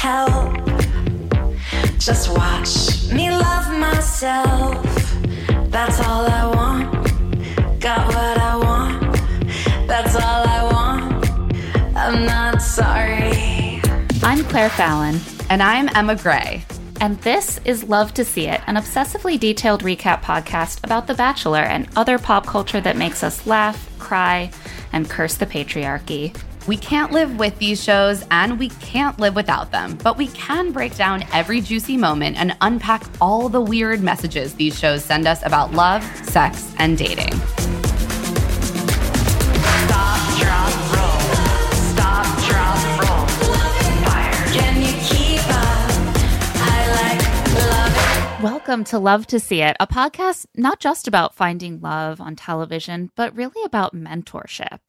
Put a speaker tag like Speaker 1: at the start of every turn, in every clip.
Speaker 1: Help. Just watch me love myself. That's all I want. Got what I want. That's all I want. I'm not sorry.
Speaker 2: I'm Claire Fallon,
Speaker 3: And I'm Emma Gray.
Speaker 2: and this is Love to See It, an obsessively detailed recap podcast about The Bachelor and other pop culture that makes us laugh, cry, and curse the patriarchy.
Speaker 3: We can't live with these shows and we can't live without them, but we can break down every juicy moment and unpack all the weird messages these shows send us about love, sex, and dating.
Speaker 1: Stop, drop, roll. Stop, drop, roll. Fire. Can you keep up? I like love it.
Speaker 2: Welcome to Love to See It, a podcast not just about finding love on television, but really about mentorship.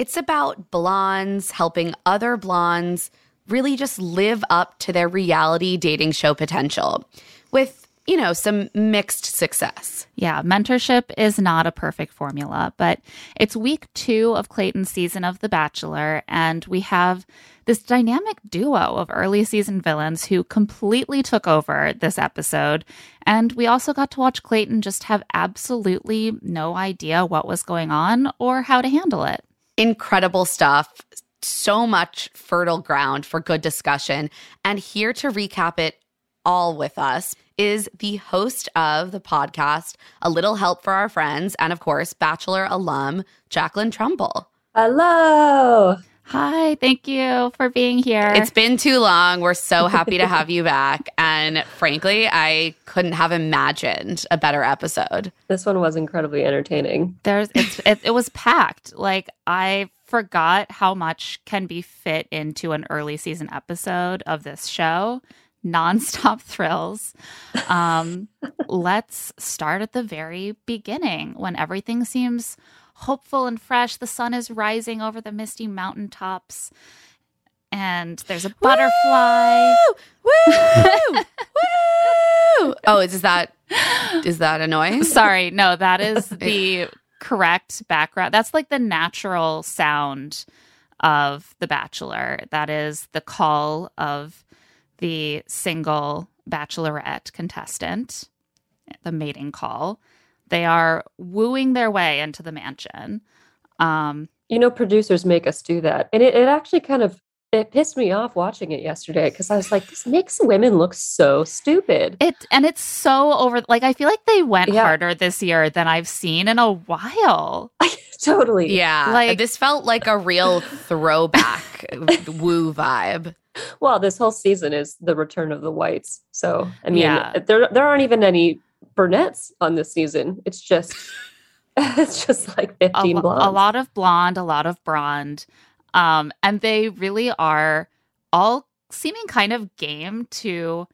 Speaker 3: It's about blondes helping other blondes really just live up to their reality dating show potential with, you know, some mixed success.
Speaker 2: Yeah, mentorship is not a perfect formula, but it's week two of Clayton's season of The Bachelor, and we have this dynamic duo of early season villains who completely took over this episode. And we also got to watch Clayton just have absolutely no idea what was going on or how to handle it.
Speaker 3: Incredible stuff. So much fertile ground for good discussion. And here to recap it all with us is the host of the podcast, A Little Help for Our Friends, and of course, Bachelor alum, Jacqueline Trumbull.
Speaker 4: Hello.
Speaker 2: Hi, thank you for being here.
Speaker 3: It's been too long. We're so happy to have you back. And frankly, I couldn't have imagined a better episode.
Speaker 4: This one was incredibly entertaining.
Speaker 2: there's it's it, it was packed like i forgot how much can be fit into an early season episode of this show nonstop thrills um let's start at the very beginning when everything seems hopeful and fresh the sun is rising over the misty mountaintops and there's a butterfly
Speaker 3: Woo! Woo! Oh, is that is that a noise?
Speaker 2: Sorry, no, that is the correct background. That's like the natural sound of The Bachelor. That is the call of the single bachelorette contestant, the mating call. They are wooing their way into the mansion. Um,
Speaker 4: You know, producers make us do that. And it, it actually kind of it pissed me off watching it yesterday because I was like, this makes women look so stupid.
Speaker 2: it and it's so over. Like I feel like they went
Speaker 4: Yeah.
Speaker 2: harder this year than I've seen in a while.
Speaker 4: totally.
Speaker 3: Yeah,
Speaker 2: Like-
Speaker 3: this felt like a real throwback woo vibe.
Speaker 4: Well, this whole season is the return of the whites. So I mean,
Speaker 2: Yeah.
Speaker 4: there there aren't even any brunettes on this season. It's just it's just like
Speaker 2: a,
Speaker 4: 15
Speaker 2: lo-
Speaker 4: blondes.
Speaker 2: a lot of blonde, a lot of blonde. Um, and they really are all seeming kind of game to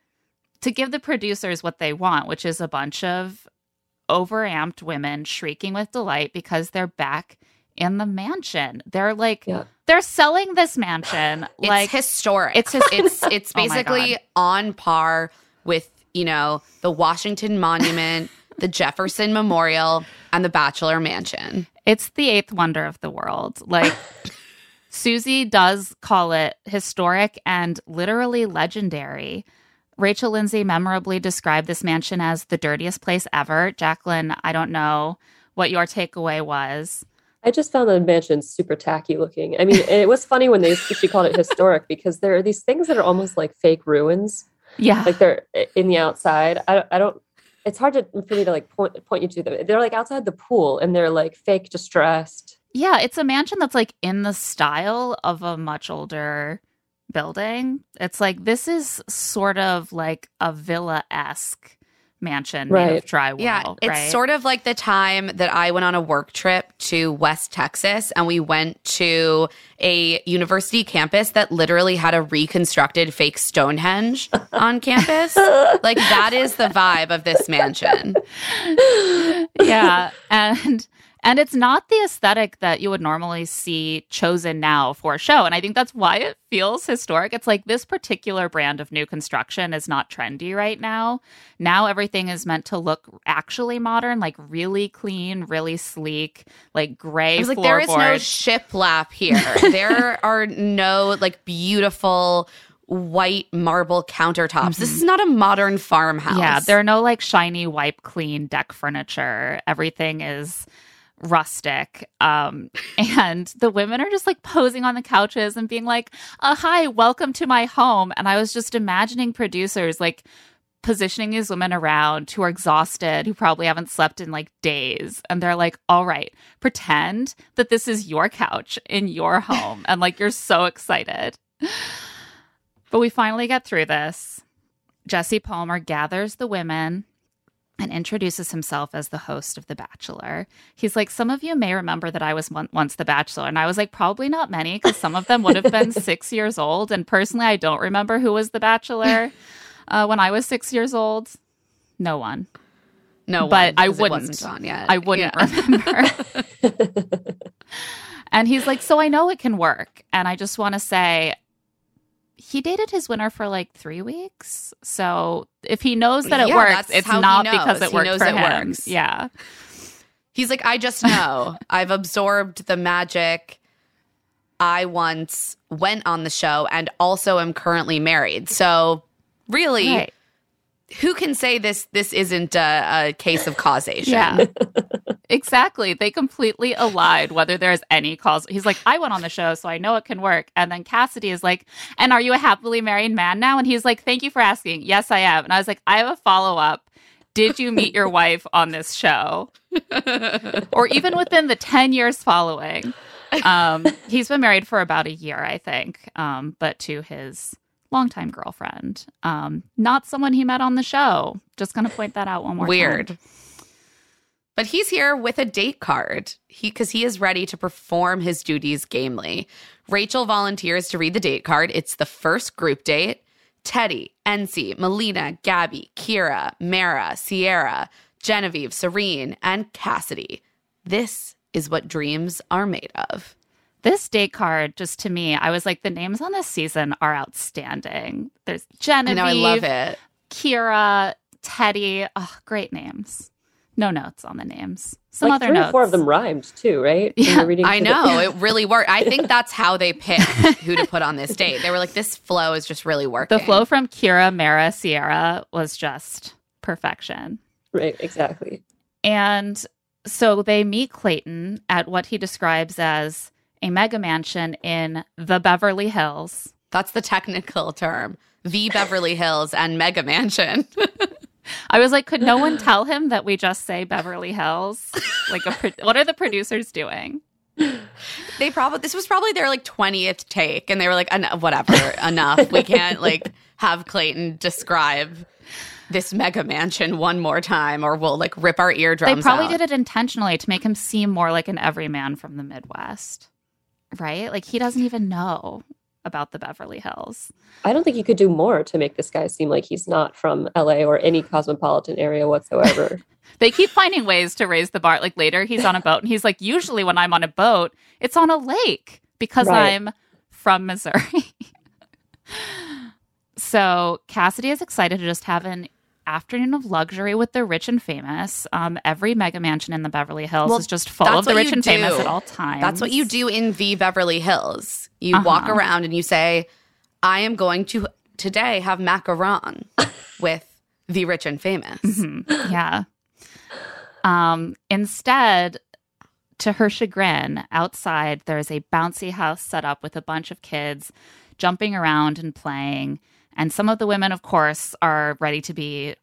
Speaker 2: to give the producers what they want, which is a bunch of overamped women shrieking with delight because they're back in the mansion. They're like
Speaker 4: Yeah.
Speaker 2: they're selling this mansion
Speaker 3: It's
Speaker 2: like
Speaker 3: historic.
Speaker 2: it's his-
Speaker 3: it's it's
Speaker 2: Oh
Speaker 3: basically
Speaker 2: God.
Speaker 3: on par with you know the Washington Monument, the Jefferson Memorial, and the Bachelor Mansion.
Speaker 2: It's the eighth wonder of the world. Like Susie does call it historic and literally legendary. Rachel Lindsay memorably described this mansion as the dirtiest place ever. Jacqueline, I don't know what your takeaway was.
Speaker 4: I just found the mansion super tacky looking. I mean, it was funny when they she called it historic because there are these things that are almost like fake ruins.
Speaker 2: Yeah.
Speaker 4: Like they're in the outside. I, I don't. It's hard to, for me to like point point you to them. They're like outside the pool and they're like fake distressed.
Speaker 2: Yeah, it's a mansion that's like in the style of a much older building. It's like this is sort of like a villa esque mansion made of drywall.
Speaker 3: Yeah, it's
Speaker 2: right?
Speaker 3: sort of like the time that I went on a work trip to West Texas and we went to a university campus that literally had a reconstructed fake Stonehenge on campus. like that is the vibe of this mansion.
Speaker 2: yeah, and and it's not the aesthetic that you would normally see chosen now for a show, and I think that's why it feels historic. It's like this particular brand of new construction is not trendy right now. Now everything is meant to look actually modern, like really clean, really sleek, like gray.
Speaker 3: Like, there is no shiplap here. there are no like beautiful white marble countertops. This mm-hmm. is not a modern farmhouse.
Speaker 2: Yeah, there are no like shiny, wipe clean deck furniture. Everything is rustic. Um, and the women are just like posing on the couches and being like, uh, hi, welcome to my home. And I was just imagining producers like positioning these women around who are exhausted, who probably haven't slept in like days. And they're like, all right, pretend that this is your couch in your home. and like you're so excited. But we finally get through this. Jesse Palmer gathers the women and introduces himself as the host of The Bachelor. He's like, Some of you may remember that I was one- once The Bachelor. And I was like, Probably not many, because some of them would have been six years old. And personally, I don't remember who was The Bachelor uh, when I was six years old. No one.
Speaker 3: no,
Speaker 2: but
Speaker 3: one,
Speaker 2: I
Speaker 3: 'cause it
Speaker 2: wouldn't.
Speaker 3: wasn't on yet.
Speaker 2: I wouldn't
Speaker 3: Yeah.
Speaker 2: remember. and he's like, So I know it can work. And I just want to say, he dated his winner for like three weeks. So if he knows that it
Speaker 3: Yeah,
Speaker 2: works, it's not because it
Speaker 3: He
Speaker 2: worked for
Speaker 3: it
Speaker 2: him.
Speaker 3: works.
Speaker 2: Yeah.
Speaker 3: He's like, I just know. I've absorbed the magic. I once went on the show and also am currently married. So really,
Speaker 2: Right.
Speaker 3: Who can say this this isn't a, a case of causation?
Speaker 2: Yeah. exactly. They completely allied whether there's any cause. He's like, I went on the show, so I know it can work. And then Cassidy is like, And are you a happily married man now? And he's like, Thank you for asking. Yes, I am. And I was like, I have a follow up. Did you meet your wife on this show? or even within the 10 years following? Um, he's been married for about a year, I think, um, but to his longtime girlfriend, um, not someone he met on the show. Just going to point that out one more time.
Speaker 3: Weird. But he's here with a date card. He because he is ready to perform his duties gamely. Rachel volunteers to read the date card. It's the first group date. Teddi, Ency, Melina, Gabby, Kira, Mara, Sierra, Genevieve, Serene, and Cassidy. This is what dreams are made of.
Speaker 2: This date card, just to me, I was like, the names on this season are outstanding. There's
Speaker 3: I
Speaker 2: Genevieve,
Speaker 3: know I love it.
Speaker 2: Kira, Teddi. Oh, great names. No notes on the names. Some
Speaker 4: like
Speaker 2: other
Speaker 4: three
Speaker 2: notes.
Speaker 4: or four of them rhymed too, right?
Speaker 2: Yeah,
Speaker 3: I
Speaker 4: through the-
Speaker 3: know it really worked. I think that's how they picked who to put on this date. They were like, "This flow is just really working."
Speaker 2: The flow from Kira, Mara, Sierra was just perfection.
Speaker 4: right, exactly.
Speaker 2: And so they meet Clayton at what he describes as a mega mansion in the Beverly Hills.
Speaker 3: That's the technical term. The Beverly Hills and Mega Mansion.
Speaker 2: I was like, could no one tell him that we just say Beverly Hills? Like, a pro- what are the producers doing?
Speaker 3: they probably this was probably their like 20th take and they were like "En- whatever, enough. We can't like have Clayton describe this mega mansion one more time or we'll like rip our eardrums
Speaker 2: They probably
Speaker 3: out.
Speaker 2: did it intentionally to make him seem more like an everyman from the Midwest, right? Like he doesn't even know about the Beverly Hills.
Speaker 4: I don't think you could do more to make this guy seem like he's not from LA or any cosmopolitan area whatsoever.
Speaker 2: They keep finding ways to raise the bar. Like later, he's on a boat and he's like, usually when I'm on a boat, it's on a lake because
Speaker 4: Right.
Speaker 2: I'm from Missouri. so Cassidy is excited to just have an afternoon of luxury with the rich and famous. Um, every mega mansion in the Beverly Hills
Speaker 3: Well,
Speaker 2: is just full of the rich and famous
Speaker 3: do.
Speaker 2: at all times.
Speaker 3: That's what you do in the Beverly Hills. You walk
Speaker 2: Uh-huh.
Speaker 3: around and you say, I am going to today have macaron with the rich and famous.
Speaker 2: Yeah. Um, instead, to her chagrin, outside there's a bouncy house set up with a bunch of kids jumping around and playing. And some of the women, of course, are ready to be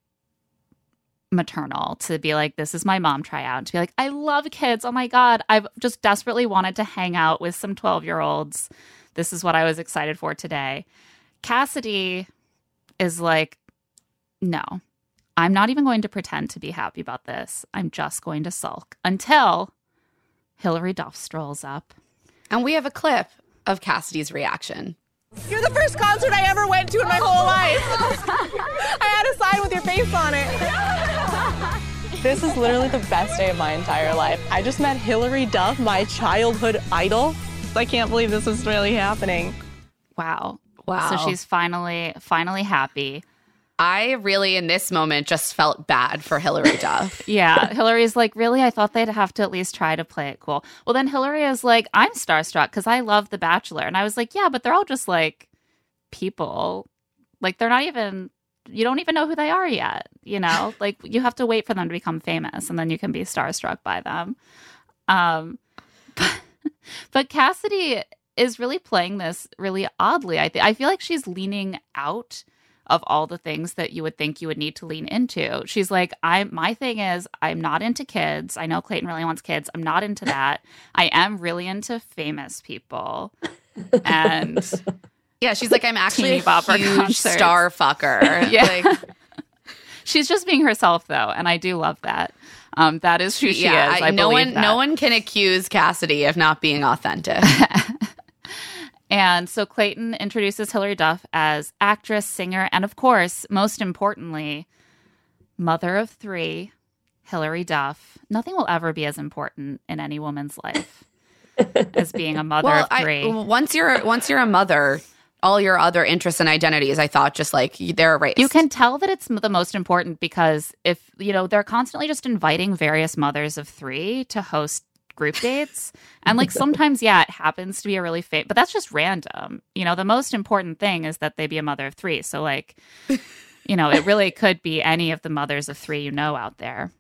Speaker 2: maternal, to be like, this is my mom tryout, to be like, I love kids. Oh my God. I've just desperately wanted to hang out with some 12 year olds. This is what I was excited for today. Cassidy is like, no, I'm not even going to pretend to be happy about this. I'm just going to sulk until Hilary Duff strolls up.
Speaker 3: And we have a clip of Cassidy's reaction.
Speaker 5: You're the first concert I ever went to in my whole life. I had a sign with your face on it. This is literally the best day of my entire life. I just met Hilary Duff, my childhood idol. I can't believe this is really happening.
Speaker 2: Wow.
Speaker 3: Wow.
Speaker 2: So she's finally finally happy.
Speaker 3: I really, in this moment, just felt bad for Hilary Duff.
Speaker 2: Yeah. Hilary's like, really? I thought they'd have to at least try to play it cool. Well, then Hilary is like, I'm starstruck because I love The Bachelor. And I was like, yeah, but they're all just like people. Like, they're not even, you don't even know who they are yet. You know, like, you have to wait for them to become famous and then you can be starstruck by them. Um, but, but Cassidy is really playing this really oddly. I, th- I feel like she's leaning out of all the things that you would think you would need to lean into. She's like, I my thing is I'm not into kids. I know Clayton really wants kids. I'm not into that. I am really into famous people. And
Speaker 3: Yeah, she's like, I'm actually a huge star fucker.
Speaker 2: Yeah.
Speaker 3: Like,
Speaker 2: she's just being herself though, and I do love that. Um, that is who she
Speaker 3: yeah,
Speaker 2: is. I,
Speaker 3: no
Speaker 2: believe
Speaker 3: one,
Speaker 2: that.
Speaker 3: no one can accuse Cassidy of not being authentic.
Speaker 2: And so Clayton introduces Hilary Duff as actress, singer, and of course, most importantly, mother of three, Hilary Duff. Nothing will ever be as important in any woman's life as being a mother
Speaker 3: well,
Speaker 2: of three.
Speaker 3: I, once you're once you're a mother, all your other interests and identities, I thought, just like they're erased.
Speaker 2: you can tell that it's the most important because if, you know, they're constantly just inviting various mothers of three to host group dates. And like sometimes, yeah, it happens to be a really fake, but that's just random. You know, the most important thing is that they be a mother of three. So, like, you know, it really could be any of the mothers of three you know out there.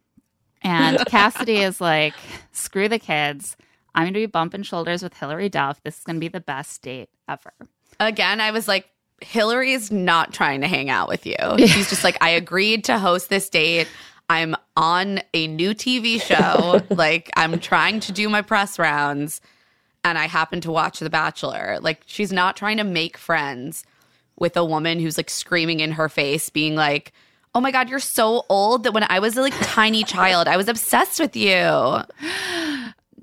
Speaker 2: And Cassidy is like, screw the kids. I'm going to be bumping shoulders with Hilary Duff. This is going to be the best date ever.
Speaker 3: again, I was like, Hilary's not trying to hang out with you. She's just like, I agreed to host this date. I'm on a new TV show. like, I'm trying to do my press rounds, and I happen to watch The Bachelor. Like, she's not trying to make friends with a woman who's like screaming in her face, being like, Oh my God, you're so old that when I was a like tiny child, I was obsessed with you.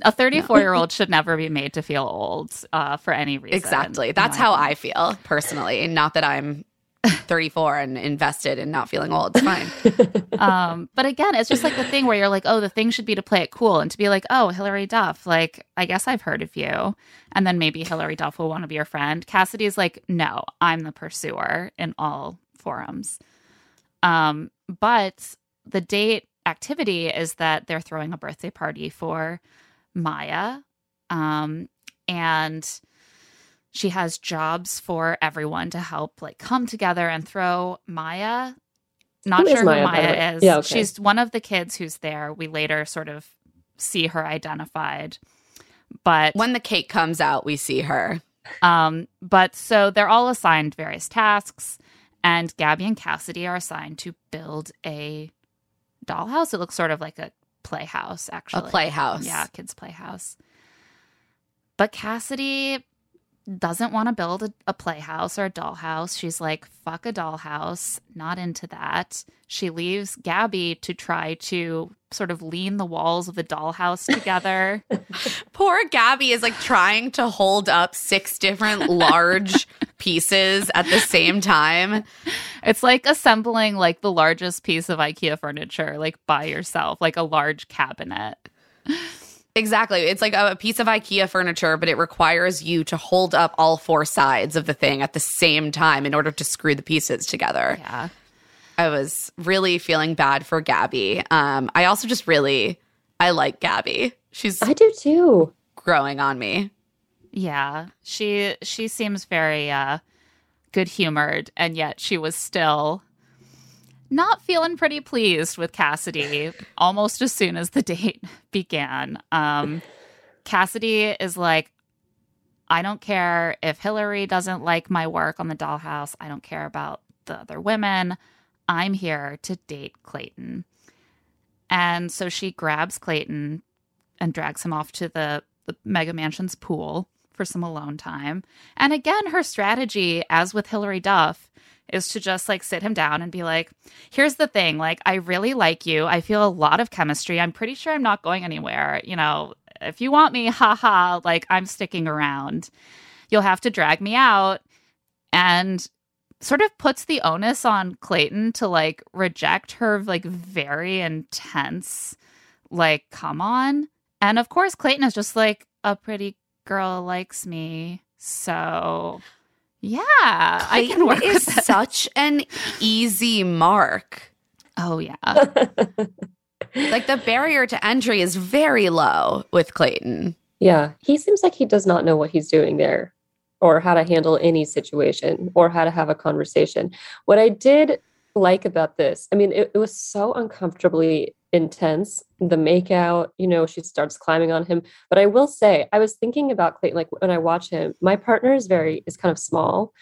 Speaker 2: A 34 year old should never be made to feel old uh, for any reason.
Speaker 3: Exactly. That's how I feel personally. Not that I'm 34 and invested and not feeling old. It's fine.
Speaker 2: um, but again, it's just like the thing where you're like, oh, the thing should be to play it cool and to be like, oh, Hilary Duff, like, I guess I've heard of you. And then maybe Hilary Duff will want to be your friend. Cassidy is like, no, I'm the pursuer in all forums. Um, but the date activity is that they're throwing a birthday party for Maya. Um, and she has jobs for everyone to help like come together and throw Maya. Not
Speaker 4: Who is
Speaker 2: sure
Speaker 4: Maya,
Speaker 2: who Maya is.
Speaker 4: Yeah, okay.
Speaker 2: She's one of the kids who's there. We later sort of see her identified. But
Speaker 3: When the cake comes out, we see her.
Speaker 2: um, but so they're all assigned various tasks, and Gabby and Cassidy are assigned to build a dollhouse. It looks sort of like a playhouse, actually.
Speaker 3: A playhouse.
Speaker 2: Yeah, kids' playhouse. But Cassidy doesn't want to build a, a playhouse or a dollhouse. She's like, fuck a dollhouse, not into that. She leaves Gabby to try to sort of lean the walls of the dollhouse together.
Speaker 3: Poor Gabby is like trying to hold up six different large pieces at the same time.
Speaker 2: It's like assembling like the largest piece of IKEA furniture like by yourself, like a large cabinet.
Speaker 3: Exactly. It's like a piece of IKEA furniture, but it requires you to hold up all four sides of the thing at the same time in order to screw the pieces together.
Speaker 2: Yeah.
Speaker 3: I was really feeling bad for Gabby. Um, I also just really I like Gabby. She's
Speaker 4: I do too.
Speaker 3: growing on me.
Speaker 2: Yeah. She she seems very uh good humored and yet she was still not feeling pretty pleased with Cassidy almost as soon as the date began. Um, Cassidy is like, I don't care if Hilary doesn't like my work on the dollhouse. I don't care about the other women. I'm here to date Clayton. And so she grabs Clayton and drags him off to the, the Mega Mansion's pool for some alone time. And again, her strategy, as with Hilary Duff, is to just like sit him down and be like, here's the thing, like, I really like you. I feel a lot of chemistry. I'm pretty sure I'm not going anywhere. You know, if you want me, haha, like, I'm sticking around. You'll have to drag me out. And sort of puts the onus on Clayton to like reject her like very intense, like, come on. And of course, Clayton is just like, a pretty girl likes me. So yeah, I can work
Speaker 3: is
Speaker 2: with that.
Speaker 3: such an easy mark.
Speaker 2: Oh yeah.
Speaker 3: Like the barrier to entry is very low with Clayton.
Speaker 4: Yeah, he seems like he does not know what he's doing there or how to handle any situation or how to have a conversation. What I did like about this, I mean, it, it was so uncomfortably intense. The makeout, you know, she starts climbing on him. But I will say, I was thinking about Clayton, like when I watch him, my partner is very, is kind of small.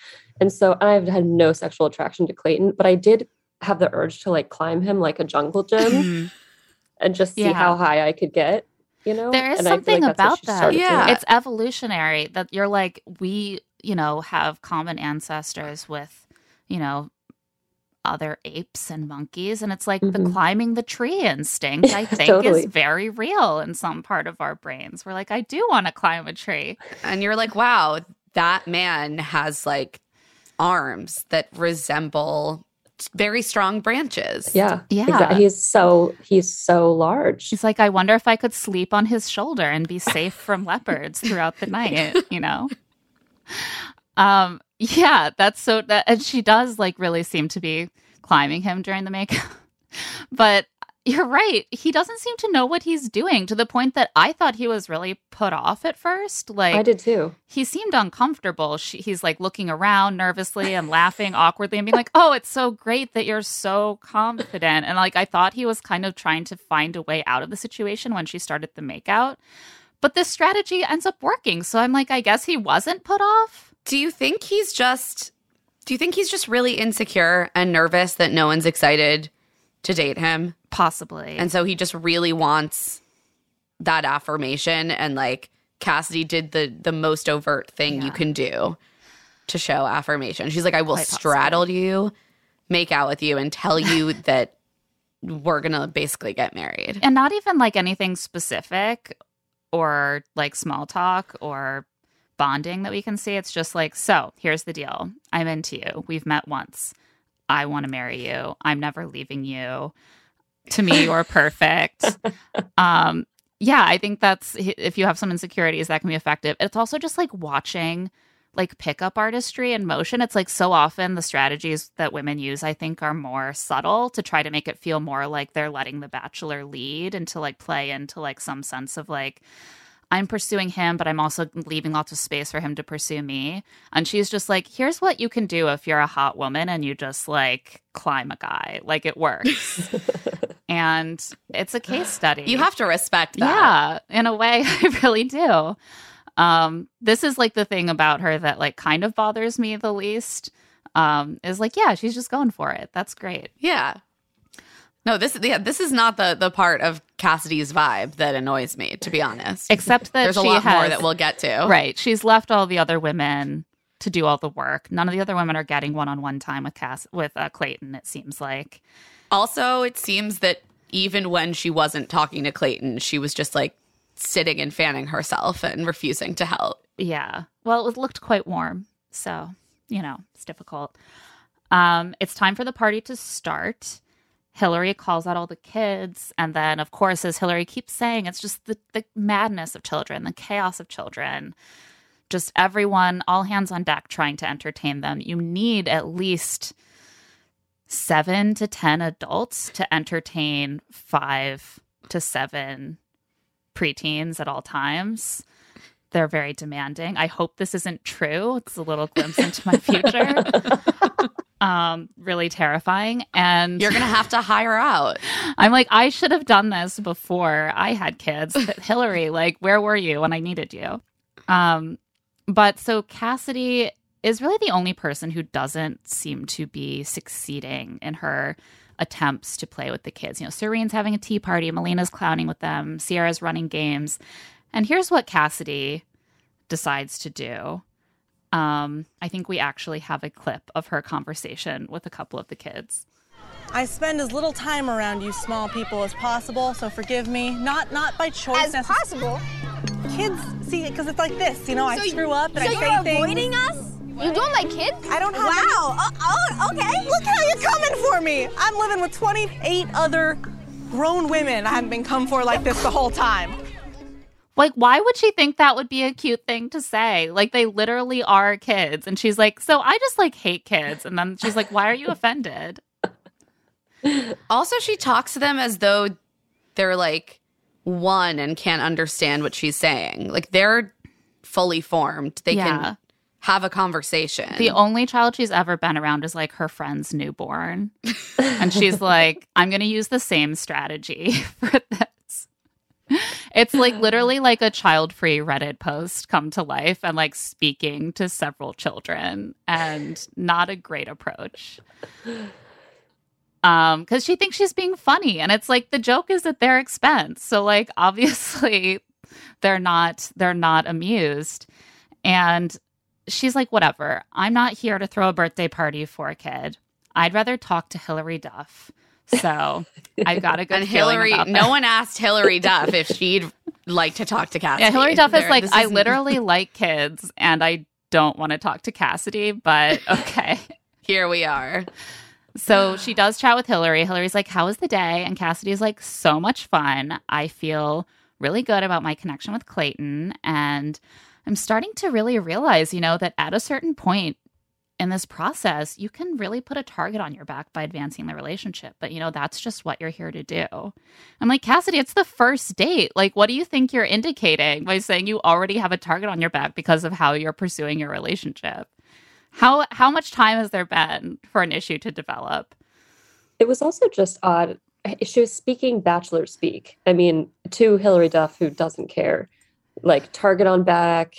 Speaker 4: And so I've had no sexual attraction to Clayton, but I did have the urge to like climb him like a jungle gym mm-hmm. and just see
Speaker 2: Yeah.
Speaker 4: how high I could get. You know,
Speaker 2: There is
Speaker 4: And
Speaker 2: something
Speaker 4: like
Speaker 2: about that.
Speaker 4: started doing.
Speaker 3: Yeah.
Speaker 2: It's evolutionary that you're like, we, you know, have common ancestors with, you know, other apes and monkeys. And it's like the
Speaker 4: Mhm.
Speaker 2: climbing the tree instinct, I think,
Speaker 4: Totally.
Speaker 2: is very real in some part of our brains. We're like, I do want to climb a tree.
Speaker 3: And you're like, wow, that man has like arms that resemble very strong branches.
Speaker 4: Yeah.
Speaker 2: Yeah.
Speaker 4: Exactly. He's so he's so large.
Speaker 2: He's like, I wonder if I could sleep on his shoulder and be safe from leopards throughout the night, you know? Um, yeah, that's so that and she does like really seem to be climbing him during the makeup. but you're right. He doesn't seem to know what he's doing to the point that I thought he was really put off at first. Like
Speaker 4: I did too.
Speaker 2: he seemed uncomfortable. She, he's like looking around nervously and laughing awkwardly and being like, "Oh, it's so great that you're so confident." And like I thought he was kind of trying to find a way out of the situation when she started the makeout. But this strategy ends up working. So I'm like, I guess he wasn't put off.
Speaker 3: Do you think he's just do you think he's just really insecure and nervous that no one's excited to date him?
Speaker 2: Possibly.
Speaker 3: And so he just really wants that affirmation and like Cassidy did the the most overt thing you can do to show affirmation. She's like, I will
Speaker 2: Quite
Speaker 3: straddle you, make out with you, and tell you that we're gonna basically get married.
Speaker 2: and not even like anything specific or like small talk or bonding that we can see. It's just like, so here's the deal. I'm into you. We've met once. I want to marry you. I'm never leaving you. To me, you're perfect. um, yeah, I think that's if you have some insecurities, that can be effective. It's also just like watching like pickup artistry and motion. It's like so often the strategies that women use, I think, are more subtle to try to make it feel more like they're letting the bachelor lead and to like play into like some sense of like, I'm pursuing him, but I'm also leaving lots of space for him to pursue me. And she's just like, here's what you can do if you're a hot woman and you just like climb a guy. Like it works. and it's a case study.
Speaker 3: You have to respect that.
Speaker 2: Yeah, in a way, I really do. Um, this is like the thing about her that like kind of bothers me the least. Um, is like, yeah, she's just going for it. That's great.
Speaker 3: Yeah. No, this is yeah, this is not the the part of Cassidy's vibe that annoys me, to be honest.
Speaker 2: Except that
Speaker 3: There's a lot
Speaker 2: has,
Speaker 3: more that we'll get to.
Speaker 2: Right. She's left all the other women to do all the work. None of the other women are getting one on one time with Cass with uh, Clayton. It seems like.
Speaker 3: Also, it seems that even when she wasn't talking to Clayton, she was just like sitting and fanning herself and refusing to help.
Speaker 2: Yeah. Well, it looked quite warm. So, you know, it's difficult. Um, it's time for the party to start. Hilary calls out all the kids. And then, of course, as Hilary keeps saying, it's just the, the madness of children, the chaos of children. Just everyone, all hands on deck trying to entertain them. You need at least seven to 10 adults to entertain five to seven preteens at all times. They're very demanding. I hope this isn't true. It's a little glimpse into my future. Um, really terrifying. And
Speaker 3: You're gonna have to hire out.
Speaker 2: I'm like, I should have done this before I had kids. But Hilary, like, where were you when I needed you? Um, but so Cassidy is really the only person who doesn't seem to be succeeding in her attempts to play with the kids. You know, Serene's having a tea party, Melina's clowning with them, Sierra's running games. And here's what Cassidy decides to do. Um, I think we actually have a clip of her conversation with a couple of the kids.
Speaker 5: I spend as little time around you small people as possible, so forgive me. Not not by choice.
Speaker 6: As possible.
Speaker 5: Kids, see, because it's like this, you know. I
Speaker 6: So you-
Speaker 5: screw up and
Speaker 6: so
Speaker 5: I
Speaker 6: you're avoiding us? You don't like kids?
Speaker 5: I don't have.
Speaker 6: Wow. Oh, oh, okay.
Speaker 5: Look how you're coming for me. I'm living with 28 other grown women. I haven't been come for like this the whole time.
Speaker 2: Like, why would she think that would be a cute thing to say? Like, they literally are kids. And she's like, So I just like hate kids. And then she's like, Why are you offended?
Speaker 3: Also, she talks to them as though they're like one and can't understand what she's saying. Like they're fully formed. They
Speaker 2: Yeah.
Speaker 3: can have a conversation.
Speaker 2: The only child she's ever been around is like her friend's newborn. and she's like, I'm going to use the same strategy for this. It's like literally like a child free Reddit post come to life and like speaking to several children and not a great approach. Um, because she thinks she's being funny, and it's like the joke is at their expense. So like obviously they're not they're not amused. And she's like, whatever. I'm not here to throw a birthday party for a kid. I'd rather talk to Hilary Duff. So I've got a good
Speaker 3: and
Speaker 2: Hilary,
Speaker 3: no one asked Hilary Duff if she'd like to talk to Cassidy.
Speaker 2: Yeah, Hilary Duff is
Speaker 3: There-
Speaker 2: like, I
Speaker 3: isn't-
Speaker 2: literally like kids and I don't want to talk to Cassidy, but okay.
Speaker 3: Here we are.
Speaker 2: So she does chat with Hilary. Hilary's like, How was the day? And Cassidy's like, So much fun. I feel really good about my connection with Clayton. And I'm starting to really realize, you know, that at a certain point in this process, you can really put a target on your back by advancing the relationship. But, you know, that's just what you're here to do. I'm like, Cassidy, it's the first date. Like, what do you think you're indicating by saying you already have a target on your back because of how you're pursuing your relationship? How how much time has there been for an issue to develop?
Speaker 4: It was also just odd. She was speaking bachelor speak. I mean, to Hilary Duff, who doesn't care. Like, target on back,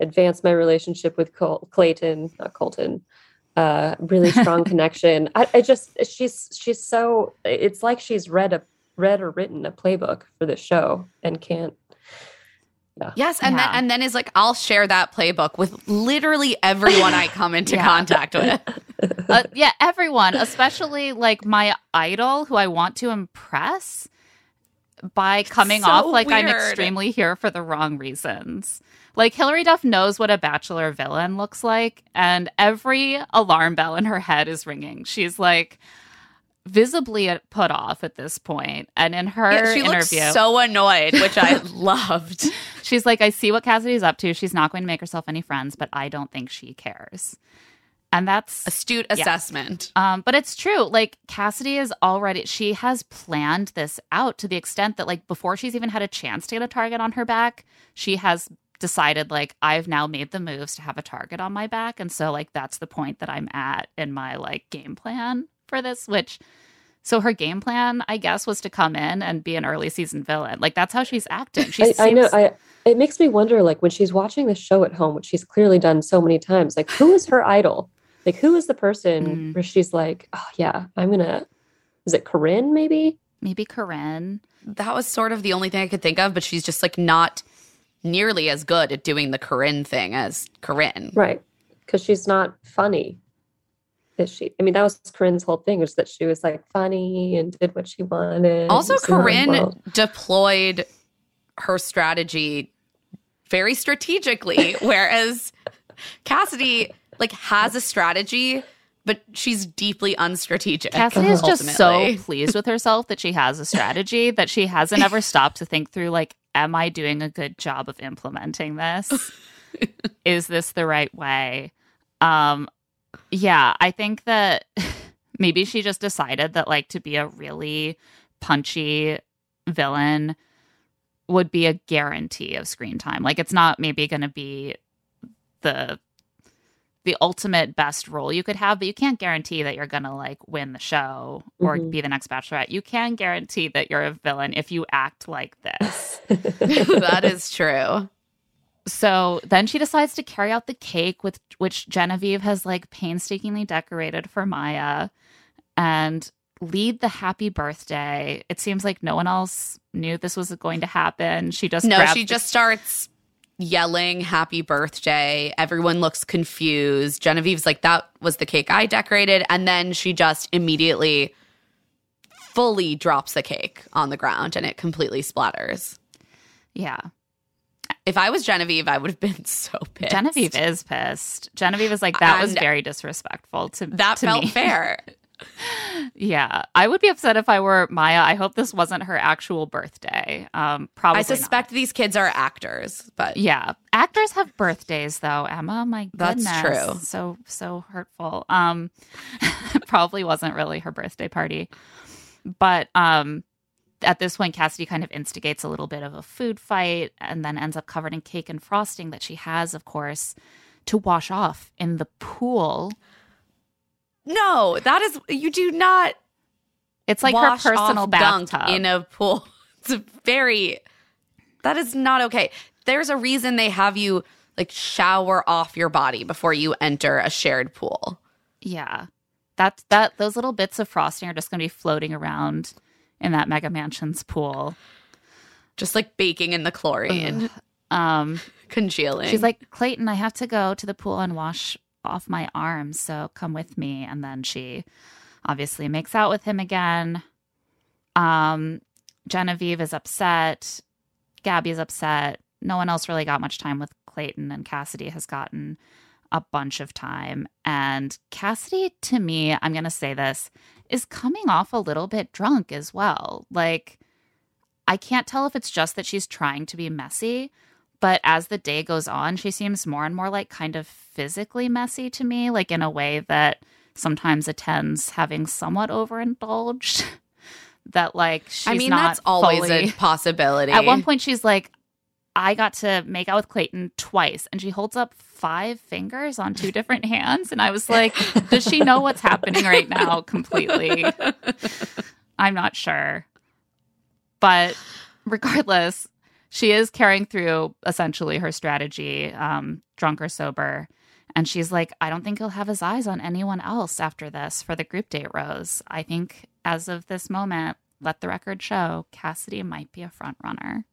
Speaker 4: advance my relationship with Col- Clayton, not Colton. Uh, really strong connection. I, I just, she's, she's so, it's like she's read a, read or written a playbook for the show and can't.
Speaker 3: Yes, and
Speaker 2: Yeah.
Speaker 3: then and then is like, I'll share that playbook with literally everyone I come into
Speaker 2: Yeah.
Speaker 3: contact with.
Speaker 2: Uh, yeah, everyone, especially like my idol who I want to impress by coming
Speaker 3: so
Speaker 2: off like I'm extremely here for the wrong reasons. Like Hilary Duff knows what a bachelor villain looks like, and every alarm bell in her head is ringing. She's like visibly put off at this point, and in her
Speaker 3: Yeah, she looks
Speaker 2: interview,
Speaker 3: so annoyed, which I loved.
Speaker 2: She's like, I see what Cassidy's up to. She's not going to make herself any friends, but I don't think she cares. And that's
Speaker 3: Astute assessment.
Speaker 2: um, but it's true. Like Cassidy is already she has planned this out to the extent that like before she's even had a chance to get a target on her back, she has decided like I've now made the moves to have a target on my back. And so like that's the point that I'm at in my like game plan for this, which so her game plan, I guess, was to come in and be an early season villain. Like that's how she's acting. She
Speaker 4: I, I know. I it makes me wonder, like when she's watching the show at home, which she's clearly done so many times. Like, who is her idol? Like, who is the person
Speaker 2: Mm.
Speaker 4: where she's like, oh yeah, I'm gonna. Is it Corinne? Maybe.
Speaker 2: maybe Corinne.
Speaker 3: That was sort of the only thing I could think of, but she's just like not nearly as good at doing the Corinne thing as Corinne.
Speaker 4: Right. Because she's not funny. Is she? I mean, that was Corinne's whole thing, was that she was like funny and did what she wanted.
Speaker 3: Also, Corinne
Speaker 4: world.
Speaker 3: deployed her strategy very strategically, whereas Cassidy like has a strategy, but she's deeply unstrategic.
Speaker 2: Cassidy is just so pleased with herself that she has a strategy that she hasn't ever stopped to think through like, am I doing a good job of implementing this? is this the right way? Um yeah, I think that maybe she just decided that like to be a really punchy villain would be a guarantee of screen time. Like it's not maybe going to be the the ultimate best role you could have, but you can't guarantee that you're gonna like win the show or
Speaker 4: Mhm.
Speaker 2: be the next bachelorette. You can guarantee that you're a villain if you act like this.
Speaker 3: that is true.
Speaker 2: So then she decides to carry out the cake with which Genevieve has like painstakingly decorated for Maya and lead the happy birthday. It seems like no one else knew this was going to happen. She just
Speaker 3: no, she
Speaker 2: the-
Speaker 3: just starts yelling happy birthday. Everyone looks confused. Genevieve's like, that was the cake I decorated. And then she just immediately fully drops the cake on the ground and it completely splatters.
Speaker 2: yeah.
Speaker 3: If I was Genevieve, I would have been so pissed.
Speaker 2: Genevieve is pissed. Genevieve is like that was very disrespectful to
Speaker 3: That
Speaker 2: to
Speaker 3: felt
Speaker 2: me.
Speaker 3: fair.
Speaker 2: Yeah, I would be upset if I were Maya. I hope this wasn't her actual birthday. Um, probably.
Speaker 3: I suspect these kids are actors, but
Speaker 2: Yeah, actors have birthdays though. Emma, my
Speaker 3: That's true.
Speaker 2: So so hurtful. Um, probably wasn't really her birthday party, but um, at this point, Cassidy kind of instigates a little bit of a food fight, and then ends up covered in cake and frosting that she has, of course, to wash off in the pool.
Speaker 3: No, that is, you do not
Speaker 2: It's like her personal bathtub.
Speaker 3: in a pool. It's a very that is not okay. There's a reason they have you like shower off your body before you enter a shared pool.
Speaker 2: Yeah. That that those little bits of frosting are just going to be floating around in that mega mansion's pool.
Speaker 3: Just like baking in the chlorine,
Speaker 2: Um
Speaker 3: congealing.
Speaker 2: she's like, "Clayton, I have to go to the pool and wash off my arms, so come with me." And then she obviously makes out with him again. Um Genevieve is upset. Gabby is upset. No one else really got much time with Clayton and Cassidy has gotten a bunch of time. And Cassidy, to me, I'm going to say this, is coming off a little bit drunk as well. Like, I can't tell if it's just that she's trying to be messy, but as the day goes on, she seems more and more like kind of physically messy to me, like in a way that sometimes attends having somewhat overindulged. that, like, she's
Speaker 3: I mean,
Speaker 2: not
Speaker 3: that's always
Speaker 2: fully-
Speaker 3: a possibility.
Speaker 2: at one point, she's like, I got to make out with Clayton twice, and she holds up five fingers on two different hands. And I was like, does she know what's happening right now completely? I'm not sure. But regardless, she is carrying through essentially her strategy, um, drunk or sober. And she's like, I don't think he'll have his eyes on anyone else after this for the group date rose. I think as of this moment, let the record show Cassidy might be a front runner.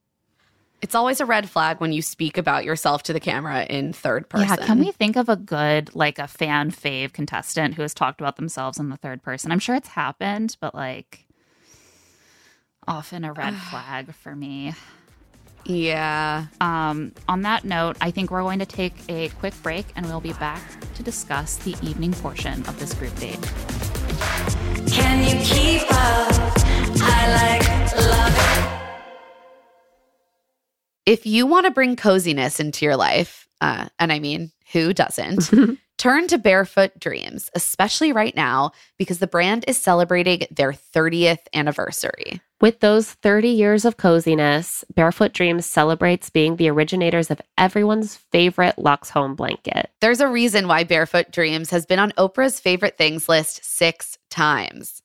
Speaker 3: It's always a red flag when you speak about yourself to the camera in third person.
Speaker 2: Yeah, can we think of a good, like a fan fave contestant who has talked about themselves in the third person? I'm sure it's happened, but like often a red flag for me.
Speaker 3: Yeah.
Speaker 2: Um, on that note, I think we're going to take a quick break and we'll be back to discuss the evening portion of this group date.
Speaker 1: Can you keep up? I like love it.
Speaker 3: If you want to bring coziness into your life, uh, and I mean, who doesn't? Turn to Barefoot Dreams, especially right now because the brand is celebrating their 30th anniversary.
Speaker 7: With those 30 years of coziness, Barefoot Dreams celebrates being the originators of everyone's favorite Lux Home blanket.
Speaker 3: There's a reason why Barefoot Dreams has been on Oprah's favorite things list six times.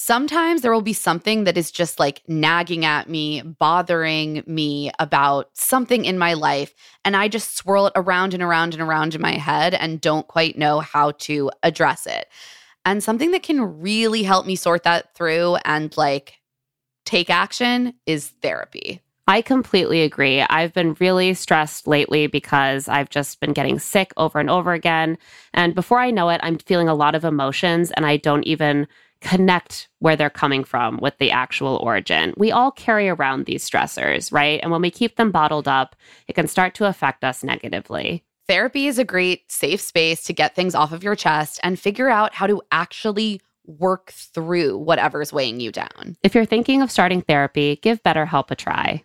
Speaker 3: Sometimes there will be something that is just like nagging at me, bothering me about something in my life. And I just swirl it around and around and around in my head and don't quite know how to address it. And something that can really help me sort that through and like take action is therapy.
Speaker 7: I completely agree. I've been really stressed lately because I've just been getting sick over and over again. And before I know it, I'm feeling a lot of emotions and I don't even connect where they're coming from with the actual origin. We all carry around these stressors, right? And when we keep them bottled up, it can start to affect us negatively.
Speaker 3: Therapy is a great safe space to get things off of your chest and figure out how to actually work through whatever's weighing you down.
Speaker 7: If you're thinking of starting therapy, give BetterHelp a try.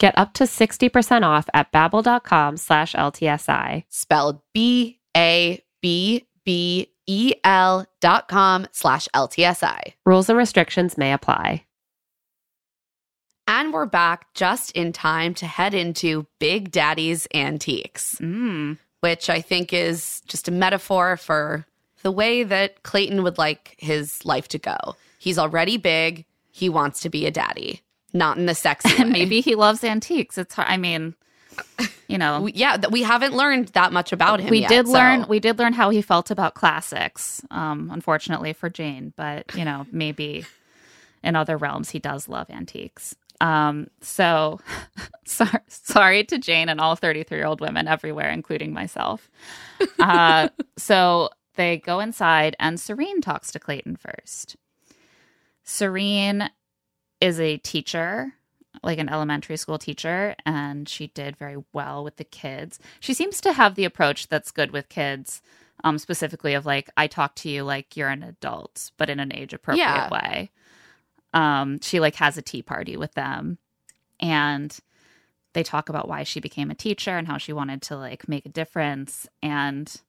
Speaker 7: Get up to 60% off at babbel.com slash LTSI.
Speaker 3: Spelled B-A-B-B-E-L dot com slash LTSI.
Speaker 7: Rules and restrictions may apply.
Speaker 3: And we're back just in time to head into Big Daddy's Antiques,
Speaker 2: Mm.
Speaker 3: which I think is just a metaphor for the way that Clayton would like his life to go. He's already big. He wants to be a daddy, not in the sexy way.
Speaker 2: Maybe he loves antiques. It's hard. I mean, you know,
Speaker 3: We- yeah, we haven't learned that much about him.
Speaker 2: we
Speaker 3: yet,
Speaker 2: did
Speaker 3: so-
Speaker 2: learn we did learn how he felt about classics. Um, unfortunately for Jane, but you know, maybe in other realms he does love antiques. Um, so sorry, sorry to Jane and all 33 year old women everywhere, including myself. Uh, so they go inside, and Serene talks to Clayton first. Serene is a teacher, like an elementary school teacher, and she did very well with the kids. She seems to have the approach that's good with kids, um, specifically of like, I talk to you like you're an adult, but in an age appropriate
Speaker 3: Yeah.
Speaker 2: way. Um, she like has a tea party with them, and they talk about why she became a teacher and how she wanted to like make a difference and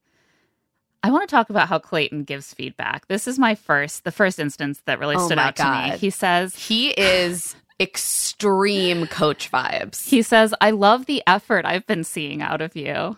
Speaker 2: I want to talk about how Clayton gives feedback. This is my first, the first instance that really
Speaker 3: Oh
Speaker 2: stood out to me. He says,
Speaker 3: He is extreme coach vibes.
Speaker 2: he says, I love the effort I've been seeing out of you.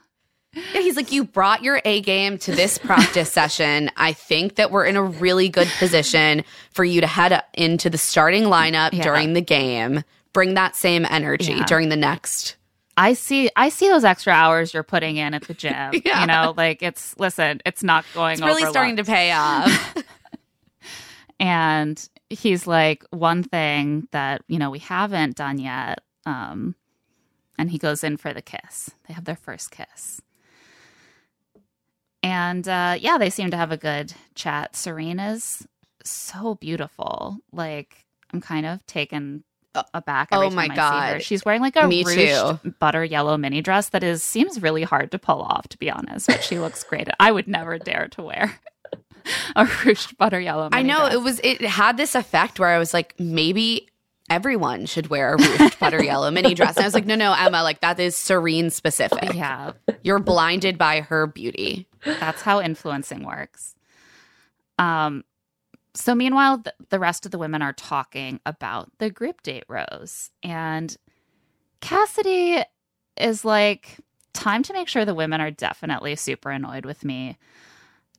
Speaker 3: Yeah, he's like, you brought your A game to this practice session. I think that we're in a really good position for you to head into the starting lineup
Speaker 2: Yeah.
Speaker 3: during the game. Bring that same energy
Speaker 2: Yeah.
Speaker 3: during the next.
Speaker 2: I see, I see those extra hours you're putting in at the gym.
Speaker 3: Yeah.
Speaker 2: You know, like it's, listen, it's not going
Speaker 3: It's really starting to pay off.
Speaker 2: and he's like one thing that you know we haven't done yet um and he goes in for the kiss they have their first kiss and uh yeah they seem to have a good chat Serene's so beautiful like i'm kind of taken aback every
Speaker 3: oh my
Speaker 2: time I see her.
Speaker 3: God.
Speaker 2: she's wearing like a
Speaker 3: Me
Speaker 2: ruched butter yellow mini dress that is seems really hard to pull off to be honest but she looks great i would never dare to wear a ruched butter yellow
Speaker 3: I know
Speaker 2: dress.
Speaker 3: it was. It had this effect where I was like, maybe everyone should wear a ruched butter yellow mini dress. And I was like, no, no, Emma, like that is serene specific.
Speaker 2: Yeah,
Speaker 3: You're blinded by her beauty.
Speaker 2: that's how influencing works. Um, so meanwhile, the, the rest of the women are talking about the group date rose, and Cassidy is like, "Time to make sure the women are definitely super annoyed with me."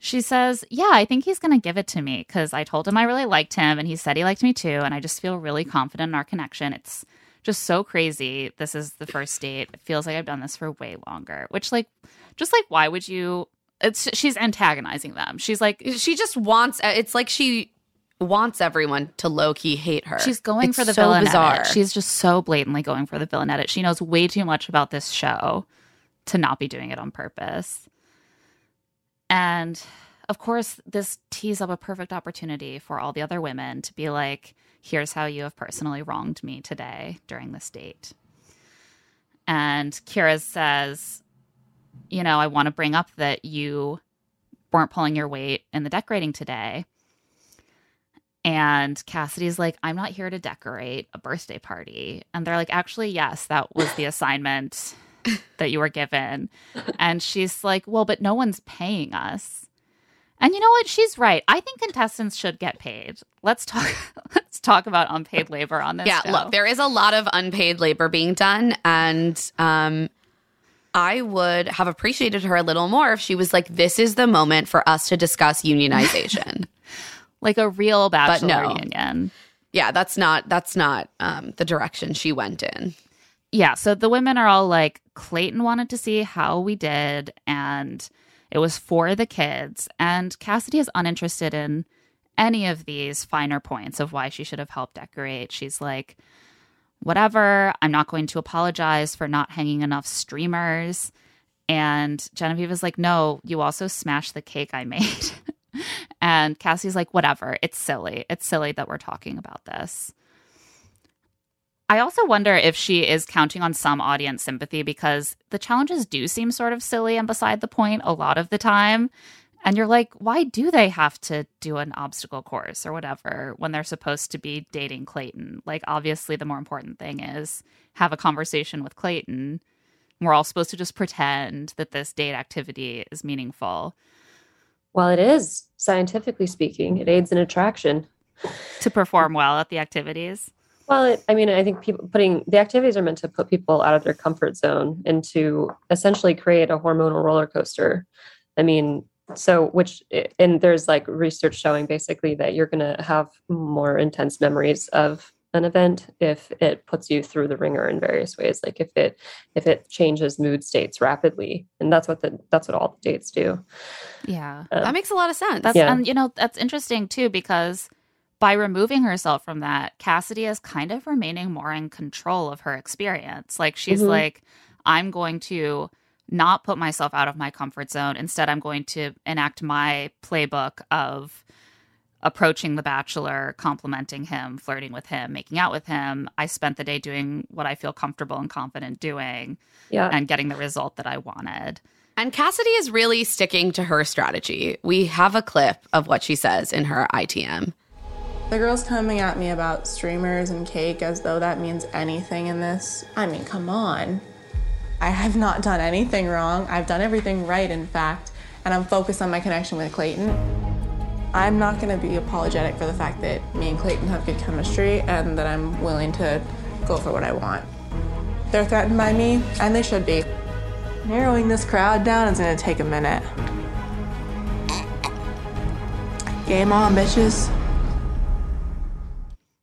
Speaker 2: She says, Yeah, I think he's going to give it to me because I told him I really liked him and he said he liked me too. And I just feel really confident in our connection. It's just so crazy. This is the first date. It feels like I've done this for way longer, which, like, just like, why would you? It's she's antagonizing them. She's like,
Speaker 3: she just wants. Uh, it's like she wants everyone to low key hate her.
Speaker 2: She's going
Speaker 3: it's
Speaker 2: for the
Speaker 3: so
Speaker 2: villain
Speaker 3: bizarre.
Speaker 2: edit. She's just so blatantly going for the villain edit. She knows way too much about this show to not be doing it on purpose. And of course, this tees up a perfect opportunity for all the other women to be like, here's how you have personally wronged me today during this date. And Kira says, you know, I want to bring up that you weren't pulling your weight in the decorating today. And Cassidy's like, I'm not here to decorate a birthday party. And they're like, actually, yes, that was the assignment that you were given. And she's like, well, but no one's paying us. And you know what? She's right. I think contestants should get paid. Let's talk. Let's talk about unpaid labor on this.
Speaker 3: Yeah,
Speaker 2: show.
Speaker 3: look, there is a lot of unpaid labor being done, and um, I would have appreciated her a little more if she was like, "This is the moment for us to discuss unionization."
Speaker 2: like a real bachelor
Speaker 3: no.
Speaker 2: union.
Speaker 3: yeah, that's not that's not um, the direction she went in.
Speaker 2: Yeah. So the women are all like, Clayton wanted to see how we did, and it was for the kids. And Cassidy is uninterested in any of these finer points of why she should have helped decorate. She's like, whatever, I'm not going to apologize for not hanging enough streamers. And Genevieve is like, no, you also smashed the cake I made. and Cassie's like, whatever, it's silly. It's silly that we're talking about this. I also wonder if she is counting on some audience sympathy because the challenges do seem sort of silly and beside the point a lot of the time. And you're like, why do they have to do an obstacle course or whatever when they're supposed to be dating Clayton? Like, obviously, the more important thing is have a conversation with Clayton. We're all supposed to just pretend that this date activity is meaningful.
Speaker 4: Well, it is, scientifically speaking, it aids in attraction.
Speaker 2: To perform well at the activities.
Speaker 4: Well, it, I mean, I think people putting the activities are meant to put people out of their comfort zone and to essentially create a hormonal roller coaster. I mean, so which and there's like research showing basically that you're going to have more intense memories of an event if it puts you through the ringer in various ways like if it if it changes mood states rapidly and that's what the that's what all the dates do
Speaker 2: Yeah.
Speaker 4: Um,
Speaker 3: that makes a lot of sense.
Speaker 2: That's
Speaker 4: Yeah.
Speaker 2: and you know that's interesting too because by removing herself from that, Cassidy is kind of remaining more in control of her experience. Like she's
Speaker 4: Mhm.
Speaker 2: like, I'm going to not put myself out of my comfort zone. Instead, I'm going to enact my playbook of approaching the bachelor, complimenting him, flirting with him, making out with him. I spent the day doing what I feel comfortable and confident doing
Speaker 4: yeah
Speaker 2: and getting the result that I wanted.
Speaker 3: And Cassidy is really sticking to her strategy. We have a clip of what she says in her ITM.
Speaker 8: The girl's coming at me about streamers and cake as though that means anything in this. I mean, come on. I have not done anything wrong. I've done everything right, in fact, and I'm focused on my connection with Clayton. I'm not gonna be apologetic for the fact that me and Clayton have good chemistry and that I'm willing to go for what I want. They're threatened by me, and they should be. Narrowing this crowd down is gonna take a minute. Game on, bitches.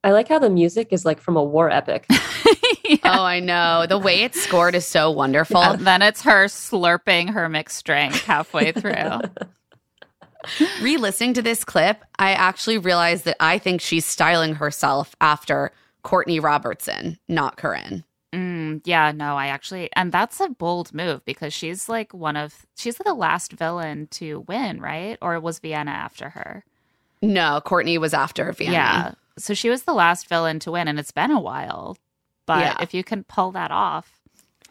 Speaker 4: I like how the music is like from a war epic
Speaker 3: Oh, I know. The way it's scored is so wonderful.
Speaker 2: And then it's her slurping her mixed drink halfway through.
Speaker 3: Re listening to this clip, I actually realized that I think she's styling herself after Courtney Robertson, not Corinne.
Speaker 2: Mm, yeah, no, I actually, and that's a bold move because she's like one of, she's the last villain to win, right? Or was Vienna after her?
Speaker 3: No, Courtney was after Vienna.
Speaker 2: Yeah. So she was the last villain to win, and it's been a while. But
Speaker 3: Yeah.
Speaker 2: if you can pull that off,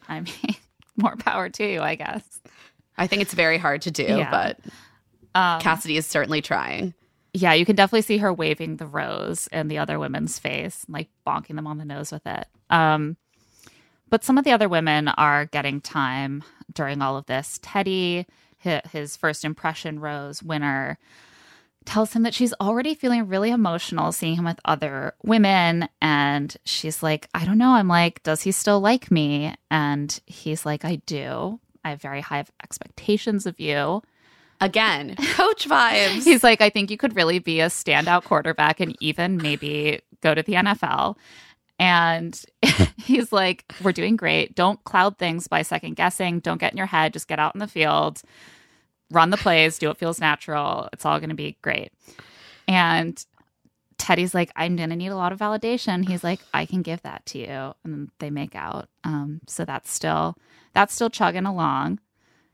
Speaker 2: I mean, more power to you, I guess.
Speaker 3: I think it's very hard to do,
Speaker 2: Yeah.
Speaker 3: but
Speaker 2: Um,
Speaker 3: Cassidy is certainly trying.
Speaker 2: yeah, you can definitely see her waving the rose in the other women's face, like bonking them on the nose with it. Um, but some of the other women are getting time during all of this. Teddi, hi- his first impression rose winner, tells him that she's already feeling really emotional seeing him with other women. And she's like, I don't know. I'm like, does he still like me? And he's like, I do. I have very high expectations of you.
Speaker 3: Again, coach vibes.
Speaker 2: He's like, I think you could really be a standout quarterback and even maybe go to the NFL. And he's like, We're doing great. Don't cloud things by second guessing. Don't get in your head. Just get out in the field, run the plays, do what feels natural. It's all going to be great. And Teddi's like, I'm going to need a lot of validation. He's like, I can give that to you. And they make out. Um, so that's still, that's still chugging along.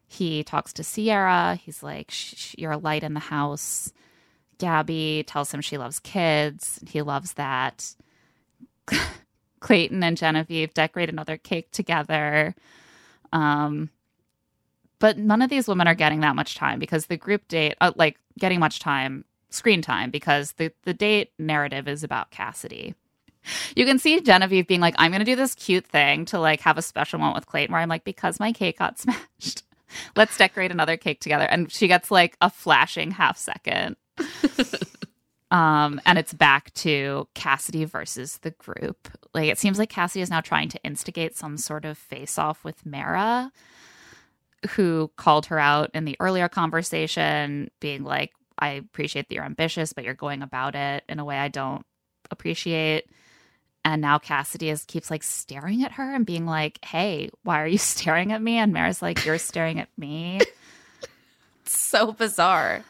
Speaker 2: He talks to Sierra. He's like, You're a light in the house. Gabby tells him she loves kids. He loves that. Clayton and Genevieve decorate another cake together. Um, but none of these women are getting that much time because the group date, uh, like getting much time, screen time, because the, the date narrative is about Cassidy. You can see Genevieve being like, I'm going to do this cute thing to like have a special moment with Clayton where I'm like, because my cake got smashed. Let's decorate another cake together. And she gets like a flashing half second. um, and it's back to Cassidy versus the group. Like it seems like Cassidy is now trying to instigate some sort of face off with Mara, who called her out in the earlier conversation, being like, I appreciate that you're ambitious, but you're going about it in a way I don't appreciate. And now Cassidy is keeps like staring at her and being like, "Hey, why are you staring at me?" And Mara's like, "You're staring at me."
Speaker 3: so bizarre.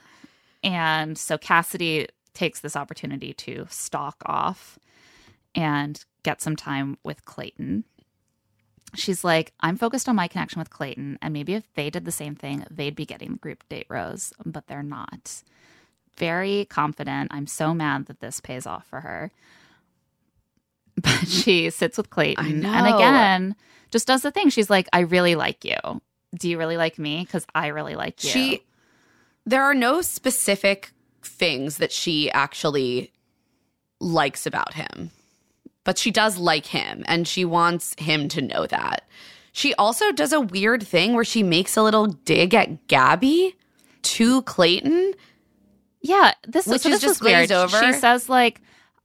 Speaker 2: And so Cassidy takes this opportunity to stalk off and get some time with Clayton. She's like, I'm focused on my connection with Clayton, and maybe if they did the same thing, they'd be getting the group date rose, but they're not. Very confident. I'm so mad that this pays off for her. But she sits with Clayton and again just does the thing. She's like, I really like you. Do you really like me? Because I really like you.
Speaker 3: She there are no specific things that she actually likes about him. But she does like him and she wants him to know that. She also does a weird thing where she makes a little dig at Gabby to Clayton.
Speaker 2: Yeah, this
Speaker 3: Which
Speaker 2: so
Speaker 3: is
Speaker 2: this
Speaker 3: just
Speaker 2: was weird.
Speaker 3: over.
Speaker 2: She says like,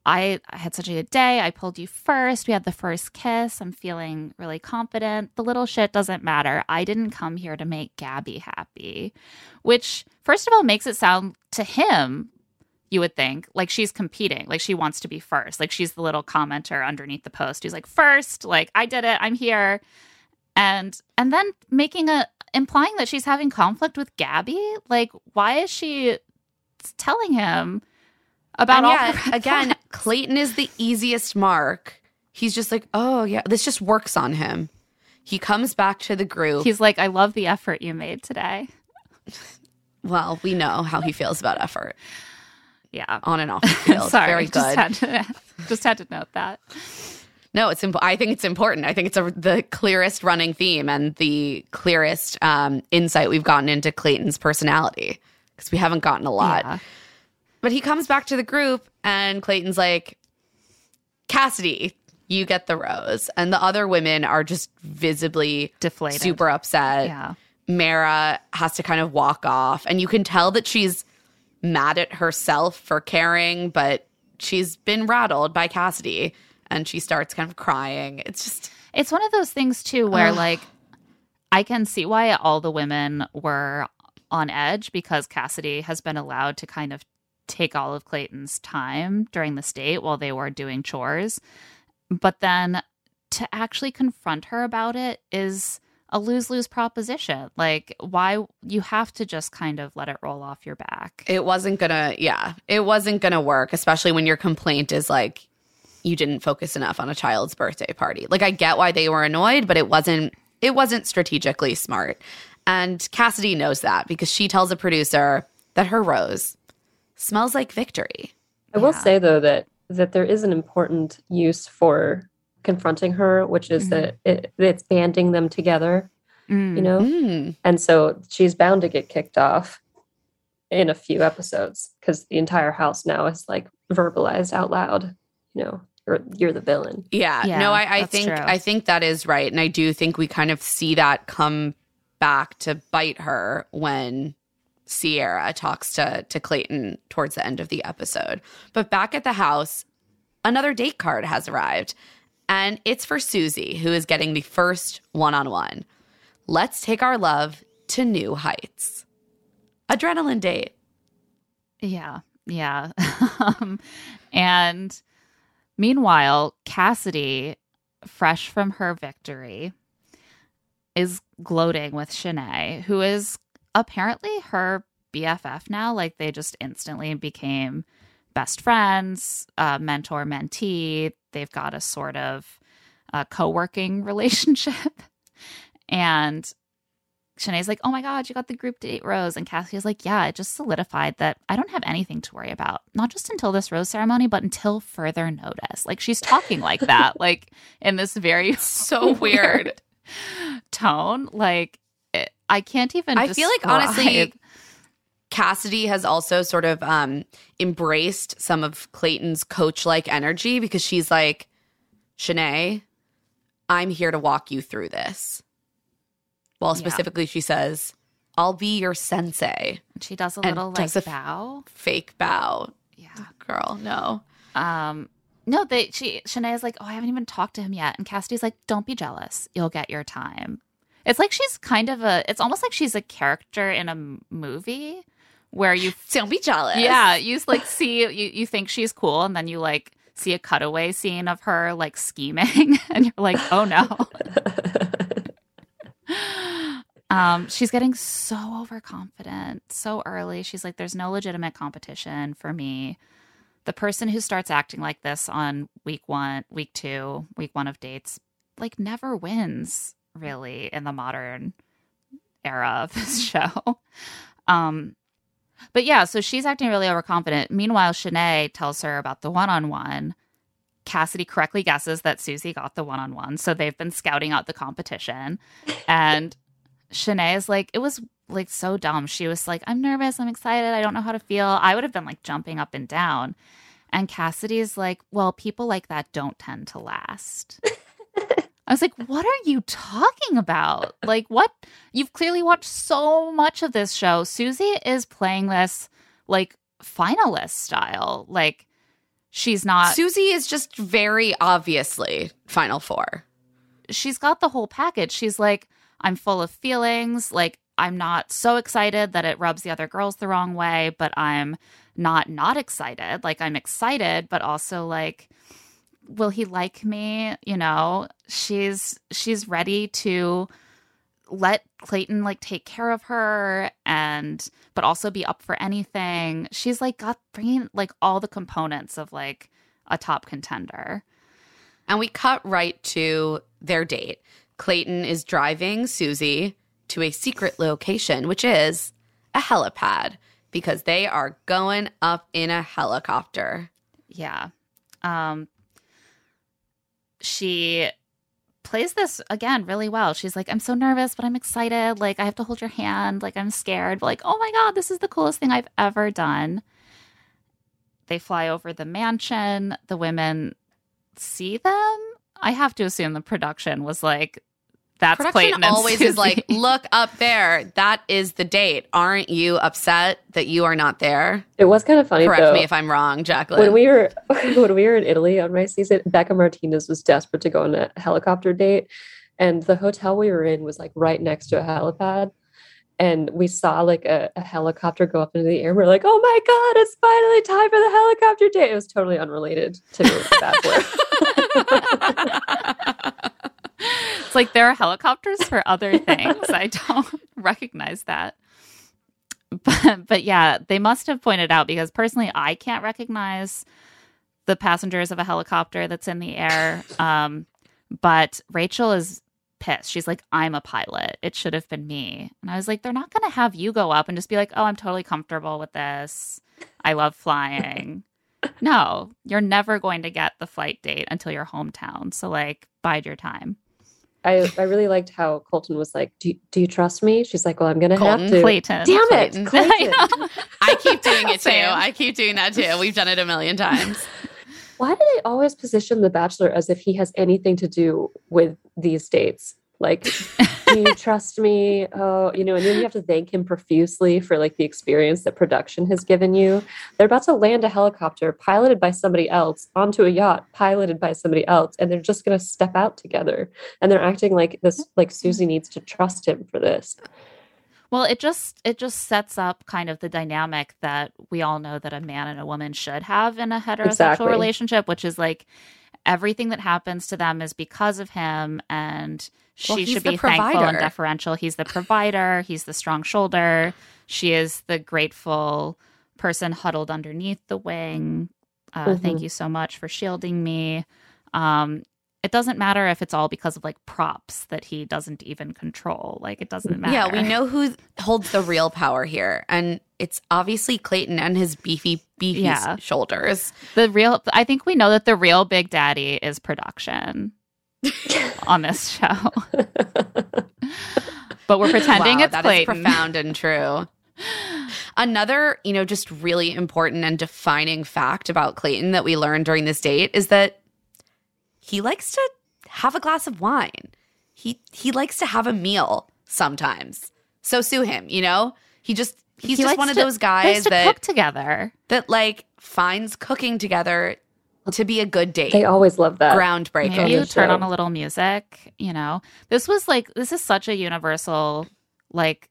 Speaker 2: I, I had such a good day. I pulled you first. We had the first kiss. I'm feeling really confident. The little shit doesn't matter. I didn't come here to make Gabby happy, which first of all makes it sound to him you would think like she's competing like she wants to be first like she's the little commenter underneath the post who's like first like i did it i'm here and and then making a implying that she's having conflict with gabby like why is she telling him about
Speaker 3: and
Speaker 2: all
Speaker 3: yeah, again,
Speaker 2: flags?
Speaker 3: Clayton is the easiest mark. He's just like, oh yeah, this just works on him. He comes back to the group.
Speaker 2: he's like i love the effort you made today
Speaker 3: well, we know how he feels about effort
Speaker 2: yeah
Speaker 3: on and off the field.
Speaker 2: sorry
Speaker 3: Very
Speaker 2: just had to just had to note that
Speaker 3: No, it's. Imp- I think it's important. I think it's a, the clearest running theme and the clearest um, insight we've gotten into Clayton's personality because we haven't gotten a lot.
Speaker 2: Yeah.
Speaker 3: But he comes back to the group and Clayton's like, Cassidy, you get the rose. And the other women are just visibly
Speaker 2: Deflated.
Speaker 3: super upset.
Speaker 2: yeah
Speaker 3: Mara has to kind of walk off. And you can tell that she's mad at herself for caring, but she's been rattled by Cassidy and she starts kind of crying. It's just,
Speaker 2: It's one of those things too where like I can see why all the women were on edge because Cassidy has been allowed to kind of take all of Clayton's time during the date while they were doing chores. But then to actually confront her about it is a lose-lose proposition. Like why you have to just kind of let it roll off your back.
Speaker 3: it wasn't gonna, yeah, it wasn't gonna work, especially when your complaint is like, you didn't focus enough on a child's birthday party. Like I get why they were annoyed, but it wasn't it wasn't strategically smart. And Cassidy knows that because she tells a producer that her rose smells like victory.
Speaker 4: I will
Speaker 2: Yeah.
Speaker 4: say though that that there is an important use for confronting her, which is
Speaker 2: Mhm.
Speaker 4: that it, it's banding them together,
Speaker 2: Mm.
Speaker 4: you know?
Speaker 3: Mm.
Speaker 4: And so she's bound to get kicked off in a few episodes because the entire house now is like verbalized out loud, you know, or you're the villain.
Speaker 3: Yeah.
Speaker 2: Yeah,
Speaker 3: no, I, I think
Speaker 2: true.
Speaker 3: I think that is right. And I do think we kind of see that come back to bite her when Sierra talks to to Clayton towards the end of the episode. But back at the house, another date card has arrived, and it's for Susie, who is getting the first one-on-one. Let's take our love to new heights. Adrenaline date.
Speaker 2: Yeah, yeah. um, and meanwhile, Cassidy, fresh from her victory, is gloating with Shanae, who is apparently her BFF now. Like they just instantly became best friends, uh, mentor mentee. They've got a sort of uh, co working relationship. and Shanae's like, oh my God, you got the group date rose. And Cassie's like, yeah, it just solidified that I don't have anything to worry about. Not just until this rose ceremony, but until further notice. Like she's talking like that, like in this very
Speaker 3: so weird
Speaker 2: tone. Like it, I can't even.
Speaker 3: I feel like honestly, Cassidy has also sort of um, embraced some of Clayton's coach like energy because she's like, Shanae, I'm here to walk you through this. Well,
Speaker 2: Yeah.
Speaker 3: specifically, she says, I'll be your sensei.
Speaker 2: she does a
Speaker 3: and
Speaker 2: little like
Speaker 3: a
Speaker 2: bow.
Speaker 3: Fake bow.
Speaker 2: Yeah.
Speaker 3: Girl, no.
Speaker 2: Um, no, they she Shanae's like, oh, I haven't even talked to him yet, and Cassidy's like, don't be jealous, you'll get your time. It's like she's kind of a. It's almost like she's a character in a movie where you
Speaker 3: Don't be jealous.
Speaker 2: yeah you like see you you think she's cool, and then you like see a cutaway scene of her like scheming, and you're like, oh no. Um, she's getting so overconfident so early. She's like, there's no legitimate competition for me. The person who starts acting like this on week one, week two, week one of dates, like never wins really in the modern era of this show. Um, but yeah, so she's acting really overconfident. Meanwhile, Shanae tells her about the one on one. Cassidy correctly guesses that Susie got the one on one. So they've been scouting out the competition. And Shanae is like, it was like so dumb. She was like, I'm nervous. I'm excited. I don't know how to feel. I would have been like jumping up and down. And Cassidy's like, well, people like that don't tend to last. I was like, what are you talking about? Like, what? You've clearly watched so much of this show. Susie is playing this like finalist style. Like, she's not.
Speaker 3: Susie is just very obviously Final Four.
Speaker 2: she's got the whole package. She's like, I'm full of feelings. Like, I'm not so excited that it rubs the other girls the wrong way, but I'm not not excited. Like, I'm excited, but also like, will he like me? You know, she's she's ready to let Clayton like take care of her and but also be up for anything. She's like got bringing like all the components of like a top contender.
Speaker 3: And we cut right to their date. Clayton is driving Susie to a secret location, which is a helipad, because they are going up in a helicopter.
Speaker 2: Yeah. Um she plays this again really well. She's like, I'm so nervous, but I'm excited. Like, I have to hold your hand. Like, I'm scared. But like, oh my God, this is the coolest thing I've ever done. They fly over the mansion. The women see them. I have to assume the production was like, that's
Speaker 3: Production
Speaker 2: Clayton and
Speaker 3: always is like, look up there. That is the date. Aren't you upset that you are not there?
Speaker 4: It was kind of funny.
Speaker 3: Correct
Speaker 4: though.
Speaker 3: me if I'm wrong, Jacqueline.
Speaker 4: when we were when we were in Italy on my season, Becca Martinez was desperate to go on a helicopter date, and the hotel we were in was like right next to a helipad, and we saw like a, a helicopter go up into the air. And we're like, "Oh my god, it's finally time for the helicopter date!" It was totally unrelated to The Bachelor.
Speaker 2: It's like there are helicopters for other things. I don't recognize that. But but yeah, they must have pointed out because personally I can't recognize the passengers of a helicopter that's in the air. Um, but Rachel is pissed. She's like, I'm a pilot. It should have been me. And I was like, they're not going to have you go up and just be like, oh, I'm totally comfortable with this. I love flying. no, you're never going to get the flight date until your hometown. So, like, bide your time.
Speaker 4: I I really liked how Colton was like, "Do you, do you trust me?" She's like, "Well, I'm gonna have to."
Speaker 2: Clayton.
Speaker 4: Damn
Speaker 3: Clayton.
Speaker 4: it, Clayton.
Speaker 3: I keep doing it too. I keep doing that too. We've done it a million times.
Speaker 4: Why do they always position the Bachelor as if he has anything to do with these dates? Like, do you trust me? Oh, you know, and then you have to thank him profusely for like the experience that production has given you. They're about to land a helicopter piloted by somebody else onto a yacht piloted by somebody else, and they're just going to step out together. And they're acting like this, like Susie needs to trust him for this.
Speaker 2: Well, it just it just sets up kind of the dynamic that we all know that a man and a woman should have in a heterosexual
Speaker 4: Exactly.
Speaker 2: relationship, which is like everything that happens to them is because of him and she
Speaker 3: Well,
Speaker 2: should be thankful and deferential. He's the provider, he's the strong shoulder. She is the grateful person huddled underneath the wing. Uh, Thank
Speaker 4: Mhm.
Speaker 2: you so much for shielding me. Um, it doesn't matter if it's all because of like props that he doesn't even control. Like it doesn't matter.
Speaker 3: Yeah, we know who holds the real power here, and it's obviously Clayton and his beefy, beefy
Speaker 2: Yeah.
Speaker 3: shoulders.
Speaker 2: the real i think we know that the real big daddy is production on this show but we're pretending
Speaker 3: Wow,
Speaker 2: it's
Speaker 3: that is
Speaker 2: Clayton.
Speaker 3: profound and true. Another, you know, just really important and defining fact about Clayton that we learned during this date is that he likes to have a glass of wine. He he likes to have a meal sometimes. So sue him, you know? He just he's
Speaker 2: He
Speaker 3: just
Speaker 2: likes
Speaker 3: one of
Speaker 2: to-
Speaker 3: those guys that
Speaker 2: cook together
Speaker 3: that like finds cooking together to be a good date.
Speaker 4: They always love that.
Speaker 3: Groundbreaking.
Speaker 2: maybe you
Speaker 4: the
Speaker 2: turn
Speaker 4: show.
Speaker 2: on a little music you know this was like this is such a universal like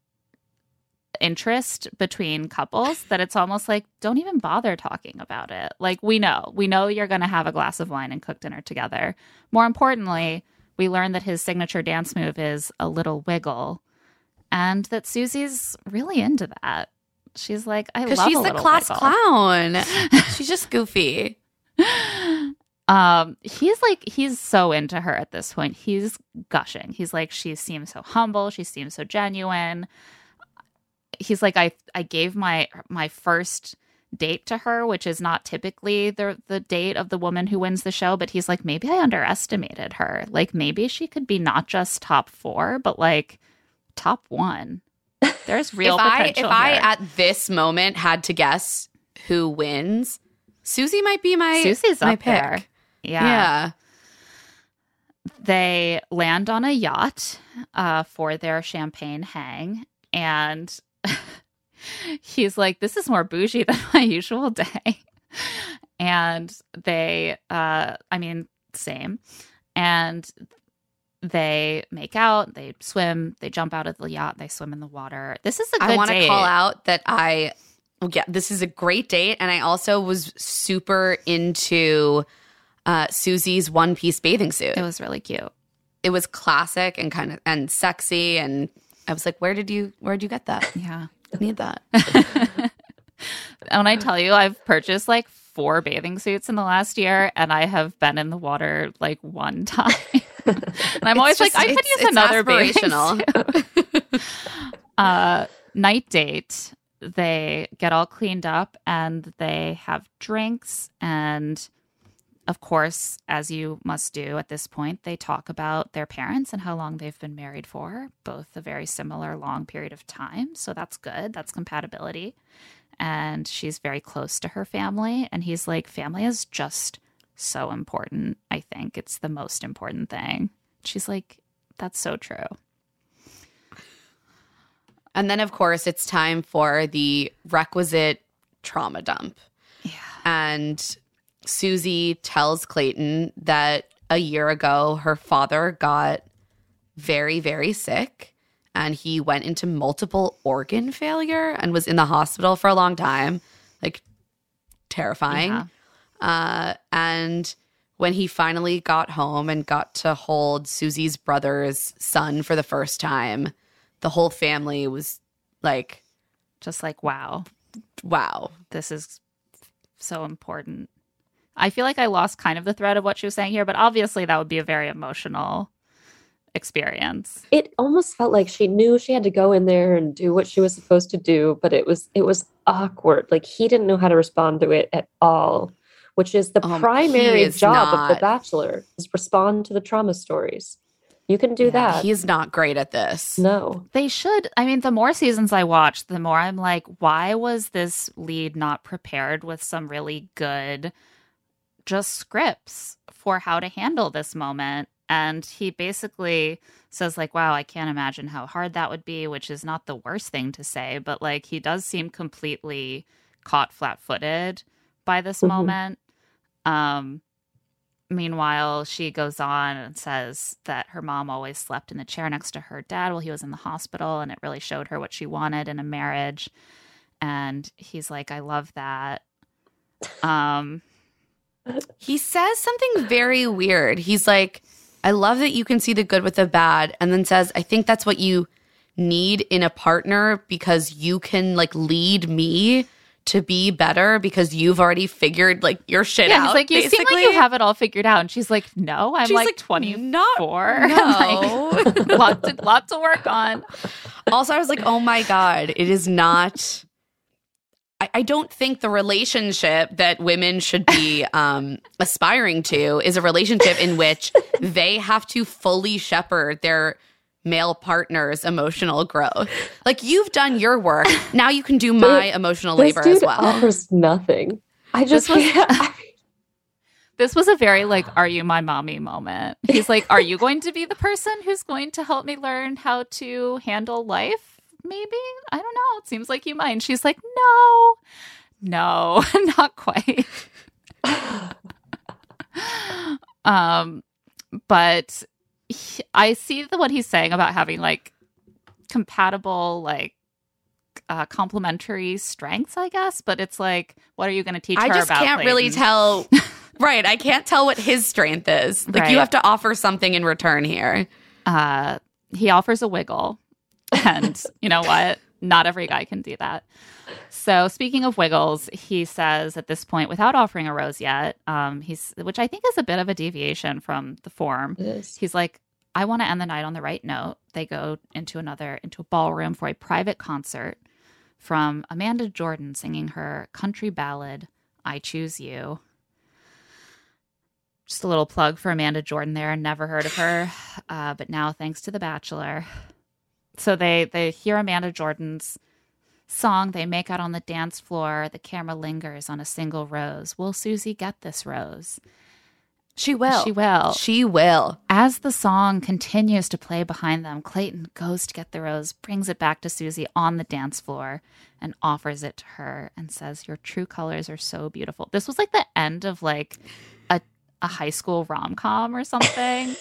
Speaker 2: interest between couples that it's almost like don't even bother talking about it. Like we know we know you're going to have a glass of wine and cook dinner together. More importantly we learn that his signature dance move is a little wiggle and that susie's really into that. She's like i love
Speaker 3: Because she's
Speaker 2: a
Speaker 3: the class
Speaker 2: wiggle.
Speaker 3: clown. she's just goofy.
Speaker 2: um he's like he's so into her at this point. He's gushing. He's like she seems so humble. She seems so genuine he's like i i gave my my first date to her which is not typically the the date of the woman who wins the show but he's like maybe i underestimated her like maybe she could be not just top 4 but like top 1 there's real
Speaker 3: if I if
Speaker 2: potential
Speaker 3: I at this moment had to guess who wins, Susie might be my
Speaker 2: Susie's
Speaker 3: my pick.
Speaker 2: there yeah.
Speaker 3: Yeah.
Speaker 2: they land on a yacht uh, for their champagne hang and he's like this is more bougie than my usual day. And they uh i mean same. And they make out they swim they jump out of the yacht they swim in the water. This is a good
Speaker 3: I want to call out that I yeah, this is a great date and I also was super into uh Susie's one piece bathing suit.
Speaker 2: it was really cute.
Speaker 3: It was classic and kind of and sexy and I was like, where did you where did you get that?
Speaker 2: yeah
Speaker 3: I need that.
Speaker 2: And when I tell you I've purchased like four bathing suits in the last year and I have been in the water like one time. and I'm always
Speaker 3: just-
Speaker 2: like, I could use another bathing suit. uh, night date, they get all cleaned up and they have drinks. And of course, as you must do at this point, they talk about their parents and how long they've been married for, both a very similar long period of time. So that's good. That's compatibility. And she's very close to her family. And he's like, family is just so important. I think it's the most important thing. She's like, that's so true.
Speaker 3: And then, of course, it's time for the requisite trauma dump.
Speaker 2: Yeah.
Speaker 3: And Susie tells Clayton that a year ago, her father got very, very sick and he went into multiple organ failure and was in the hospital for a long time. Like, terrifying.
Speaker 2: Yeah.
Speaker 3: Uh, and when he finally got home and got to hold Susie's brother's son for the first time, the whole family was like,
Speaker 2: Just like, wow,
Speaker 3: wow.
Speaker 2: this is so important. I feel like I lost kind of the thread of what she was saying here, but obviously that would be a very emotional experience.
Speaker 4: It almost felt like she knew she had to go in there and do what she was supposed to do, but it was it was awkward. Like he didn't know how to respond to it at all, which is the
Speaker 3: Um,
Speaker 4: primary
Speaker 3: is
Speaker 4: job of the bachelor is respond to the trauma stories. You can do that.
Speaker 3: He's not great at this.
Speaker 4: no.
Speaker 2: They should. I mean, the more seasons I watch, the more I'm like, why was this lead not prepared with some really good just scripts for how to handle this moment? And he basically says, like, wow, I can't imagine how hard that would be, which is not the worst thing to say, but like he does seem completely caught flat footed by this
Speaker 4: Mhm.
Speaker 2: moment. Um, meanwhile, she goes on and says that her mom always slept in the chair next to her dad while he was in the hospital, and it really showed her what she wanted in a marriage. And he's like, I love that. Um,
Speaker 3: He says something very weird. He's like, I love that you can see the good with the bad. And then says, I think that's what you need in a partner because you can like lead me to be better because you've already figured like your shit
Speaker 2: yeah,
Speaker 3: out.
Speaker 2: he's like, you seem like you have it all figured out. And she's like, no, I'm
Speaker 3: She's
Speaker 2: like,
Speaker 3: like,
Speaker 2: 24.
Speaker 3: no.
Speaker 2: like, lot, to, lot to work on.
Speaker 3: also, I was like, oh my God, it is not. I, I don't think the relationship that women should be um, aspiring to is a relationship in which they have to fully shepherd their male partner's emotional growth. Like you've done your work, now you can do my emotional
Speaker 4: This
Speaker 3: labor
Speaker 4: dude
Speaker 3: as well.
Speaker 4: offers nothing. I just
Speaker 2: This was-
Speaker 4: can't.
Speaker 2: This was a very like, are you my mommy moment. He's like, are you going to be the person who's going to help me learn how to handle life? Maybe. I don't know. It seems like you might. She's like, no, no, not quite. um, but he- I see the, what he's saying about having like compatible, like, uh, complementary strengths, I guess. But it's like, what are you going to teach
Speaker 3: I
Speaker 2: her
Speaker 3: just
Speaker 2: about?
Speaker 3: can't really tell. right, I can't tell what his strength is. Like
Speaker 2: Right.
Speaker 3: you have to offer something in return here.
Speaker 2: uh, he offers a wiggle. And you know what? Not every guy can do that. So speaking of wiggles, he says at this point, without offering a rose yet, um, he's which I think is a bit of a deviation from the form. He's like, I want to end the night on the right note. They go into another into a ballroom for a private concert from Amanda Jordan singing her country ballad, I Choose You. Just a little plug for Amanda Jordan there. Never heard of her, uh, but now thanks to The Bachelor. So they they hear Amanda Jordan's song. They make out on the dance floor. The camera lingers on a single rose. Will Susie get this rose?
Speaker 3: She will.
Speaker 2: She will.
Speaker 3: She will.
Speaker 2: As the song continues to play behind them, Clayton goes to get the rose, brings it back to Susie on the dance floor, and offers it to her and says, Your true colors are so beautiful. This was like the end of like a, a high school rom com or something.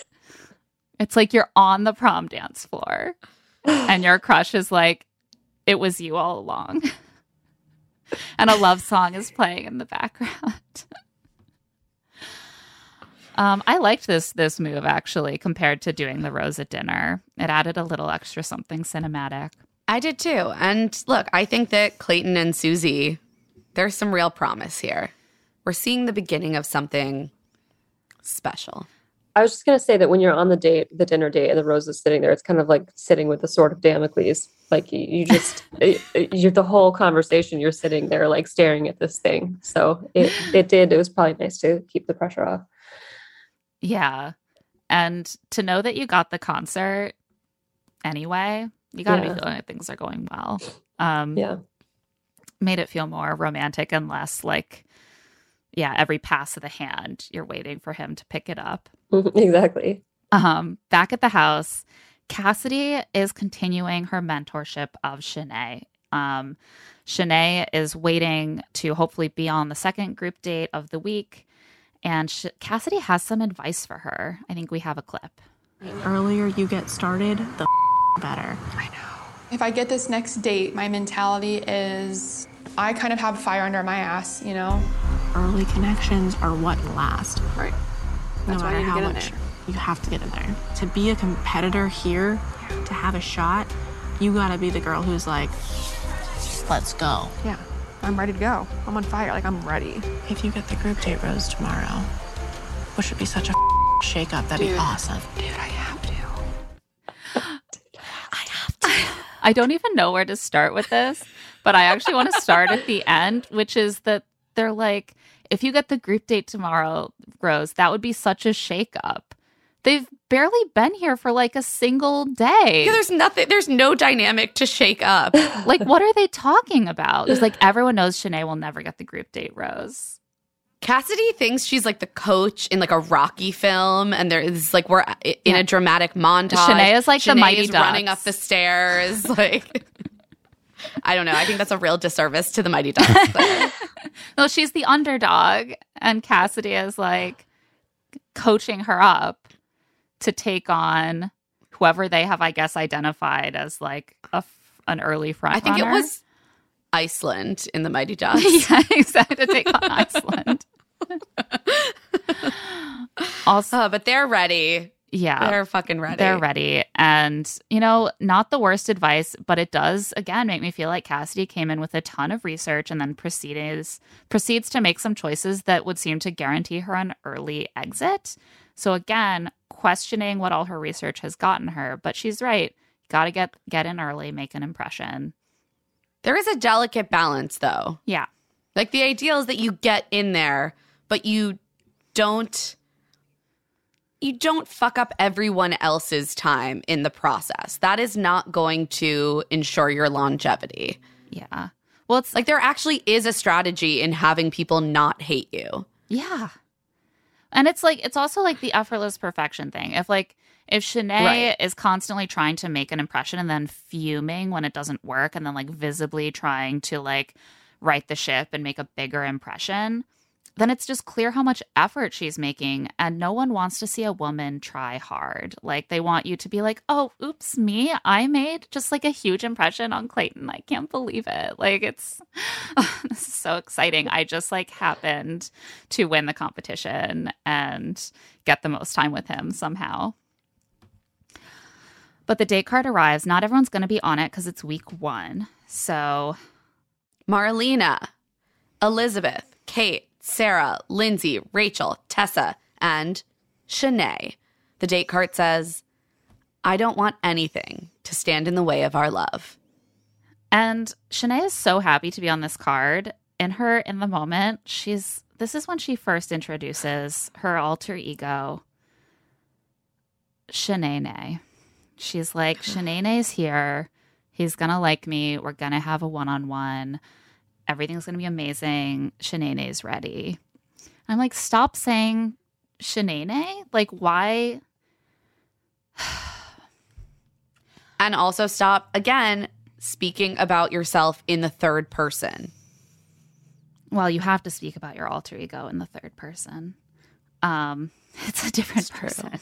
Speaker 2: it's like you're on the prom dance floor and your crush is like, It was you all along. and a love song is playing in the background. Um, I liked this this move actually compared to doing the rose at dinner. It added a little extra something cinematic.
Speaker 3: I did too. And look, I think that Clayton and Susie, there's some real promise here. We're seeing the beginning of something special.
Speaker 4: I was just gonna say that when you're on the date, the dinner date, and the rose is sitting there, it's kind of like sitting with the sword of Damocles. Like you, you just, you're the whole conversation. You're sitting there like staring at this thing. So it, it did. It was probably nice to keep the pressure off.
Speaker 2: Yeah. And to know that you got the concert anyway, you got to
Speaker 4: Yeah.
Speaker 2: be feeling like things are going well. Um,
Speaker 4: Yeah.
Speaker 2: Made it feel more romantic and less like, yeah, every pass of the hand, you're waiting for him to pick it up.
Speaker 4: exactly.
Speaker 2: Um, back at the house, Cassidy is continuing her mentorship of Shanae. Um, Shanae is waiting to hopefully be on the second group date of the week. And Sh- Cassidy has some advice for her. I think we have a clip.
Speaker 9: earlier you get started, the better. I know.
Speaker 8: If I get this next date, my mentality is I kind of have fire under my ass, you know?
Speaker 9: Early connections are what last.
Speaker 8: Right.
Speaker 9: No
Speaker 8: That's why I
Speaker 9: matter
Speaker 8: need to
Speaker 9: how
Speaker 8: get
Speaker 9: much you have to get in there. To be a competitor here, to have a shot, you gotta be the girl who's like, let's go.
Speaker 8: Yeah. I'm ready to go. I'm on fire. Like, I'm ready.
Speaker 9: If you get the group date rose tomorrow, which would be such a shake up, that'd be awesome.
Speaker 8: Dude. I have to.
Speaker 2: I have to. I don't even know where to start with this, but I actually want to start at the end, which is that they're like, if you get the group date tomorrow, Rose, that would be such a shakeup. They've barely been here for like a single day.
Speaker 3: Yeah, there's nothing, there's no dynamic to shake up.
Speaker 2: like, what are they talking about? It's like everyone knows Shanae will never get the group date, Rose.
Speaker 3: Cassidy thinks she's like the coach in like a Rocky film, and there is like we're uh, in
Speaker 2: Yeah.
Speaker 3: a dramatic montage.
Speaker 2: Shanae is like the
Speaker 3: Shanae
Speaker 2: Mighty
Speaker 3: is running up the stairs. Like, I don't know. I think that's a real disservice to the Mighty Ducks.
Speaker 2: No, she's the underdog, and Cassidy is like coaching her up to take on whoever they have, I guess, identified as like a f- an early front.
Speaker 3: I think it was Iceland in the Mighty Ducks.
Speaker 2: yeah, exactly to take on Iceland. also,
Speaker 3: Uh, but they're ready.
Speaker 2: Yeah,
Speaker 3: They're fucking ready.
Speaker 2: They're ready. And, you know, not the worst advice, but it does, again, make me feel like Cassidy came in with a ton of research and then proceeds, proceeds to make some choices that would seem to guarantee her an early exit. So, again, questioning what all her research has gotten her. But she's right. Got to get get in early, make an impression.
Speaker 3: There is a delicate balance, though.
Speaker 2: Yeah.
Speaker 3: Like the ideal is that you get in there, but you don't you don't fuck up everyone else's time in the process. That is not going to ensure your longevity.
Speaker 2: Yeah. Well, it's
Speaker 3: Like there actually is a strategy in having people not hate you.
Speaker 2: Yeah. And it's like it's also like the effortless perfection thing. If like if Shanae
Speaker 3: Right.
Speaker 2: is constantly trying to make an impression and then fuming when it doesn't work and then like visibly trying to like right the ship and make a bigger impression, then it's just clear how much effort she's making and no one wants to see a woman try hard. Like they want you to be like, "Oh, oops, me. I made just like a huge impression on Clayton. I can't believe it." Like it's this is so exciting. I just like happened to win the competition and get the most time with him somehow. But the date card arrives. Not everyone's going to be on it because it's week one. So
Speaker 3: Marlena, Elizabeth, Kate, Sarah, Lindsay, Rachel, Tessa, and Shanae. The date card says, I don't want anything to stand in the way of our love.
Speaker 2: And Shanae is so happy to be on this card. In her, in the moment, she's this is when she first introduces her alter ego, Shanae. She's like, Shanae's here. He's gonna like me. We're gonna have a one on one. Everything's gonna be amazing. Shanae's ready. I'm like, stop saying Shanae. Like, why?
Speaker 3: And also stop, again, speaking about yourself in the third person.
Speaker 2: well you have to speak about your alter ego in the third person um it's a different person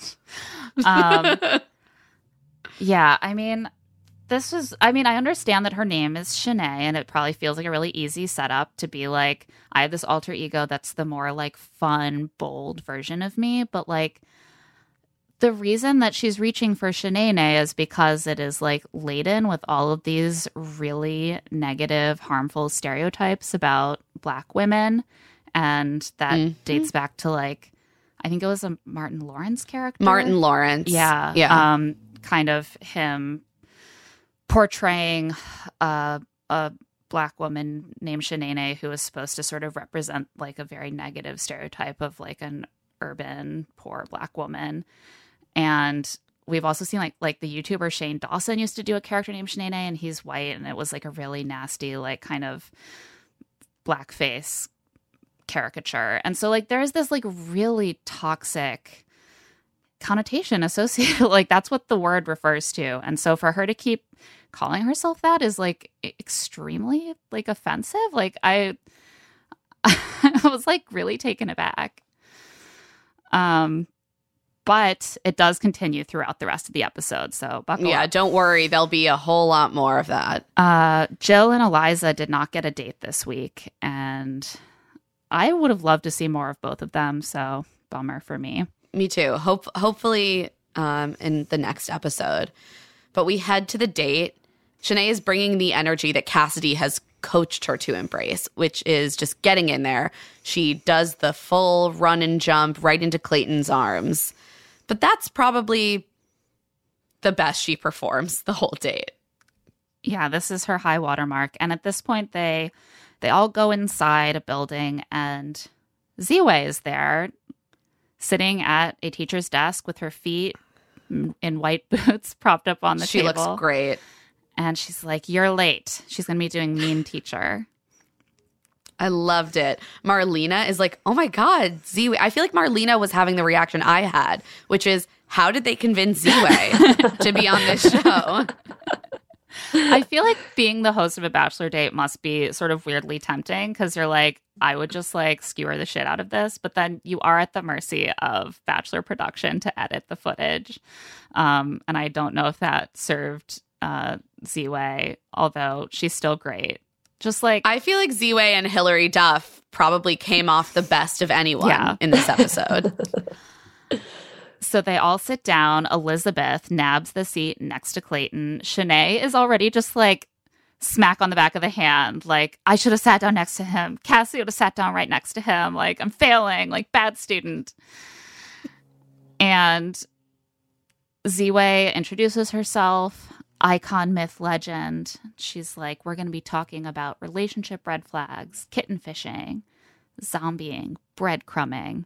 Speaker 2: um yeah i mean this is i mean i understand that her name is Shanae and it probably feels like a really easy setup to be like i have this alter ego that's the more like fun bold version of me but like the reason that she's reaching for Shanae is because it is like laden with all of these really negative, harmful stereotypes about Black women. And that
Speaker 3: Mhm.
Speaker 2: dates back to like, I think it was a Martin Lawrence character.
Speaker 3: Martin Lawrence.
Speaker 2: Yeah.
Speaker 3: Yeah.
Speaker 2: Um, kind of him portraying a, a black woman named Shanae was supposed to sort of represent like a very negative stereotype of like an urban poor black woman. And we've also seen like like the YouTuber Shane Dawson used to do a character named Shanae and he's white and it was like a really nasty like kind of blackface caricature. And so like there's this like really toxic connotation associated like that's what the word refers to. And so for her to keep calling herself that is like extremely like offensive. Like I I was like really taken aback. Um but it does continue throughout the rest of the episode. So buckle
Speaker 3: yeah,
Speaker 2: up.
Speaker 3: don't worry. There'll be a whole lot more of that.
Speaker 2: Uh, Jill and Eliza did not get a date this week, and I would have loved to see more of both of them. So bummer for me.
Speaker 3: Me too. Hope hopefully um, in the next episode. But we head to the date. Shanae is bringing the energy that Cassidy has coached her to embrace, which is just getting in there. She does the full run and jump right into Clayton's arms. But that's probably the best she performs the whole date.
Speaker 2: Yeah, this is her high water mark, and at this point, they they all go inside a building, and Ziwe is there, sitting at a teacher's desk with her feet in white boots propped up on the
Speaker 3: she
Speaker 2: table.
Speaker 3: looks great.
Speaker 2: And she's like, You're late. She's going to be doing mean teacher.
Speaker 3: I loved it. Marlena is like, oh my God, Z I feel like Marlena was having the reaction I had, which is, how did they convince Z to be on this show?
Speaker 2: I feel like being the host of a bachelor date must be sort of weirdly tempting because you're like, I would just like skewer the shit out of this, but then you are at the mercy of bachelor production to edit the footage. Um, and I don't know if that served uh, Ziwe, although she's still great. Just like
Speaker 3: I feel like Ziwe and Hilary Duff probably came off the best of anyone
Speaker 2: Yeah.
Speaker 3: in this episode.
Speaker 2: So they all sit down. Elizabeth nabs the seat next to Clayton. Shanae is already just like smack on the back of the hand. Like, I should have sat down next to him. Cassie would have sat down right next to him. Like, I'm failing, like, bad student. And Ziwe introduces herself, icon, myth, legend. She's like, we're going to be talking about relationship red flags, kitten fishing, zombieing, breadcrumbing.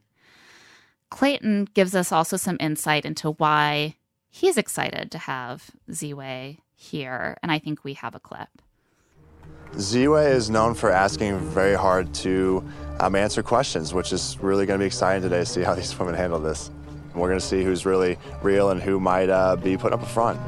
Speaker 2: Clayton gives us also some insight into why he's excited to have Ziwe here, and I think we have a clip.
Speaker 10: Ziwe is known for asking very hard to um, answer questions, which is really going to be exciting today to see how these women handle this. We're going to see who's really real and who might uh, be put up a front.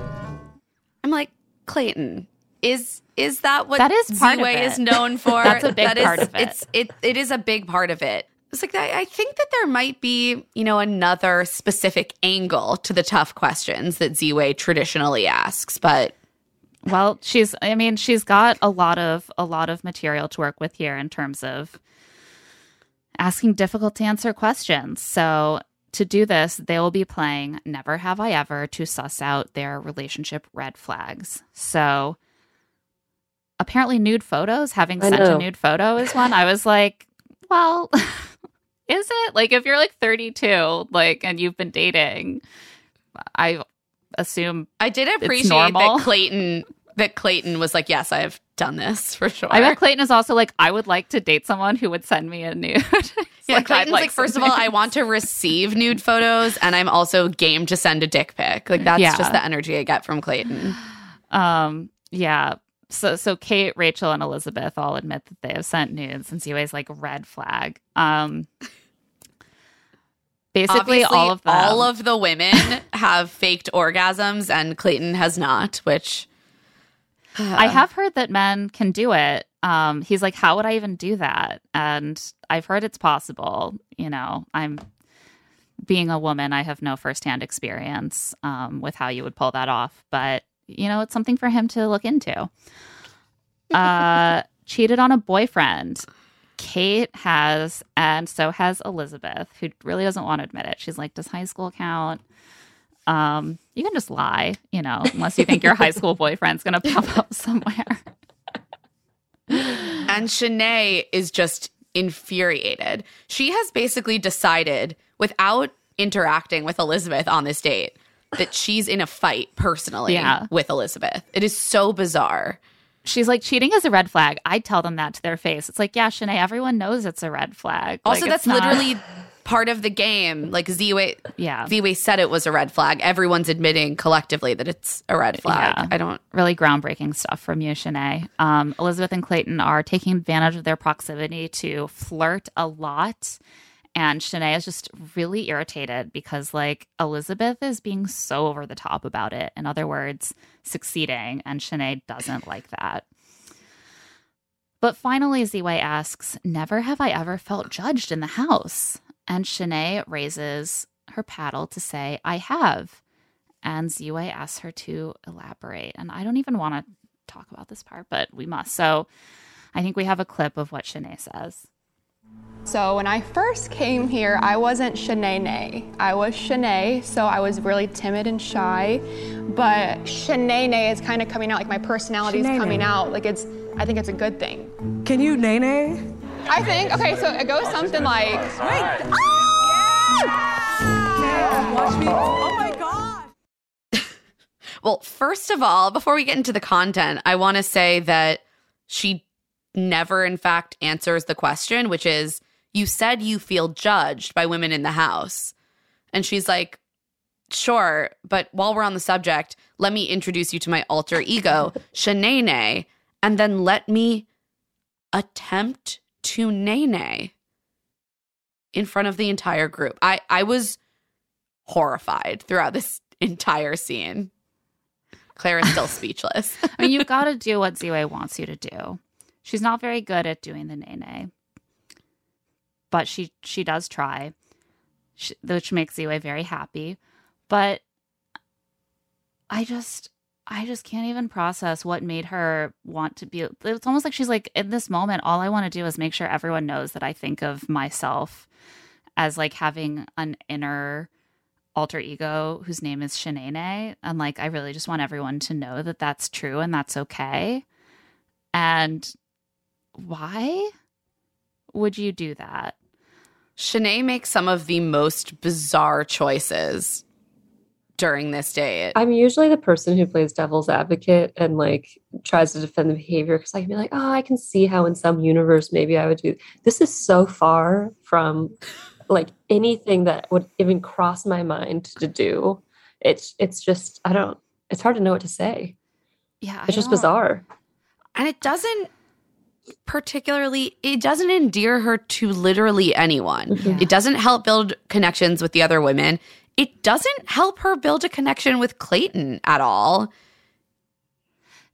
Speaker 3: I'm like, Clayton, is is that what
Speaker 2: That is part of
Speaker 3: Ziwe
Speaker 2: it.
Speaker 3: is known for?
Speaker 2: That's a big
Speaker 3: That is-
Speaker 2: part of it.
Speaker 3: It's it it is a big part of it. It's like I, I think that there might be, you know, another specific angle to the tough questions that Ziwe traditionally asks, but
Speaker 2: Well, she's I mean, she's got a lot of a lot of material to work with here in terms of asking difficult to answer questions. So to do this, they will be playing Never Have I Ever to suss out their relationship red flags. So apparently nude photos, having
Speaker 4: I
Speaker 2: sent a nude photo is one. I was like, well, is it? Like if you're like 32, like and you've been dating, I assume
Speaker 3: I did appreciate that Clayton that Clayton was like, "Yes, I have done this for sure."
Speaker 2: I bet Clayton is also like, I would like to date someone who would send me a nude.
Speaker 3: Yeah,
Speaker 2: like,
Speaker 3: Clayton's like,
Speaker 2: some
Speaker 3: first of all, I want to receive nude photos, and I'm also game to send a dick pic. Like that's
Speaker 2: Yeah.
Speaker 3: just the energy I get from Clayton.
Speaker 2: Um, yeah. So, so Kate, Rachel, and Elizabeth all admit that they have sent nudes, and Ziwe's like red flag. Um, basically,
Speaker 3: Obviously,
Speaker 2: all of them.
Speaker 3: all of the women have faked orgasms, and Clayton has not. Which
Speaker 2: I have heard that men can do it. Um, he's like, how would I even do that? And I've heard it's possible. You know, I'm being a woman, I have no firsthand experience um, with how you would pull that off, but you know, it's something for him to look into. Uh, cheated on a boyfriend. Kate has, and so has Elizabeth, who really doesn't want to admit it. She's like, "Does high school count?" Um, you can just lie, you know, unless you think your high school boyfriend's gonna pop up somewhere.
Speaker 3: and Shanae is just infuriated. She has basically decided, without interacting with Elizabeth on this date, that she's in a fight personally
Speaker 2: Yeah.
Speaker 3: with Elizabeth. It is so bizarre.
Speaker 2: She's like, cheating is a red flag. I tell them that to their face. It's like, yeah, Shanae, everyone knows it's a red flag.
Speaker 3: Also,
Speaker 2: Like,
Speaker 3: that's
Speaker 2: not-
Speaker 3: literally part of the game. Like Ziwe,
Speaker 2: Yeah.
Speaker 3: Ziwe said it was a red flag. Everyone's admitting collectively that it's a red flag.
Speaker 2: Yeah.
Speaker 3: I don't.
Speaker 2: really groundbreaking stuff from you, Shanae. Um, Elizabeth and Clayton are taking advantage of their proximity to flirt a lot. And Shanae is just really irritated because, like, Elizabeth is being so over the top about it. In other words, succeeding. And Shanae doesn't like that. But finally, Ziwe asks, Never have I ever felt judged in the house. And Shanae raises her paddle to say, I have. And Ziwe asks her to elaborate. And I don't even want to talk about this part, but we must. So I think we have a clip of what Shanae says.
Speaker 11: So when I first came here, I wasn't Shanae. I was Shanae, so I was really timid and shy. But Shanae is kind of coming out, like my personality is coming out. Like it's, I think it's a good thing.
Speaker 12: Can you nay nay?
Speaker 11: I think, okay, so it goes something like.
Speaker 12: Wait. Ah! Watch me. Oh my god.
Speaker 3: Well, first of all, before we get into the content, I want to say that she never, in fact, answers the question, which is you said you feel judged by women in the house. And she's like, sure, but while we're on the subject, let me introduce you to my alter ego, Shanae, and then let me attempt to Nene in front of the entire group. I, I was horrified throughout this entire scene. Claire is still speechless.
Speaker 2: I mean, you've got to do what Ziwe wants you to do. She's not very good at doing the nene, but she she does try, she, which makes Ziwe very happy. But I just I just can't even process what made her want to be. It's almost like she's like in this moment. All I want to do is make sure everyone knows that I think of myself as like having an inner alter ego whose name is Shanae. And like, I really just want everyone to know that that's true and that's okay. And why would you do that?
Speaker 3: Shanae makes some of the most bizarre choices during this date.
Speaker 4: I'm usually the person who plays devil's advocate and like tries to defend the behavior because I can be like, oh, I can see how in some universe maybe I would do. This is so far from like anything that would even cross my mind to do. It's it's just I don't. It's hard to know what to say.
Speaker 2: Yeah,
Speaker 4: it's just bizarre,
Speaker 3: and it doesn't particularly it doesn't endear her to literally anyone.
Speaker 4: Mm-hmm.
Speaker 3: It doesn't help build connections with the other women. It doesn't help her build a connection with Clayton at all.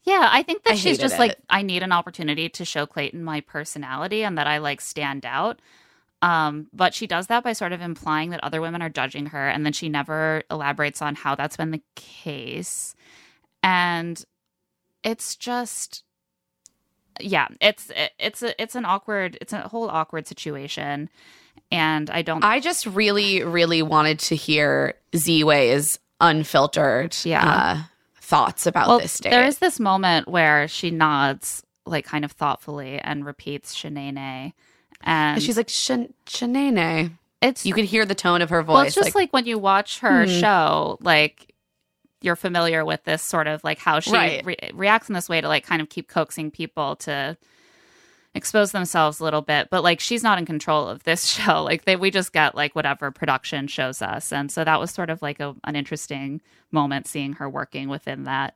Speaker 2: Yeah, I think that
Speaker 3: I
Speaker 2: she's just
Speaker 3: it.
Speaker 2: like I need an opportunity to show Clayton my personality and that I like stand out. Um, but she does that by sort of implying that other women are judging her, and then she never elaborates on how that's been the case. And it's just, yeah, it's it's a it's an awkward, it's a whole awkward situation, and I don't.
Speaker 3: I just really, really wanted to hear Ziwe's unfiltered
Speaker 2: Yeah.
Speaker 3: uh, thoughts about
Speaker 2: well,
Speaker 3: this date.
Speaker 2: there is this moment where she nods, like kind of thoughtfully, and repeats "Shanae," and
Speaker 3: she's like, Shan- Shanae.
Speaker 2: It's
Speaker 3: you could hear the tone of her voice.
Speaker 2: Well, it's just like, when you watch her
Speaker 3: Hmm.
Speaker 2: show, like you're familiar with this sort of like how she
Speaker 3: Right.
Speaker 2: re- reacts in this way to like kind of keep coaxing people to expose themselves a little bit. But like she's not in control of this show. Like they, we just get like whatever production shows us, and so that was sort of like a, an interesting moment seeing her working within that.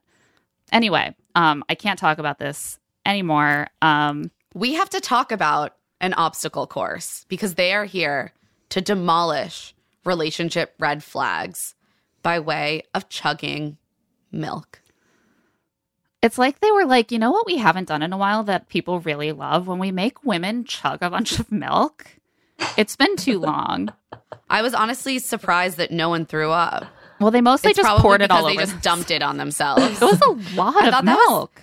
Speaker 2: Anyway, um, I can't talk about this anymore. Um,
Speaker 3: we have to talk about an obstacle course because they are here to demolish relationship red flags by way of chugging milk.
Speaker 2: It's like they were like, you know what we haven't done in a while that people really love when we make women chug a bunch of milk. It's been too long.
Speaker 3: I was honestly surprised that no one threw up.
Speaker 2: Well, they mostly
Speaker 3: It's
Speaker 2: just poured it all
Speaker 3: because
Speaker 2: over.
Speaker 3: They just dumped it on themselves.
Speaker 2: It was a lot
Speaker 3: I
Speaker 2: of
Speaker 3: that
Speaker 2: milk.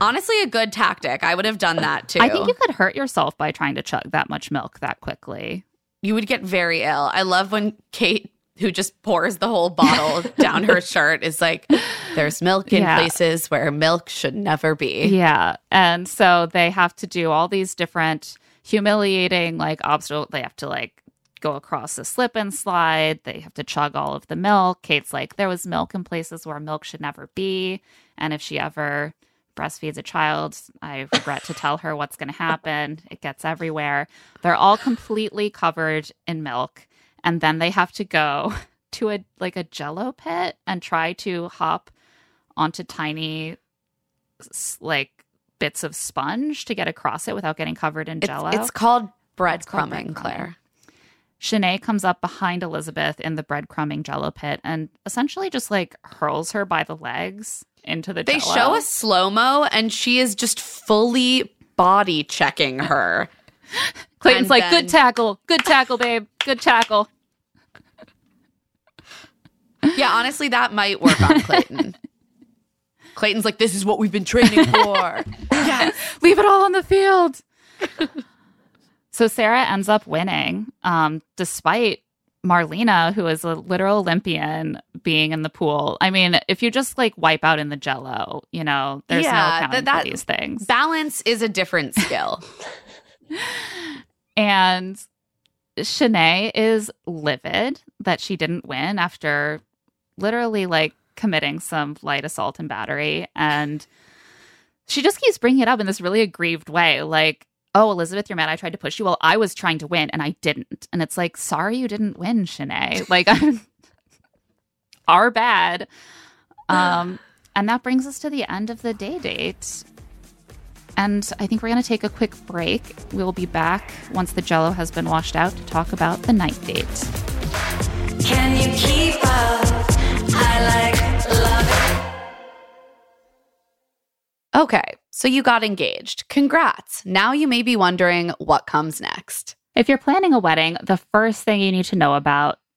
Speaker 3: honestly a good tactic. I would have done that too.
Speaker 2: I think you could hurt yourself by trying to chug that much milk that quickly.
Speaker 3: you would get very ill. I love when Kate, who just pours the whole bottle down her shirt, is like, "There's milk in
Speaker 2: Yeah.
Speaker 3: places where milk should never be."
Speaker 2: Yeah. And so they have to do all these different humiliating like obstacle they have to like go across a slip and slide. They have to chug all of the milk. Kate's like, there was milk in places where milk should never be. And if she ever breastfeeds a child, I regret to tell her what's going to happen. It gets everywhere. They're all completely covered in milk. And then they have to go to a like a jello pit and try to hop onto tiny like bits of sponge to get across it without getting covered in jello.
Speaker 3: it's called
Speaker 2: It's called
Speaker 3: breadcrumbing, Claire.
Speaker 2: Shanae comes up behind Elizabeth in the breadcrumbing jello pit and essentially just like hurls her by the legs into the
Speaker 3: They
Speaker 2: jello.
Speaker 3: show a slow mo, and she is just fully body checking her.
Speaker 2: Clayton's
Speaker 3: and
Speaker 2: like,
Speaker 3: then-
Speaker 2: good tackle, good tackle, babe, good tackle.
Speaker 3: Yeah, honestly, that might work on Clayton. Clayton's like, "This is what we've been training for." yes,
Speaker 2: leave it all on the field. so Sarah ends up winning, um, despite Marlena, who is a literal Olympian, being in the pool. I mean, if you just like wipe out in the jello, you know, there's no
Speaker 3: Yeah,
Speaker 2: accounting
Speaker 3: that-
Speaker 2: for these things.
Speaker 3: Balance is a different skill.
Speaker 2: And Shanae is livid that she didn't win after literally like committing some light assault and battery. And she just keeps bringing it up in this really aggrieved way. Like, oh, Elizabeth, you're mad I tried to push you. Well, I was trying to win and I didn't. And it's like, sorry you didn't win, Shanae. Like, I'm, our bad. Um, and that brings us to the end of the day date. And I think we're going to take a quick break. We'll be back once the jello has been washed out to talk about the night date.
Speaker 1: Can you keep up? I like love it.
Speaker 3: Okay, so you got engaged. Congrats. Now you may be wondering what comes next.
Speaker 2: If you're planning a wedding, the first thing you need to know about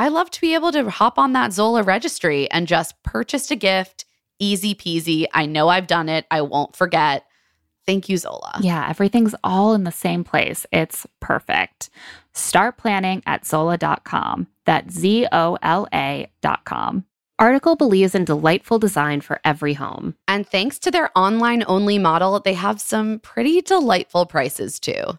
Speaker 3: I love to be able to hop on that Zola registry and just purchase a gift. Easy peasy. I know I've done it. I won't forget. Thank you, Zola.
Speaker 2: Yeah, everything's all in the same place. It's perfect. Start planning at Zola.com. That's Z O L A.com.
Speaker 7: Article believes in delightful design for every home.
Speaker 3: And thanks to their online only model, they have some pretty delightful prices too.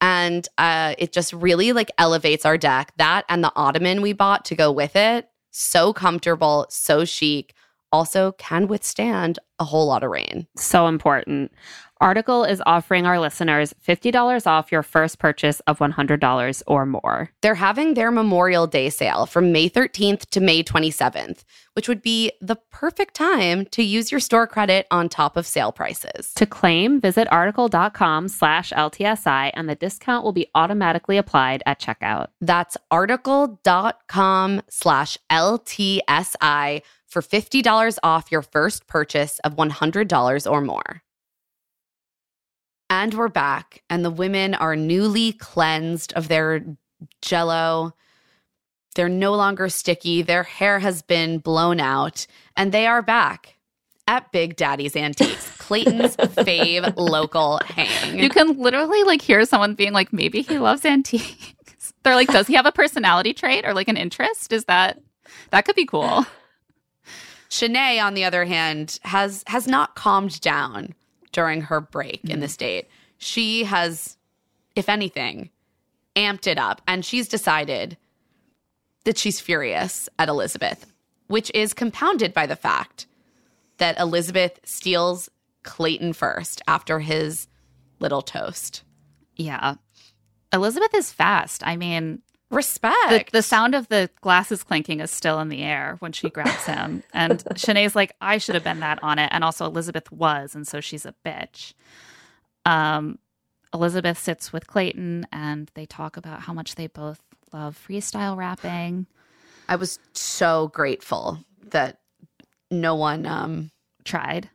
Speaker 3: and uh, it just really like elevates our deck. That and the ottoman we bought to go with it, so comfortable, so chic. Also, can withstand a whole lot of rain.
Speaker 7: So important. Article is offering our listeners $50 off your first purchase of $100 or more.
Speaker 3: They're having their Memorial Day sale from May 13th to May 27th, which would be the perfect time to use your store credit on top of sale prices.
Speaker 7: To claim, visit article.com slash LTSI and the discount will be automatically applied at checkout.
Speaker 3: That's article.com slash LTSI for $50 off your first purchase of $100 or more. And we're back, and the women are newly cleansed of their jello. They're no longer sticky. Their hair has been blown out, and they are back at Big Daddy's Antiques, Clayton's fave local hang.
Speaker 2: You can literally like hear someone being like, maybe he loves antiques. They're like, does he have a personality trait or like an interest? Is that that could be cool?
Speaker 3: Shanae, on the other hand, has has not calmed down during her break in the mm. state. She has, if anything, amped it up, and she's decided that she's furious at Elizabeth, which is compounded by the fact that Elizabeth steals Clayton first after his little toast.
Speaker 2: Yeah. Elizabeth is fast. I mean,
Speaker 3: respect.
Speaker 2: The, the sound of the glasses clinking is still in the air when she grabs him. and Shanae's like, I should have been that on it. And also Elizabeth was, and so she's a bitch. Um, Elizabeth sits with Clayton and they talk about how much they both love freestyle rapping.
Speaker 3: I was so grateful that no one um
Speaker 2: tried.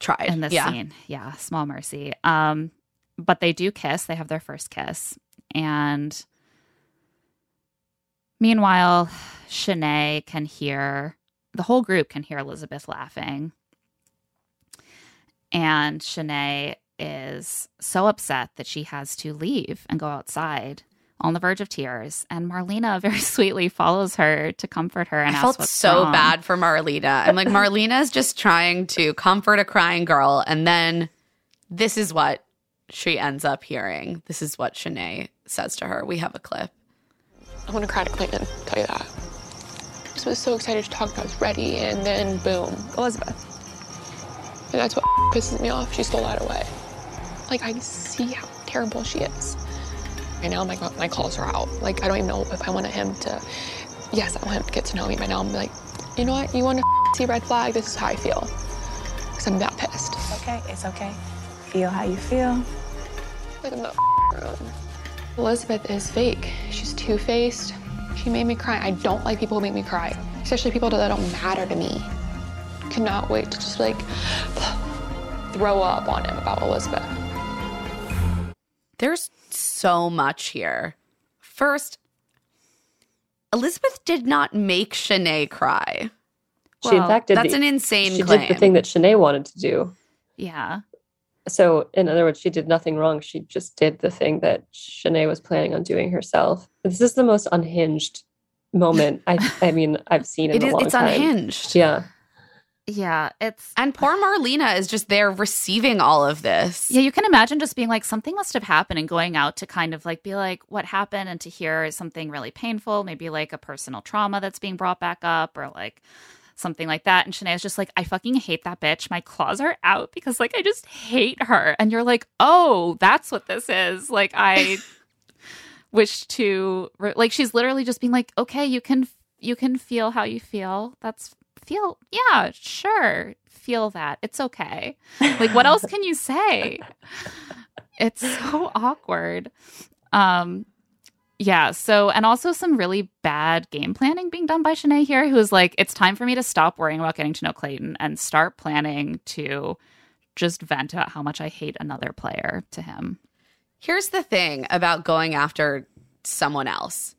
Speaker 3: Tried
Speaker 2: in this
Speaker 3: yeah.
Speaker 2: scene. Yeah, small mercy. Um, but they do kiss. They have their first kiss. And meanwhile, Shanae can hear the whole group can hear Elizabeth laughing. And Shanae is so upset that she has to leave and go outside on the verge of tears. And Marlena very sweetly follows her to comfort her and
Speaker 3: I felt so
Speaker 2: wrong.
Speaker 3: bad for Marlena. I'm like, Marlena's just trying to comfort a crying girl, and then this is what she ends up hearing. This is what Shanae says to her. We have a clip.
Speaker 13: I want to cry to Clayton, tell you that. I was so excited to talk to I was ready, and then boom, Elizabeth. And that's what pisses me off. She stole that away. Like, I see how terrible she is. Right now, my, my calls are out. Like, I don't even know if I wanted him to, yes, I want him to get to know me. But now I'm like, you know what? You want to see red flag? This is how I feel. Because I'm that pissed.
Speaker 14: It's okay. It's okay. Feel how you feel.
Speaker 13: Like, I'm not around. Elizabeth is fake. She's two faced. She made me cry. I don't like people who make me cry, especially people that don't matter to me. Cannot wait to just like throw up on him about Elizabeth.
Speaker 3: There's so much here. First, Elizabeth did not make Shanae cry.
Speaker 4: She in fact did
Speaker 3: that's
Speaker 4: the-
Speaker 3: an insane
Speaker 4: She
Speaker 3: claim.
Speaker 4: did the thing that Shanae wanted to do.
Speaker 2: Yeah.
Speaker 4: So, in other words, she did nothing wrong. She just did the thing that Shanae was planning on doing herself. This is the most unhinged moment I, I mean, I've seen in
Speaker 3: It
Speaker 4: a
Speaker 3: is-
Speaker 4: long
Speaker 3: it's
Speaker 4: time.
Speaker 3: unhinged.
Speaker 4: Yeah.
Speaker 2: Yeah, it's
Speaker 3: and poor Marlena is just there receiving all of this.
Speaker 2: Yeah, you can imagine just being like, something must have happened and going out to kind of like be like, what happened? And to hear something really painful, maybe like a personal trauma that's being brought back up or like something like that. And Shanae's just like, I fucking hate that bitch. My claws are out because like I just hate her. And you're like, oh, that's what this is. Like, I wish to, like, she's literally just being like, okay, you can, you can feel how you feel. That's feel, yeah, sure. Feel that. It's okay. Like, what else can you say? It's so awkward. Um, yeah. So, and also some really bad game planning being done by Shanae here, who's like, it's time for me to stop worrying about getting to know Clayton and start planning to just vent about how much I hate another player to him.
Speaker 3: Here's the thing about going after someone else.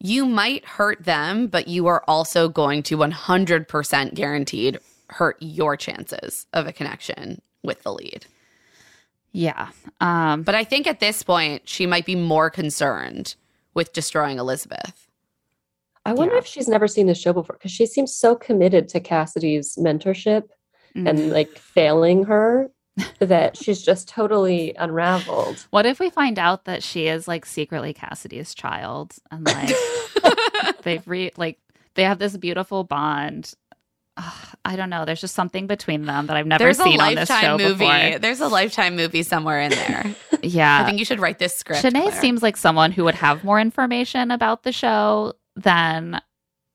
Speaker 3: You might hurt them, but you are also going to 100% guaranteed hurt your chances of a connection with the lead.
Speaker 2: Yeah. Um,
Speaker 3: but I think at this point, she might be more concerned with destroying Elizabeth.
Speaker 4: I wonder if she's never seen the show before because she seems so committed to Cassidy's mentorship
Speaker 2: Mm.
Speaker 4: and like failing her that she's just totally unraveled.
Speaker 2: What if we find out that she is like secretly Cassidy's child and like they've re like they have this beautiful bond? I don't know. There's just something between them that I've never
Speaker 3: There's
Speaker 2: seen
Speaker 3: a
Speaker 2: on this show
Speaker 3: movie.
Speaker 2: before.
Speaker 3: There's a lifetime movie somewhere in there.
Speaker 2: Yeah.
Speaker 3: I think you should write this script.
Speaker 2: Shanae
Speaker 3: Claire.
Speaker 2: seems like someone who would have more information about the show than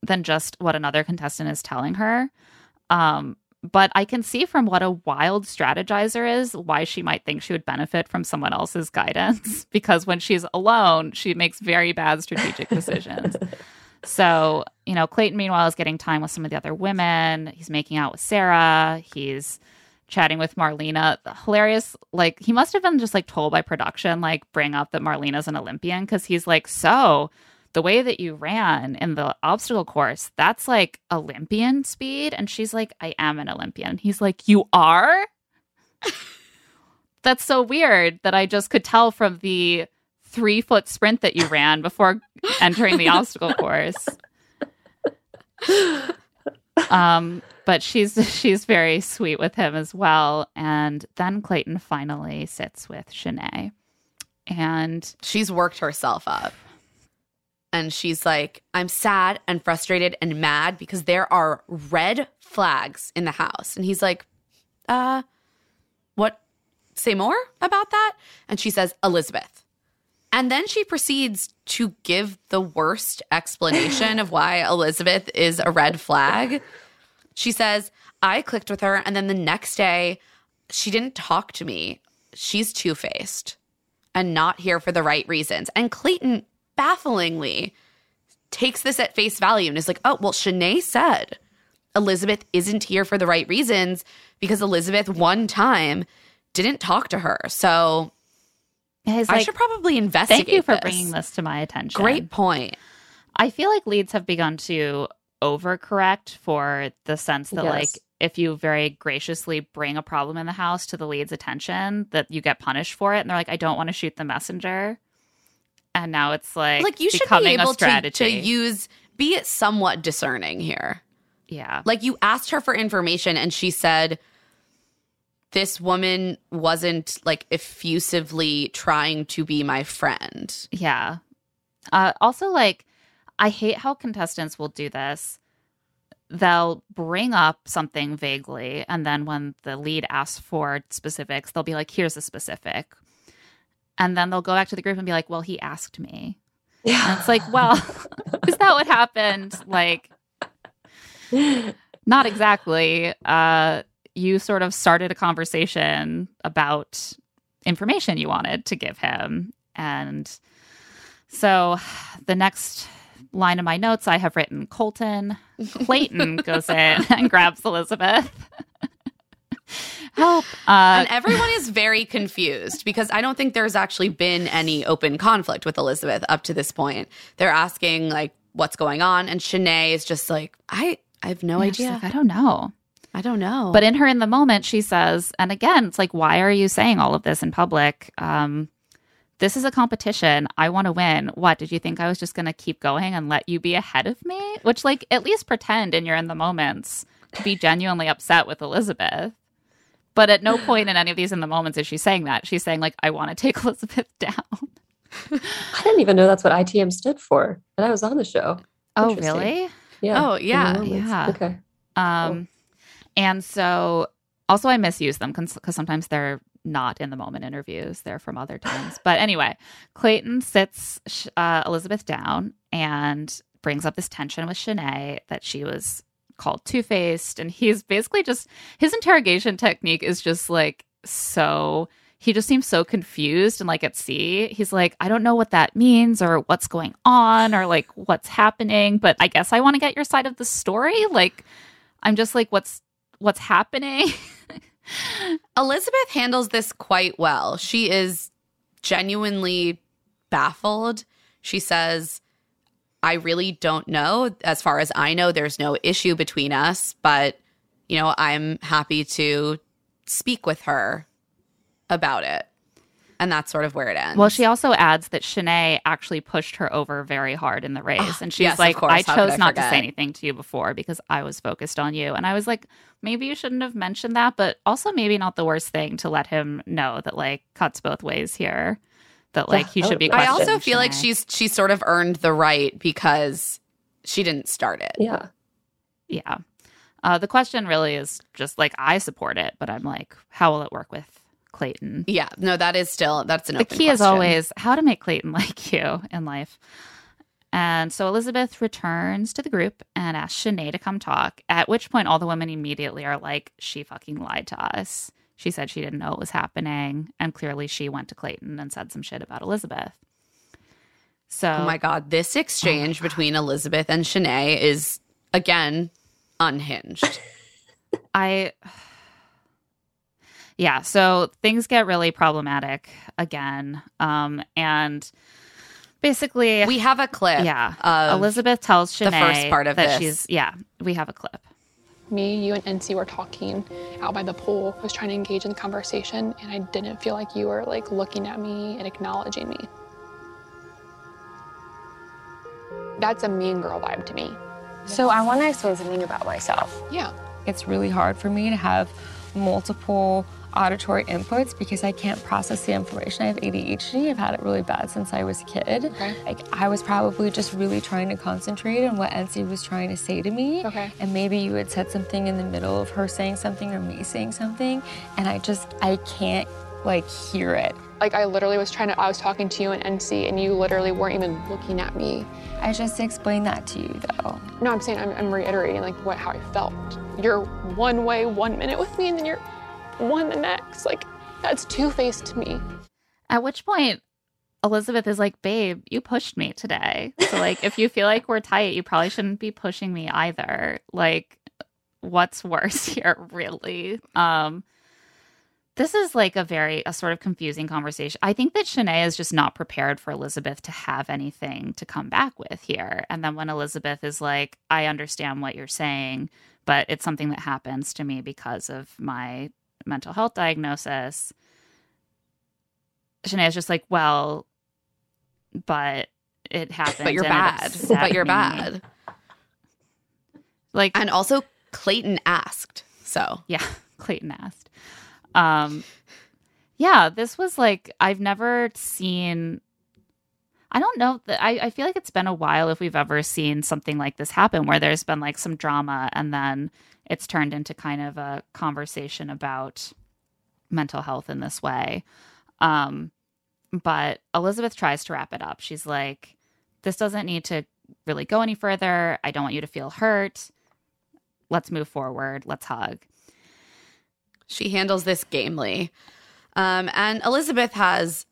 Speaker 2: than just what another contestant is telling her. Um, but I can see from what a wild strategizer is why she might think she would benefit from someone else's guidance because when she's alone, she makes very bad strategic decisions. so, you know, Clayton meanwhile is getting time with some of the other women. He's making out with Sarah. He's chatting with Marlena. Hilarious. Like, he must have been just like told by production, like, bring up that Marlena's an Olympian because he's like, so the way that you ran in the obstacle course, that's like Olympian speed. And she's like, I am an Olympian. He's like, You are? that's so weird that I just could tell from the three foot sprint that you ran before entering the obstacle course. Um, but she's she's very sweet with him as well. And then Clayton finally sits with Shanae. And
Speaker 3: she's worked herself up. And she's like, I'm sad and frustrated and mad because there are red flags in the house. And he's like, uh, what? Say more about that? And she says, Elizabeth. And then she proceeds to give the worst explanation of why Elizabeth is a red flag. She says, I clicked with her, and then the next day, she didn't talk to me. She's two faced and not here for the right reasons. And Clayton bafflingly takes this at face value and is like, oh, well, Shanae said Elizabeth isn't here for the right reasons because Elizabeth one time didn't talk to her. So I
Speaker 2: like,
Speaker 3: should probably investigate.
Speaker 2: Thank you for
Speaker 3: this.
Speaker 2: bringing this to my attention.
Speaker 3: Great point.
Speaker 2: I feel like leads have begun to overcorrect for the sense that,
Speaker 4: Yes.
Speaker 2: like, if you very graciously bring a problem in the house to the lead's attention, that you get punished for it. And they're like, I don't want to shoot the messenger. And now it's like,
Speaker 3: Like you should be able
Speaker 2: a
Speaker 3: to, to use be somewhat discerning here.
Speaker 2: yeah.
Speaker 3: Like you asked her for information and she said, this woman wasn't like effusively trying to be my friend.
Speaker 2: Yeah. Uh, also, like, I hate how contestants will do this. They'll bring up something vaguely, and then when the lead asks for specifics, they'll be like, here's a specific. And then they'll go back to the group and be like, well, he asked me. And it's like, well, is that what happened? Like, not exactly. Uh, you sort of started a conversation about information you wanted to give him. And so the next line of my notes, I have written Colton. Clayton goes in and grabs Elizabeth. Help. Uh,
Speaker 3: and everyone is very confused because I don't think there's actually been any open conflict with Elizabeth up to this point. They're asking, like, what's going on? And Shanae is just like, I, I have no
Speaker 2: Yeah,
Speaker 3: idea.
Speaker 2: like, I don't know.
Speaker 3: I don't know.
Speaker 2: But in her in the moment, she says, and again, it's like, why are you saying all of this in public? Um, this is a competition. I want to win. What did you think I was just going to keep going and let you be ahead of me? Which, like, at least pretend in your in the moments to be genuinely upset with Elizabeth. But at no point in any of these in the moments is she saying that. She's saying, like, I want to take Elizabeth down.
Speaker 4: I didn't even know that's what ITM stood for, and I was on the show.
Speaker 2: Oh, really?
Speaker 4: Yeah.
Speaker 3: Oh, yeah.
Speaker 2: Yeah.
Speaker 4: Okay.
Speaker 2: Um, and so also I misuse them because sometimes they're not in the moment interviews; they're from other times. But anyway, Clayton sits uh, Elizabeth down and brings up this tension with Shanae that she was called two faced, and he's basically just his interrogation technique is just like so. He just seems so confused and like at sea. He's like, I don't know what that means or what's going on or like what's happening, but I guess I want to get your side of the story. Like, I'm just like, what's what's happening?
Speaker 3: Elizabeth handles this quite well. She is genuinely baffled. She says, I really don't know. As far as I know, there's no issue between us, but, you know, I'm happy to speak with her about it. And that's sort of where it ends.
Speaker 2: Well, she also adds that Shanae actually pushed her over very hard in the race. And she's
Speaker 3: yes,
Speaker 2: like. I chose
Speaker 3: I
Speaker 2: not to say anything to you before because I was focused on you. And I was like, maybe you shouldn't have mentioned that, but also maybe not the worst thing to let him know that like cuts both ways here. That like he should be
Speaker 3: I also feel like
Speaker 2: Shanae.
Speaker 3: she's she sort of earned the right because she didn't start it.
Speaker 4: Yeah.
Speaker 2: Yeah. Uh, the question really is just like I support it, but I'm like, how will it work with Clayton?
Speaker 3: Yeah, no, that is still that's an
Speaker 2: the key is always how to make Clayton like you in life. And so Elizabeth returns to the group and asks Shanae to come talk, at which point all the women immediately are like, she fucking lied to us. She said she didn't know it was happening. And clearly she went to Clayton and said some shit about Elizabeth. So,
Speaker 3: Oh my god, this exchange oh between Elizabeth and Shanae is again unhinged.
Speaker 2: I yeah, so things get really problematic again. Um and basically
Speaker 3: we have a clip.
Speaker 2: Yeah.
Speaker 3: of
Speaker 2: Elizabeth tells Shanae
Speaker 3: the first part of
Speaker 2: that
Speaker 3: this.
Speaker 2: she's yeah, we have a clip.
Speaker 13: Me, you, and Ency were talking out by the pool. I was trying to engage in the conversation, and I didn't feel like you were like looking at me and acknowledging me. That's a mean girl vibe to me.
Speaker 15: So I want to explain something about myself.
Speaker 13: Yeah.
Speaker 15: It's really hard for me to have multiple auditory inputs because I can't process the information. I have ADHD. I've had it really bad since I was a kid.
Speaker 13: Okay.
Speaker 15: Like I was probably just really trying to concentrate on what Ency was trying to say to me.
Speaker 13: Okay.
Speaker 15: And maybe you had said something in the middle of her saying something or me saying something, and I just I can't like hear it.
Speaker 13: Like I literally was trying to, I was talking to you and Ency, and you literally weren't even looking at me.
Speaker 15: I just explained that to you though.
Speaker 13: No, I'm saying I'm, I'm reiterating like what how I felt. You're one way one minute with me, and then you're one the next. Like that's two faced to me.
Speaker 2: At which point Elizabeth is like, "Babe, you pushed me today." So like if you feel like we're tight, you probably shouldn't be pushing me either. Like what's worse here really? Um this is like a very a sort of confusing conversation. I think that Shanae is just not prepared for Elizabeth to have anything to come back with here. And then when Elizabeth is like, I understand what you're saying, but it's something that happens to me because of my mental health diagnosis. Shanae is just like, well, but it happened.
Speaker 3: but you're bad. But you're
Speaker 2: me."
Speaker 3: bad.
Speaker 2: Like
Speaker 3: and also Clayton asked. So
Speaker 2: yeah, Clayton asked. Um, yeah, this was like I've never seen. I don't know that I, I feel like it's been a while if we've ever seen something like this happen where there's been like some drama and then it's turned into kind of a conversation about mental health in this way. Um, but Elizabeth tries to wrap it up. She's like, this doesn't need to really go any further. I don't want you to feel hurt. Let's move forward. Let's hug.
Speaker 3: She handles this gamely. Um, and Elizabeth has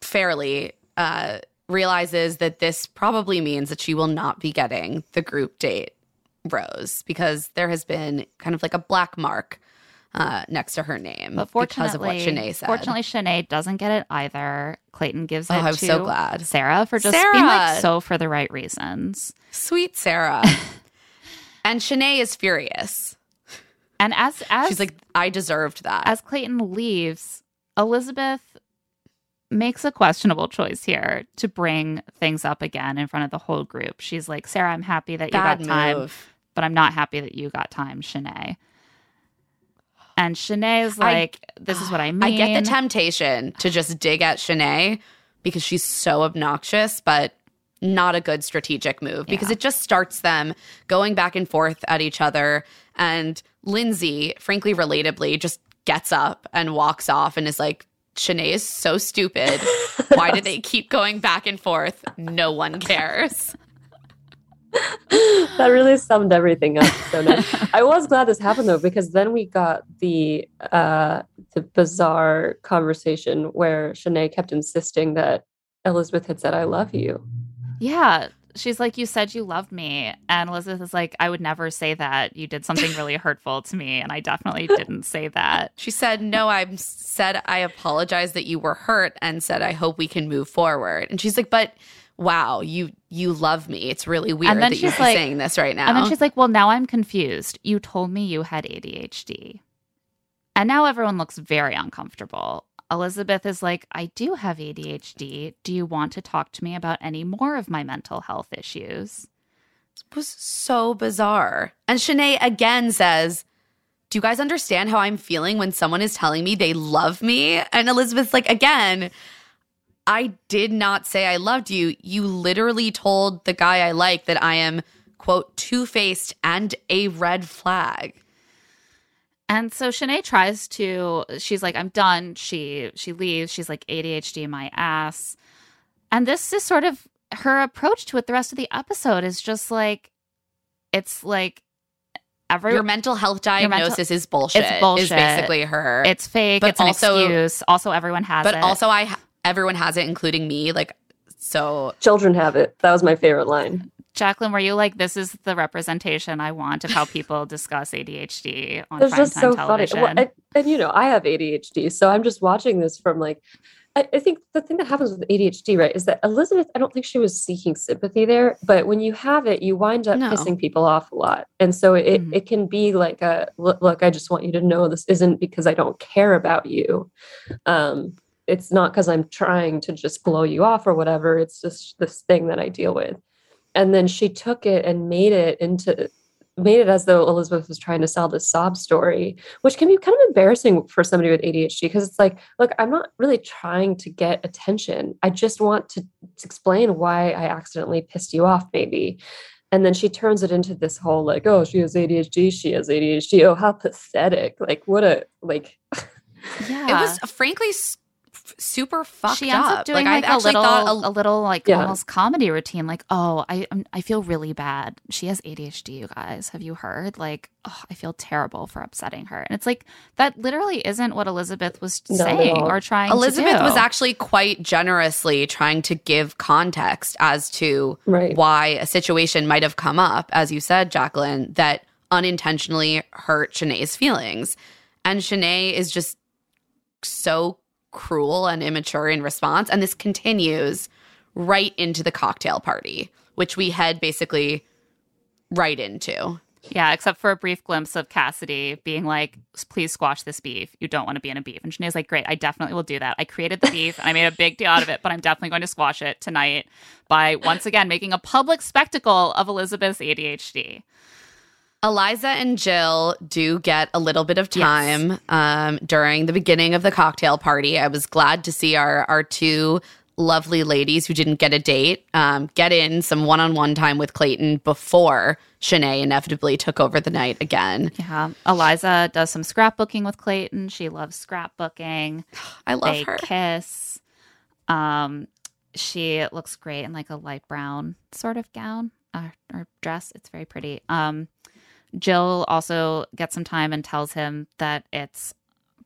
Speaker 3: fairly uh, realizes that this probably means that she will not be getting the group date rose because there has been kind of like a black mark uh, next to her name
Speaker 2: But
Speaker 3: because of what Shanae said.
Speaker 2: fortunately, Shanae doesn't get it either. Clayton gives it
Speaker 3: Oh, I'm
Speaker 2: to
Speaker 3: so glad.
Speaker 2: Sarah for just being like so for the right reasons.
Speaker 3: Sweet Sarah. and Shanae is furious.
Speaker 2: And as as
Speaker 3: She's like, I deserved that.
Speaker 2: as Clayton leaves, Elizabeth makes a questionable choice here to bring things up again in front of the whole group. She's like, Sarah, I'm happy that you
Speaker 3: Bad
Speaker 2: got time, but I'm not happy that you got time, Shanae. And Shanae is
Speaker 3: I-
Speaker 2: like, this is what I mean.
Speaker 3: I get the temptation to just dig at Shanae because she's so obnoxious, but not a good strategic move because it just starts them going back and forth at each other. And Lindsay, frankly, relatably, just gets up and walks off and is like, Shanae is so stupid. Why do they keep going back and forth? No one cares.
Speaker 4: that really summed everything up so nice. I was glad this happened though because then we got the uh the bizarre conversation where Shanae kept insisting that Elizabeth had said I love you.
Speaker 2: Yeah. She's like, You said you loved me. And Elizabeth is like, I would never say that. You did something really hurtful to me. And I definitely didn't say that.
Speaker 3: She said, No, I said I apologize that you were hurt and said I hope we can move forward. And she's like, But wow, you you love me. It's really weird that you're
Speaker 2: she's like-
Speaker 3: saying this right now.
Speaker 2: And then she's like, Well, now I'm confused. You told me you had ADHD. And now everyone looks very uncomfortable. Elizabeth is like, I do have ADHD. Do you want to talk to me about any more of my mental health issues?
Speaker 3: It was so bizarre. And Shanae again says, Do you guys understand how I'm feeling when someone is telling me they love me? And Elizabeth's like, Again, I did not say I loved you. You literally told the guy I like that I am, quote, two faced and a red flag.
Speaker 2: And so Shanae tries to she's like I'm done. She she leaves. She's like ADHD my ass. And this is sort of her approach to it the rest of the episode is just like it's like every
Speaker 3: Your mental health
Speaker 2: your mental-
Speaker 3: diagnosis is bullshit.
Speaker 2: It's bullshit.
Speaker 3: Is basically her.
Speaker 2: It's fake.
Speaker 3: But
Speaker 2: it's an
Speaker 3: also-
Speaker 2: excuse. Also everyone has
Speaker 3: but
Speaker 2: it.
Speaker 3: But also, I everyone has it, including me. Like, so
Speaker 4: Children have it. That was my favorite line.
Speaker 2: Jacqueline, were you like, this is the representation I want of how people discuss ADHD on
Speaker 4: It's just so
Speaker 2: television?
Speaker 4: funny. Well, and, and you know, I have ADHD, so I'm just watching this from like. I, I think the thing that happens with ADHD, right, is that Elizabeth. I don't think she was seeking sympathy there, but when you have it, you wind up
Speaker 3: No.
Speaker 4: pissing people off a lot, and so it
Speaker 2: Mm-hmm.
Speaker 4: it can be like a look, look. I just want you to know this isn't because I don't care about you. Um, it's not because I'm trying to just blow you off or whatever. It's just this thing that I deal with. And then she took it and made it into made it as though Elizabeth was trying to sell this sob story, which can be kind of embarrassing for somebody with ADHD because it's like, look, I'm not really trying to get attention. I just want to, to explain why I accidentally pissed you off, maybe. And then she turns it into this whole like, oh, she has ADHD, she has ADHD. Oh, how pathetic. Like, what a like
Speaker 2: yeah.
Speaker 3: it was uh, frankly s- f- super fucked
Speaker 2: she ends up,
Speaker 3: up.
Speaker 2: doing
Speaker 3: like,
Speaker 2: like,
Speaker 3: I
Speaker 2: a
Speaker 3: actually
Speaker 2: little,
Speaker 3: thought
Speaker 2: a, little like
Speaker 4: Yeah.
Speaker 2: almost comedy routine. Like, oh, I I'm- I feel really bad. She has ADHD. You guys, have you heard? Like, oh, I feel terrible for upsetting her. And it's like that literally isn't what Elizabeth was
Speaker 4: Not at
Speaker 2: saying
Speaker 4: all.
Speaker 2: or trying.
Speaker 3: Elizabeth
Speaker 2: to do.
Speaker 3: was actually quite generously trying to give context as to
Speaker 4: Right.
Speaker 3: why a situation might have come up, as you said, Jacqueline, that unintentionally hurt Shanae's feelings. And Shanae is just so cruel and immature in response. And this continues right into the cocktail party, which we head basically right into.
Speaker 2: Yeah, except for a brief glimpse of Cassidy being like, please squash this beef. You don't want to be in a beef. And Shanae's like, great, I definitely will do that. I created the beef and I made a big deal out of it, but I'm definitely going to squash it tonight by once again making a public spectacle of Elizabeth's ADHD.
Speaker 3: Eliza and Jill do get a little bit of time um, during the beginning of the cocktail party. I was glad to see our our two lovely ladies who didn't get a date um, get in some one on one time with Clayton before Shanae inevitably took over the night again.
Speaker 2: Yeah. Eliza does some scrapbooking with Clayton. She loves scrapbooking.
Speaker 3: I love
Speaker 2: they
Speaker 3: her.
Speaker 2: kiss. Um, she looks great in like a light brown sort of gown uh, or dress. It's very pretty. Um, Jill also gets some time and tells him that it's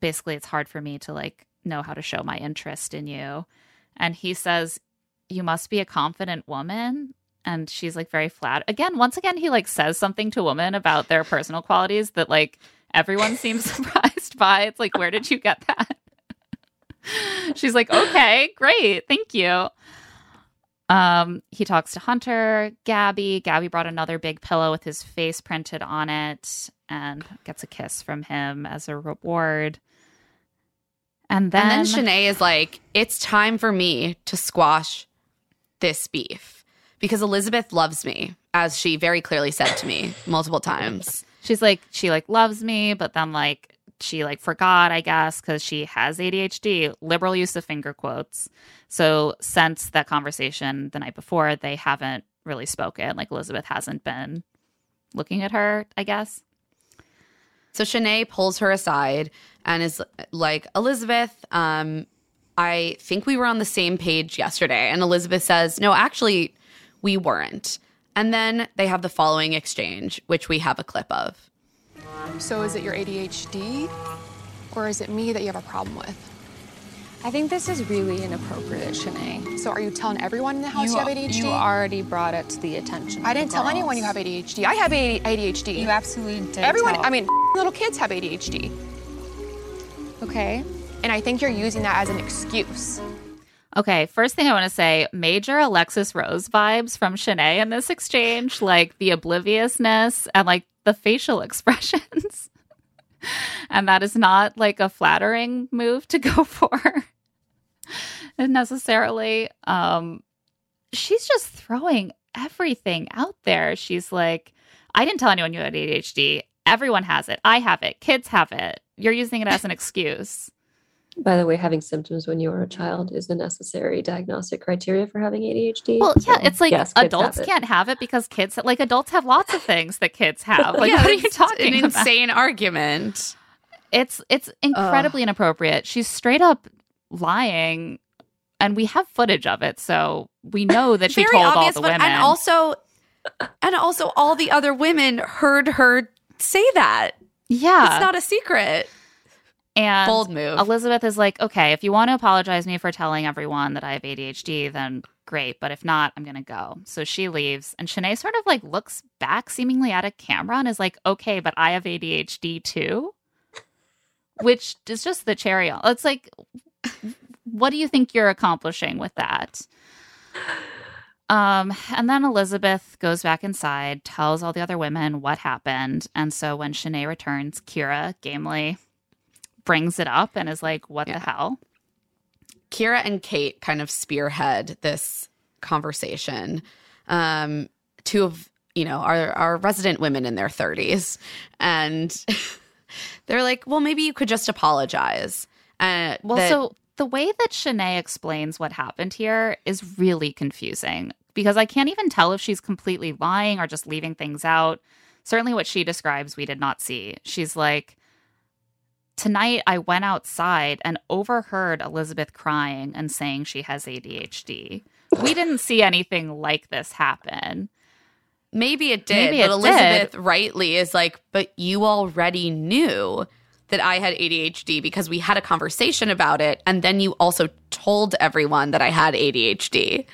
Speaker 2: basically it's hard for me to like know how to show my interest in you. And he says, You must be a confident woman. And she's like very flat. Again, once again, he like says something to women about their personal qualities that like everyone seems surprised by. It's like, where did you get that? she's like, okay, great, thank you. Um, he talks to Hunter, Gabby. Gabby brought another big pillow with his face printed on it and gets a kiss from him as a reward. And then,
Speaker 3: and then Shanae is like, it's time for me to squash this beef because Elizabeth loves me, as she very clearly said to me multiple times.
Speaker 2: she's like, she like loves me, but then like she like forgot, I guess, because she has ADHD. Liberal use of finger quotes. So since that conversation the night before, they haven't really spoken. Like Elizabeth hasn't been looking at her, I guess.
Speaker 3: So Shanae pulls her aside and is like, Elizabeth, um, I think we were on the same page yesterday. And Elizabeth says, No, actually, we weren't. And then they have the following exchange, which we have a clip of.
Speaker 11: So is it your ADHD or is it me that you have a problem with?
Speaker 15: I think this is really inappropriate, Shanae.
Speaker 11: So are you telling everyone in the house you, have ADHD?
Speaker 15: You already brought it to the attention.
Speaker 11: I didn't tell
Speaker 15: girls.
Speaker 11: anyone you have ADHD. I have ADHD.
Speaker 15: You absolutely did.
Speaker 11: Everyone,
Speaker 15: tell.
Speaker 11: I mean, little kids have ADHD.
Speaker 15: Okay.
Speaker 11: And I think you're using that as an excuse.
Speaker 2: Okay, first thing I want to say major Alexis Rose vibes from Shanae in this exchange, like the obliviousness and like the facial expressions. and that is not like a flattering move to go for necessarily. Um, she's just throwing everything out there. She's like, I didn't tell anyone you had ADHD. Everyone has it. I have it. Kids have it. You're using it as an excuse.
Speaker 4: By the way, having symptoms when you are a child is a necessary diagnostic criteria for having ADHD.
Speaker 2: Well, yeah,
Speaker 4: So,
Speaker 2: it's like
Speaker 4: yes,
Speaker 2: adults
Speaker 4: have
Speaker 2: can't have it because kids, like adults, have lots of things that kids have. Like,
Speaker 3: Yeah,
Speaker 2: what are you
Speaker 3: it's
Speaker 2: talking
Speaker 3: an
Speaker 2: about?
Speaker 3: insane argument.
Speaker 2: It's it's incredibly inappropriate. She's straight up lying, and we have footage of it, so we know that she
Speaker 3: Very
Speaker 2: told
Speaker 3: obvious,
Speaker 2: all the
Speaker 3: but-
Speaker 2: women.
Speaker 3: and also, and also, all the other women heard her say that.
Speaker 2: yeah,
Speaker 3: It's not a secret.
Speaker 2: And
Speaker 3: Bold move.
Speaker 2: Elizabeth is like, okay, if you want to apologize me for telling everyone that I have ADHD, then great. But if not, I'm going to go. So she leaves. And Shanae sort of like looks back seemingly at a camera and is like, okay, but I have ADHD too. Which is just the cherry on. It's like, what do you think you're accomplishing with that? Um, and then Elizabeth goes back inside, tells all the other women what happened. And so when Shanae returns, Kira gamely brings it up and is like, what the hell?
Speaker 3: Kira and Kate kind of spearhead this conversation. Um, two of you know our our resident women in their thirties, and they're like, "Well, maybe you could just apologize." Uh,
Speaker 2: Well,
Speaker 3: that-
Speaker 2: so the way that Shanae explains what happened here is really confusing because I can't even tell if she's completely lying or just leaving things out. Certainly, what she describes, we did not see. She's like, Tonight, I went outside and overheard Elizabeth crying and saying she has ADHD. We didn't see anything like this happen.
Speaker 3: maybe it did,
Speaker 2: Maybe
Speaker 3: but Elizabeth
Speaker 2: did.
Speaker 3: rightly is like, "But you already knew." That I had ADHD because we had a conversation about it. And then you also told everyone that I had ADHD.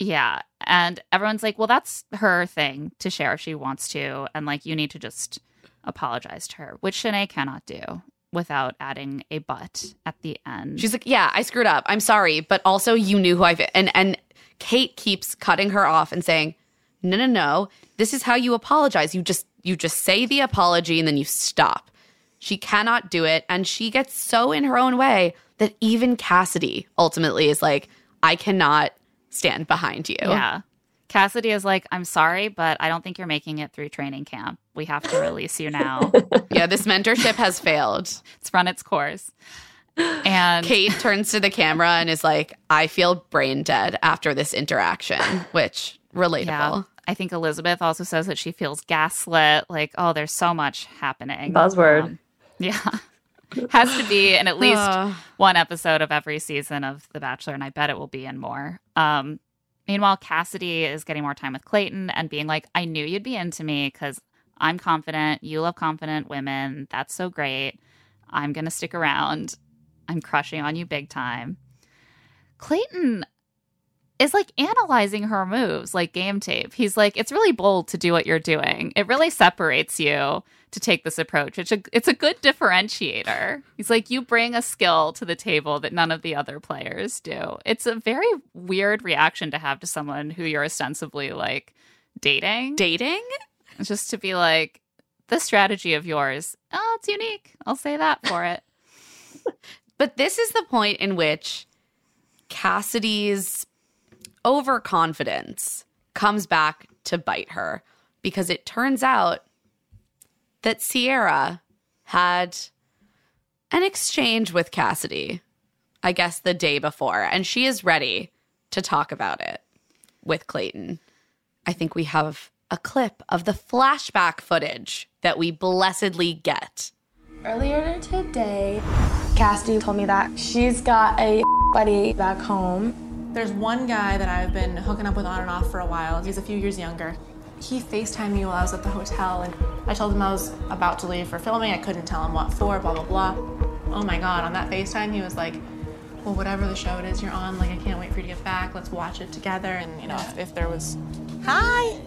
Speaker 2: Yeah. And everyone's like, well, that's her thing to share if she wants to. And like, you need to just apologize to her, which Shanae cannot do without adding a but at the end.
Speaker 3: She's like, "Yeah, I screwed up. I'm sorry, but also you knew who I've." And and Kate keeps cutting her off and saying, "No, no, no. This is how you apologize. You just you just say the apology and then you stop." She cannot do it, and she gets so in her own way that even Cassidy ultimately is like, "I cannot stand behind you."
Speaker 2: Yeah. Cassidy is like, I'm sorry, but I don't think you're making it through training camp. We have to release you now.
Speaker 3: yeah, this mentorship has failed.
Speaker 2: It's run its course. And
Speaker 3: Kate turns to the camera and is like, I feel brain dead after this interaction, which relatable.
Speaker 2: Yeah. I think Elizabeth also says that she feels gaslit. Like, oh, there's so much happening.
Speaker 4: Buzzword.
Speaker 2: Um, yeah. Has to be in at least
Speaker 3: Uh.
Speaker 2: one episode of every season of The Bachelor, and I bet it will be in more. Um, meanwhile, Cassidy is getting more time with Clayton and being like, I knew you'd be into me because I'm confident. You love confident women. That's so great. I'm going to stick around. I'm crushing on you big time. Clayton is like analyzing her moves like game tape. He's like, it's really bold to do what you're doing. It really separates you to take this approach. It's a, it's a good differentiator. He's like, you bring a skill to the table that none of the other players do. It's a very weird reaction to have to someone who you're ostensibly like dating.
Speaker 3: Dating?
Speaker 2: Just to be like, this strategy of yours, oh, it's unique. I'll say that for it.
Speaker 3: But this is the point in which Cassidy's overconfidence comes back to bite her because it turns out that Sierra had an exchange with Cassidy, I guess the day before, and she is ready to talk about it with Clayton. I think we have a clip of the flashback footage that we blessedly get.
Speaker 8: Earlier today, Cassidy told me that she's got a buddy back home. There's one guy that I've been hooking up with on and off for a while. He's a few years younger. He FaceTimed me while I was at the hotel, and I told him I was about to leave for filming. I couldn't tell him what for, blah, blah, blah. Oh my God, on that FaceTime, he was like, well, whatever the show it is you're on, like, I can't wait for you to get back. Let's watch it together. And, you know, if, if there was, hi,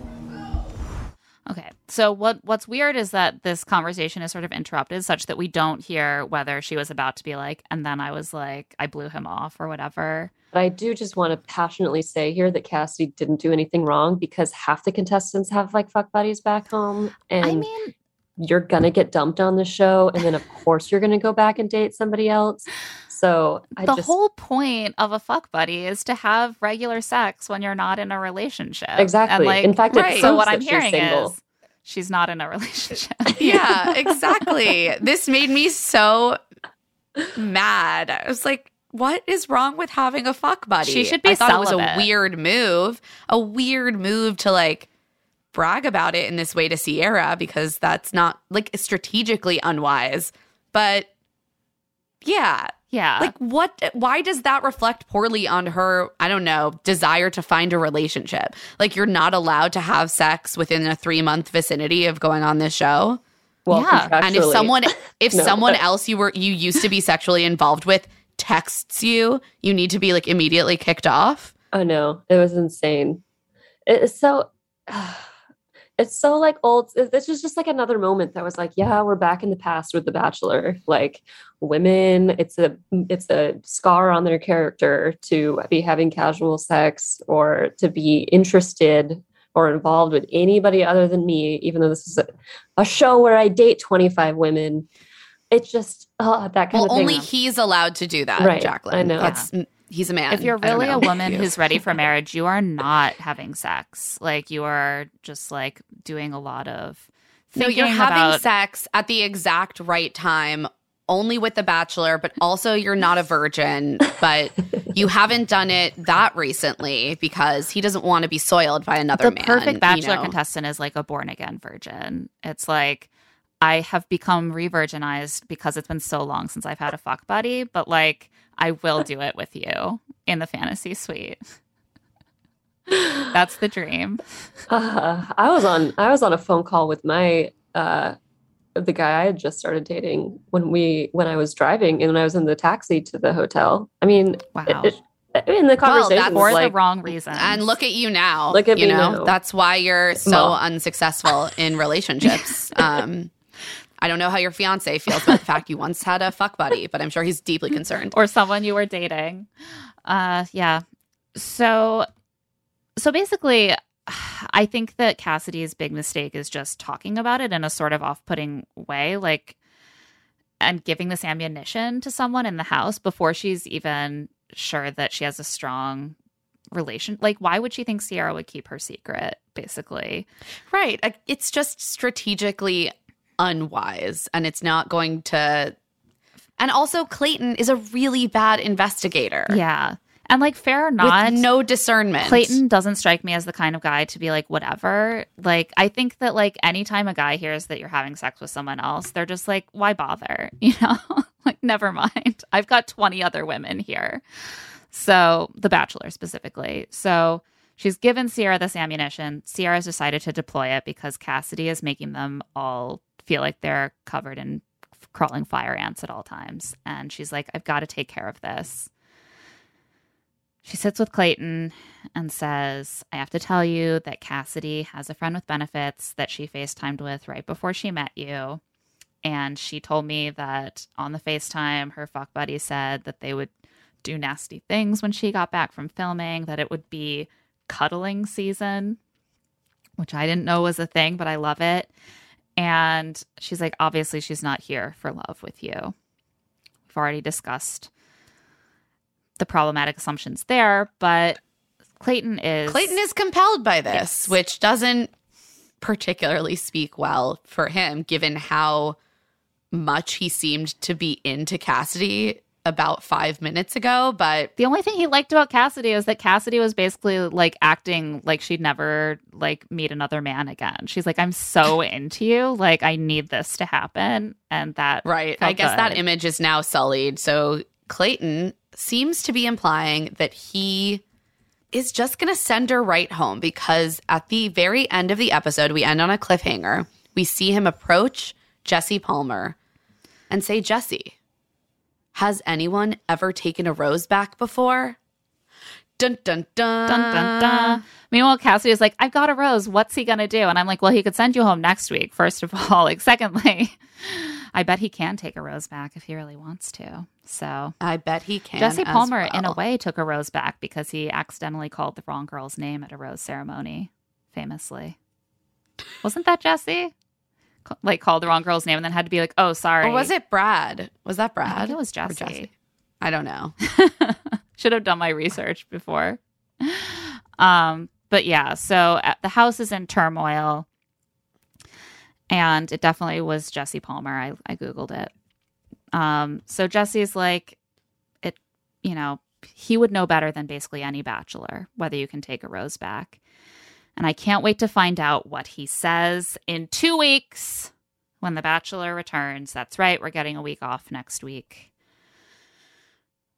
Speaker 2: Okay. So what what's weird is that this conversation is sort of interrupted such that we don't hear whether she was about to be like and then I was like I blew him off or whatever.
Speaker 4: But I do just want to passionately say here that Cassidy didn't do anything wrong because half the contestants have like fuck buddies back home. And
Speaker 2: I mean
Speaker 4: you're gonna get dumped on the show, and then of course you're gonna go back and date somebody else. So I
Speaker 2: the
Speaker 4: just
Speaker 2: whole point of a fuck buddy is to have regular sex when you're not in a relationship.
Speaker 4: Exactly.
Speaker 2: And like,
Speaker 4: In fact,
Speaker 2: right. so what I'm hearing
Speaker 4: single.
Speaker 2: is she's not in a relationship.
Speaker 3: Yeah, exactly. this made me so mad. I was like, what is wrong with having a fuck buddy?
Speaker 2: She should be
Speaker 3: I thought it was a weird move, a weird move to like brag about it in this way to Sierra because that's not like strategically unwise. But yeah,
Speaker 2: Yeah.
Speaker 3: like what why does that reflect poorly on her i don't know desire to find a relationship like you're not allowed to have sex within a three month vicinity of going on this show
Speaker 4: well,
Speaker 2: Yeah.
Speaker 3: and if someone if
Speaker 4: No,
Speaker 3: someone
Speaker 4: but-
Speaker 3: else you were you used to be sexually involved with texts you you need to be like immediately kicked off
Speaker 4: I know it was insane. It's so, it's so like old. This was just like another moment that was like, yeah, we're back in the past with The Bachelor. Like women, it's a it's a scar on their character to be having casual sex or to be interested or involved with anybody other than me. Even though this is a, a show where I date twenty five women, it's just oh, that kind
Speaker 3: well
Speaker 4: of thing.
Speaker 3: only he's allowed to do that
Speaker 4: Right,
Speaker 3: jacqueline
Speaker 4: I know.
Speaker 3: that's he's a man
Speaker 2: if you're really a woman who's ready for marriage, you are not having sex. Like you are just like doing a lot of
Speaker 3: No, you're having
Speaker 2: about
Speaker 3: sex at the exact right time, only with the bachelor, but also you're not a virgin, but you haven't done it that recently because he doesn't want to be soiled by another
Speaker 2: the
Speaker 3: man.
Speaker 2: perfect
Speaker 3: you
Speaker 2: bachelor
Speaker 3: know?
Speaker 2: contestant is like a born again virgin. It's like I have become re-virginized because it's been so long since I've had a fuck buddy, but like I will do it with you in the fantasy suite. That's the dream.
Speaker 4: Uh, I was on I was on a phone call with my uh the guy I had just started dating when we when I was driving and when I was in the taxi to the hotel. I mean,
Speaker 2: Wow.
Speaker 4: it, it, in the conversation
Speaker 3: that's-
Speaker 4: was
Speaker 2: For
Speaker 4: like,
Speaker 2: the wrong reason.
Speaker 3: And look at you now.
Speaker 4: Look at
Speaker 3: you
Speaker 4: me
Speaker 3: know,
Speaker 4: now.
Speaker 3: that's why you're so
Speaker 4: Well.
Speaker 3: unsuccessful in relationships. Um, I don't know how your fiance feels about the fact you once had a fuck buddy, but I'm sure he's deeply concerned.
Speaker 2: or someone you were dating. Uh yeah. So so basically I think that Cassidy's big mistake is just talking about it in a sort of off-putting way like and giving this ammunition to someone in the house before she's even sure that she has a strong relation. Like, why would she think Sierra would keep her secret? Basically,
Speaker 3: Right. It's just strategically unwise and it's not going to. And also, Clayton is a really bad investigator.
Speaker 2: yeah. And like, fair or not,
Speaker 3: With no discernment.
Speaker 2: Clayton doesn't strike me as the kind of guy to be like, whatever. Like, I think that like anytime a guy hears that you're having sex with someone else, they're just like, why bother? You know, like, never mind. I've got 20 other women here. So, The Bachelor specifically. So, she's given Sierra this ammunition. Sierra's decided to deploy it because Cassidy is making them all feel like they're covered in crawling fire ants at all times. And she's like, I've got to take care of this. She sits with Clayton and says, I have to tell you that Cassidy has a friend with benefits that she FaceTimed with right before she met you. And she told me that on the FaceTime, her fuck buddy said that they would do nasty things when she got back from filming, that it would be cuddling season, which I didn't know was a thing, but I love it. And she's like, obviously, she's not here for love with you. We've already discussed the problematic assumptions there, but Clayton is
Speaker 3: Clayton is compelled by this, which doesn't particularly speak well for him, given how much he seemed to be into Cassidy about five minutes ago. But
Speaker 2: the only thing he liked about Cassidy is that Cassidy was basically like acting like she'd never like meet another man again. She's like, I'm so into you, like I need this to happen, and that
Speaker 3: right, I guess that image is now sullied. So Clayton seems to be implying that he is just going to send her right home because at the very end of the episode, we end on a cliffhanger. We see him approach Jesse Palmer and say, Jesse, has anyone ever taken a rose back before? Dun dun dun.
Speaker 2: Dun, dun, dun. Meanwhile, Cassidy is like, I've got a rose. What's he gonna do? And I'm like, well, he could send you home next week. First of all, like, secondly, I bet he can take a rose back if he really wants to. So
Speaker 3: I bet he can.
Speaker 2: Jesse Palmer, in a way, took a rose back because he accidentally called the wrong girl's name at a rose ceremony. Famously, wasn't that Jesse? Like called the wrong girl's name and then had to be like, "Oh, sorry."
Speaker 3: Or was it Brad? Was that Brad?
Speaker 2: I think it was
Speaker 3: Or
Speaker 2: Jesse.
Speaker 3: I don't know.
Speaker 2: Should have done my research before. Um, but yeah, so uh, the house is in turmoil, and it definitely was Jesse Palmer. I I googled it. Um, so Jesse's like, it, you know, he would know better than basically any bachelor whether you can take a rose back. And I can't wait to find out what he says in two weeks when the bachelor returns. That's right, we're getting a week off next week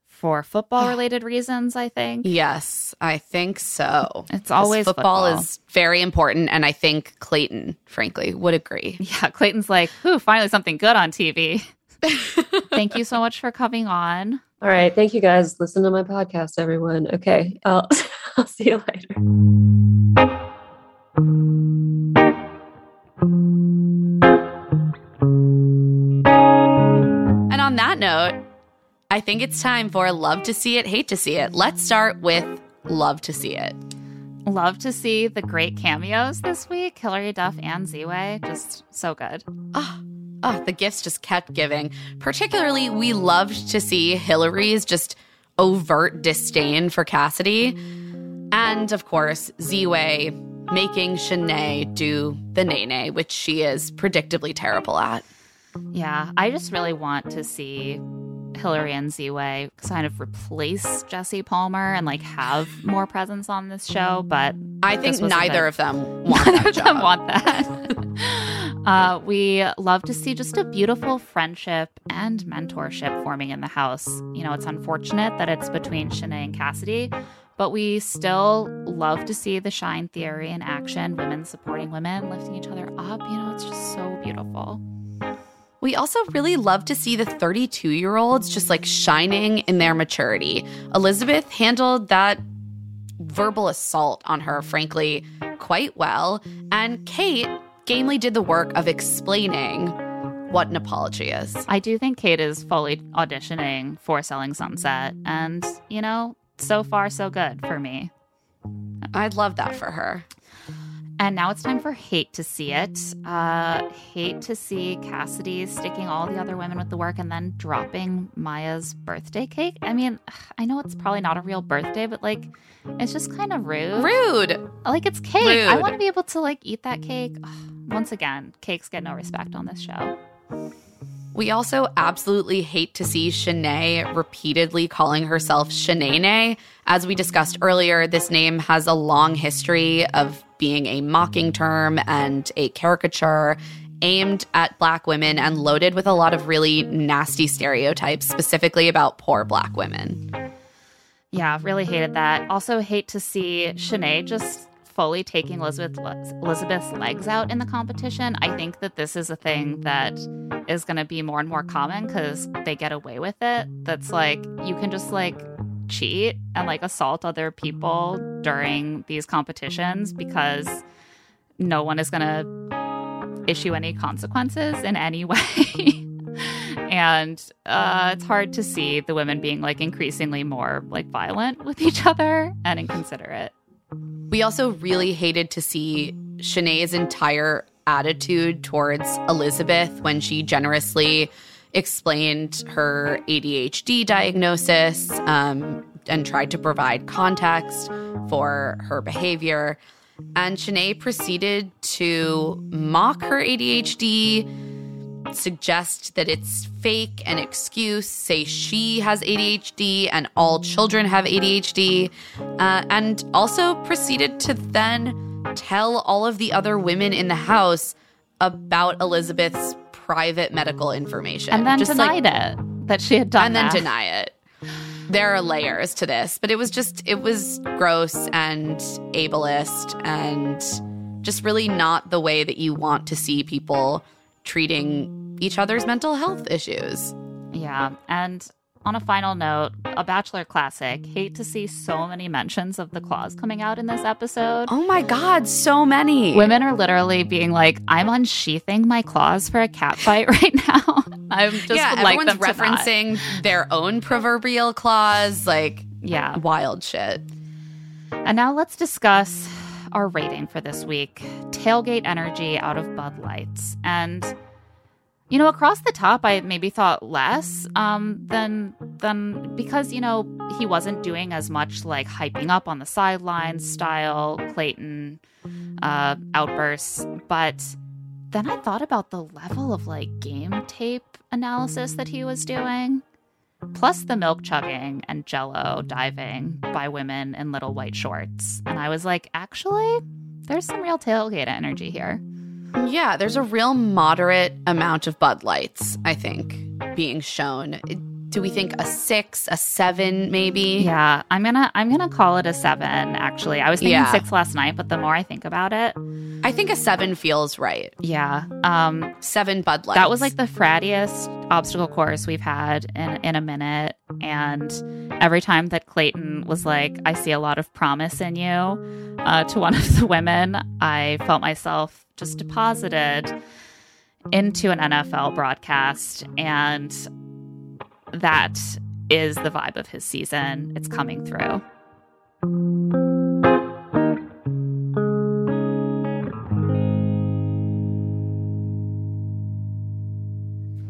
Speaker 2: for football related reasons, I think.
Speaker 3: Yes, I think so.
Speaker 2: It's always
Speaker 3: football,
Speaker 2: football.
Speaker 3: is very important, and I think Clayton, frankly, would agree.
Speaker 2: Yeah, Clayton's like, "Whew, finally something good on TV." Thank you so much for coming on.
Speaker 4: All right. Thank you guys. Listen to my podcast, everyone. Okay. I'll, I'll see you later.
Speaker 3: And on that note, I think it's time for love to see it, hate to see it. Let's start with love to see it.
Speaker 2: Love to see the great cameos this week. Hilary Duff and Ziwe, just so good.
Speaker 3: Oh, the gifts just kept giving. Particularly, we loved to see Hilary's just overt disdain for Cassidy. And of course, Ziwe making Shanae do the nene, which she is predictably terrible at.
Speaker 2: Yeah, I just really want to see Hilary and Ziwe kind of replace Jesse Palmer and like have more presence on this show, but
Speaker 3: I think
Speaker 2: this was a
Speaker 3: neither of them want
Speaker 2: neither
Speaker 3: that
Speaker 2: of them want that. uh, we love to see just a beautiful friendship and mentorship forming in the house. You know, it's unfortunate that it's between Shanae and Cassidy, but we still love to see the shine theory in action, women supporting women, lifting each other up. You know, it's just so beautiful.
Speaker 3: We also really love to see the 32 year olds just like shining in their maturity. Elizabeth handled that verbal assault on her, frankly, quite well. And Kate gamely did the work of explaining what an apology is.
Speaker 2: I do think Kate is fully auditioning for Selling Sunset, and you know, so far so good for me.
Speaker 3: I'd love that for her.
Speaker 2: And now it's time for hate to see it. Uh, hate to see Cassidy sticking all the other women with the work and then dropping Maya's birthday cake. I mean, I know it's probably not a real birthday, but like, it's just kind of rude.
Speaker 3: Rude.
Speaker 2: Like, it's cake. I want to be able to like eat that cake. Ugh, once again, cakes get no respect on this show.
Speaker 3: We also absolutely hate to see Shanae repeatedly calling herself Shanae. As we discussed earlier, this name has a long history of being a mocking term and a caricature aimed at Black women and loaded with a lot of really nasty stereotypes, specifically about poor Black women.
Speaker 2: Yeah, really hated that. Also, hate to see Shanae just fully taking Elizabeth Elizabeth's legs out in the competition. I think that this is a thing that is going to be more and more common because they get away with it. That's like you can just like cheat and like assault other people during these competitions because no one is going to issue any consequences in any way. and uh, it's hard to see the women being like increasingly more like violent with each other and inconsiderate.
Speaker 3: We also really hated to see Shanae's entire attitude towards Elizabeth when she generously explained her ADHD diagnosis um, and tried to provide context for her behavior. And Shanae proceeded to mock her ADHD, suggest that it's fake, and excuse, say she has ADHD and all children have ADHD, uh, and also proceeded to then tell all of the other women in the house about Elizabeth's private medical information.
Speaker 2: And then
Speaker 3: Just like-
Speaker 2: it that she had done
Speaker 3: and then deny it. There are layers to this, but it was just it was gross and ableist and just really not the way that you want to see people treating each other's mental health issues.
Speaker 2: Yeah. And on a final note, a Bachelor classic. Hate to see so many mentions of the claws coming out in this episode.
Speaker 3: Oh my God, so many.
Speaker 2: Women are literally being like, I'm unsheathing my claws for a cat fight right now. I'm just
Speaker 3: yeah,
Speaker 2: like
Speaker 3: everyone's
Speaker 2: them to not.
Speaker 3: referencing their own proverbial claws, like
Speaker 2: yeah,
Speaker 3: wild shit.
Speaker 2: And now let's discuss our rating for this week tailgate energy out of Bud Lights. And you know, across the top, I maybe thought less um, than than because you know he wasn't doing as much like hyping up on the sidelines style Clayton uh, outbursts. But then I thought about the level of like game tape analysis that he was doing, plus the milk chugging and Jello diving by women in little white shorts, and I was like, actually, there's some real tailgate energy here.
Speaker 3: Yeah, there's a real moderate amount of Bud Lights, I think, being shown. Do we think a six, a seven, maybe?
Speaker 2: Yeah, I'm gonna I'm gonna call it a seven. Actually, I was thinking
Speaker 3: Yeah.
Speaker 2: six last night, but the more I think about it,
Speaker 3: I think a seven feels right.
Speaker 2: yeah, um,
Speaker 3: Seven Bud Lights.
Speaker 2: that was like the frattiest obstacle course we've had in in a minute. And every time that Clayton was like, "I see a lot of promise in you," uh, to one of the women, I felt myself just deposited into an NFL broadcast, and that is the vibe of his season. It's coming through.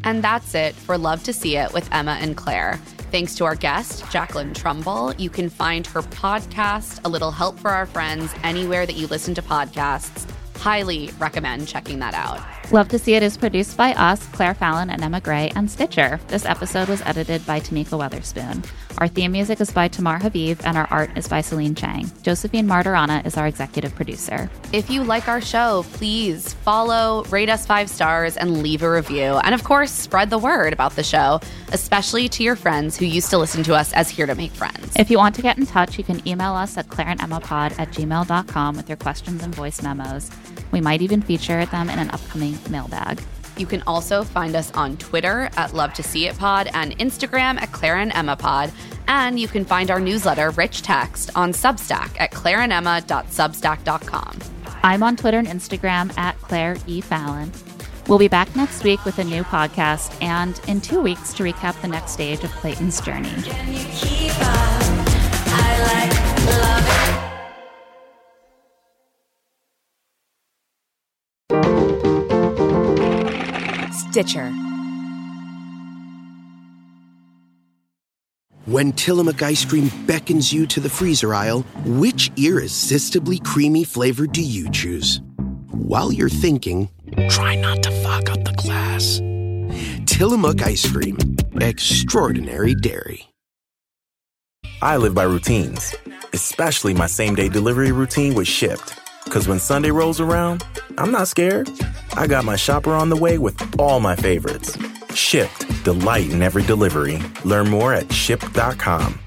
Speaker 3: And that's it for Love to See It with Emma and Claire. Thanks to our guest, Jacqueline Trumbull. You can find her podcast, A Little Help for Our Friends, anywhere that you listen to podcasts. Highly recommend checking that out.
Speaker 2: Love to See It is produced by us, Claire Fallon and Emma Gray, and Stitcher. This episode was edited by Tamika Weatherspoon. Our theme music is by Tamar Haviv, and our art is by Celine Chang. Josephine Martirana is our executive producer.
Speaker 3: If you like our show, please follow, rate us five stars, and leave a review. And of course, spread the word about the show, especially to your friends who used to listen to us as Here to Make Friends.
Speaker 2: If you want to get in touch, you can email us at claireandemmapod at gmail.com with your questions and voice memos. We might even feature them in an upcoming mailbag.
Speaker 3: You can also find us on Twitter at Love to See It Pod and Instagram at Claire and Emma Pod. And you can find our newsletter, Rich Text, on Substack at claireandemma.substack.com.
Speaker 2: I'm on Twitter and Instagram at Claire E. Fallon. We'll be back next week with a new podcast and in two weeks to recap the next stage of Clayton's journey.
Speaker 16: Stitcher.
Speaker 17: When Tillamook ice cream beckons you to the freezer aisle, which irresistibly creamy flavor do you choose? While you're thinking, try not to fog up the glass. Tillamook ice cream, extraordinary dairy.
Speaker 18: I live by routines, especially my same day delivery routine with Shipt. Because when Sunday rolls around, I'm not scared. I got my shopper on the way with all my favorites. Shipt, delight in every delivery. Learn more at shipt.com.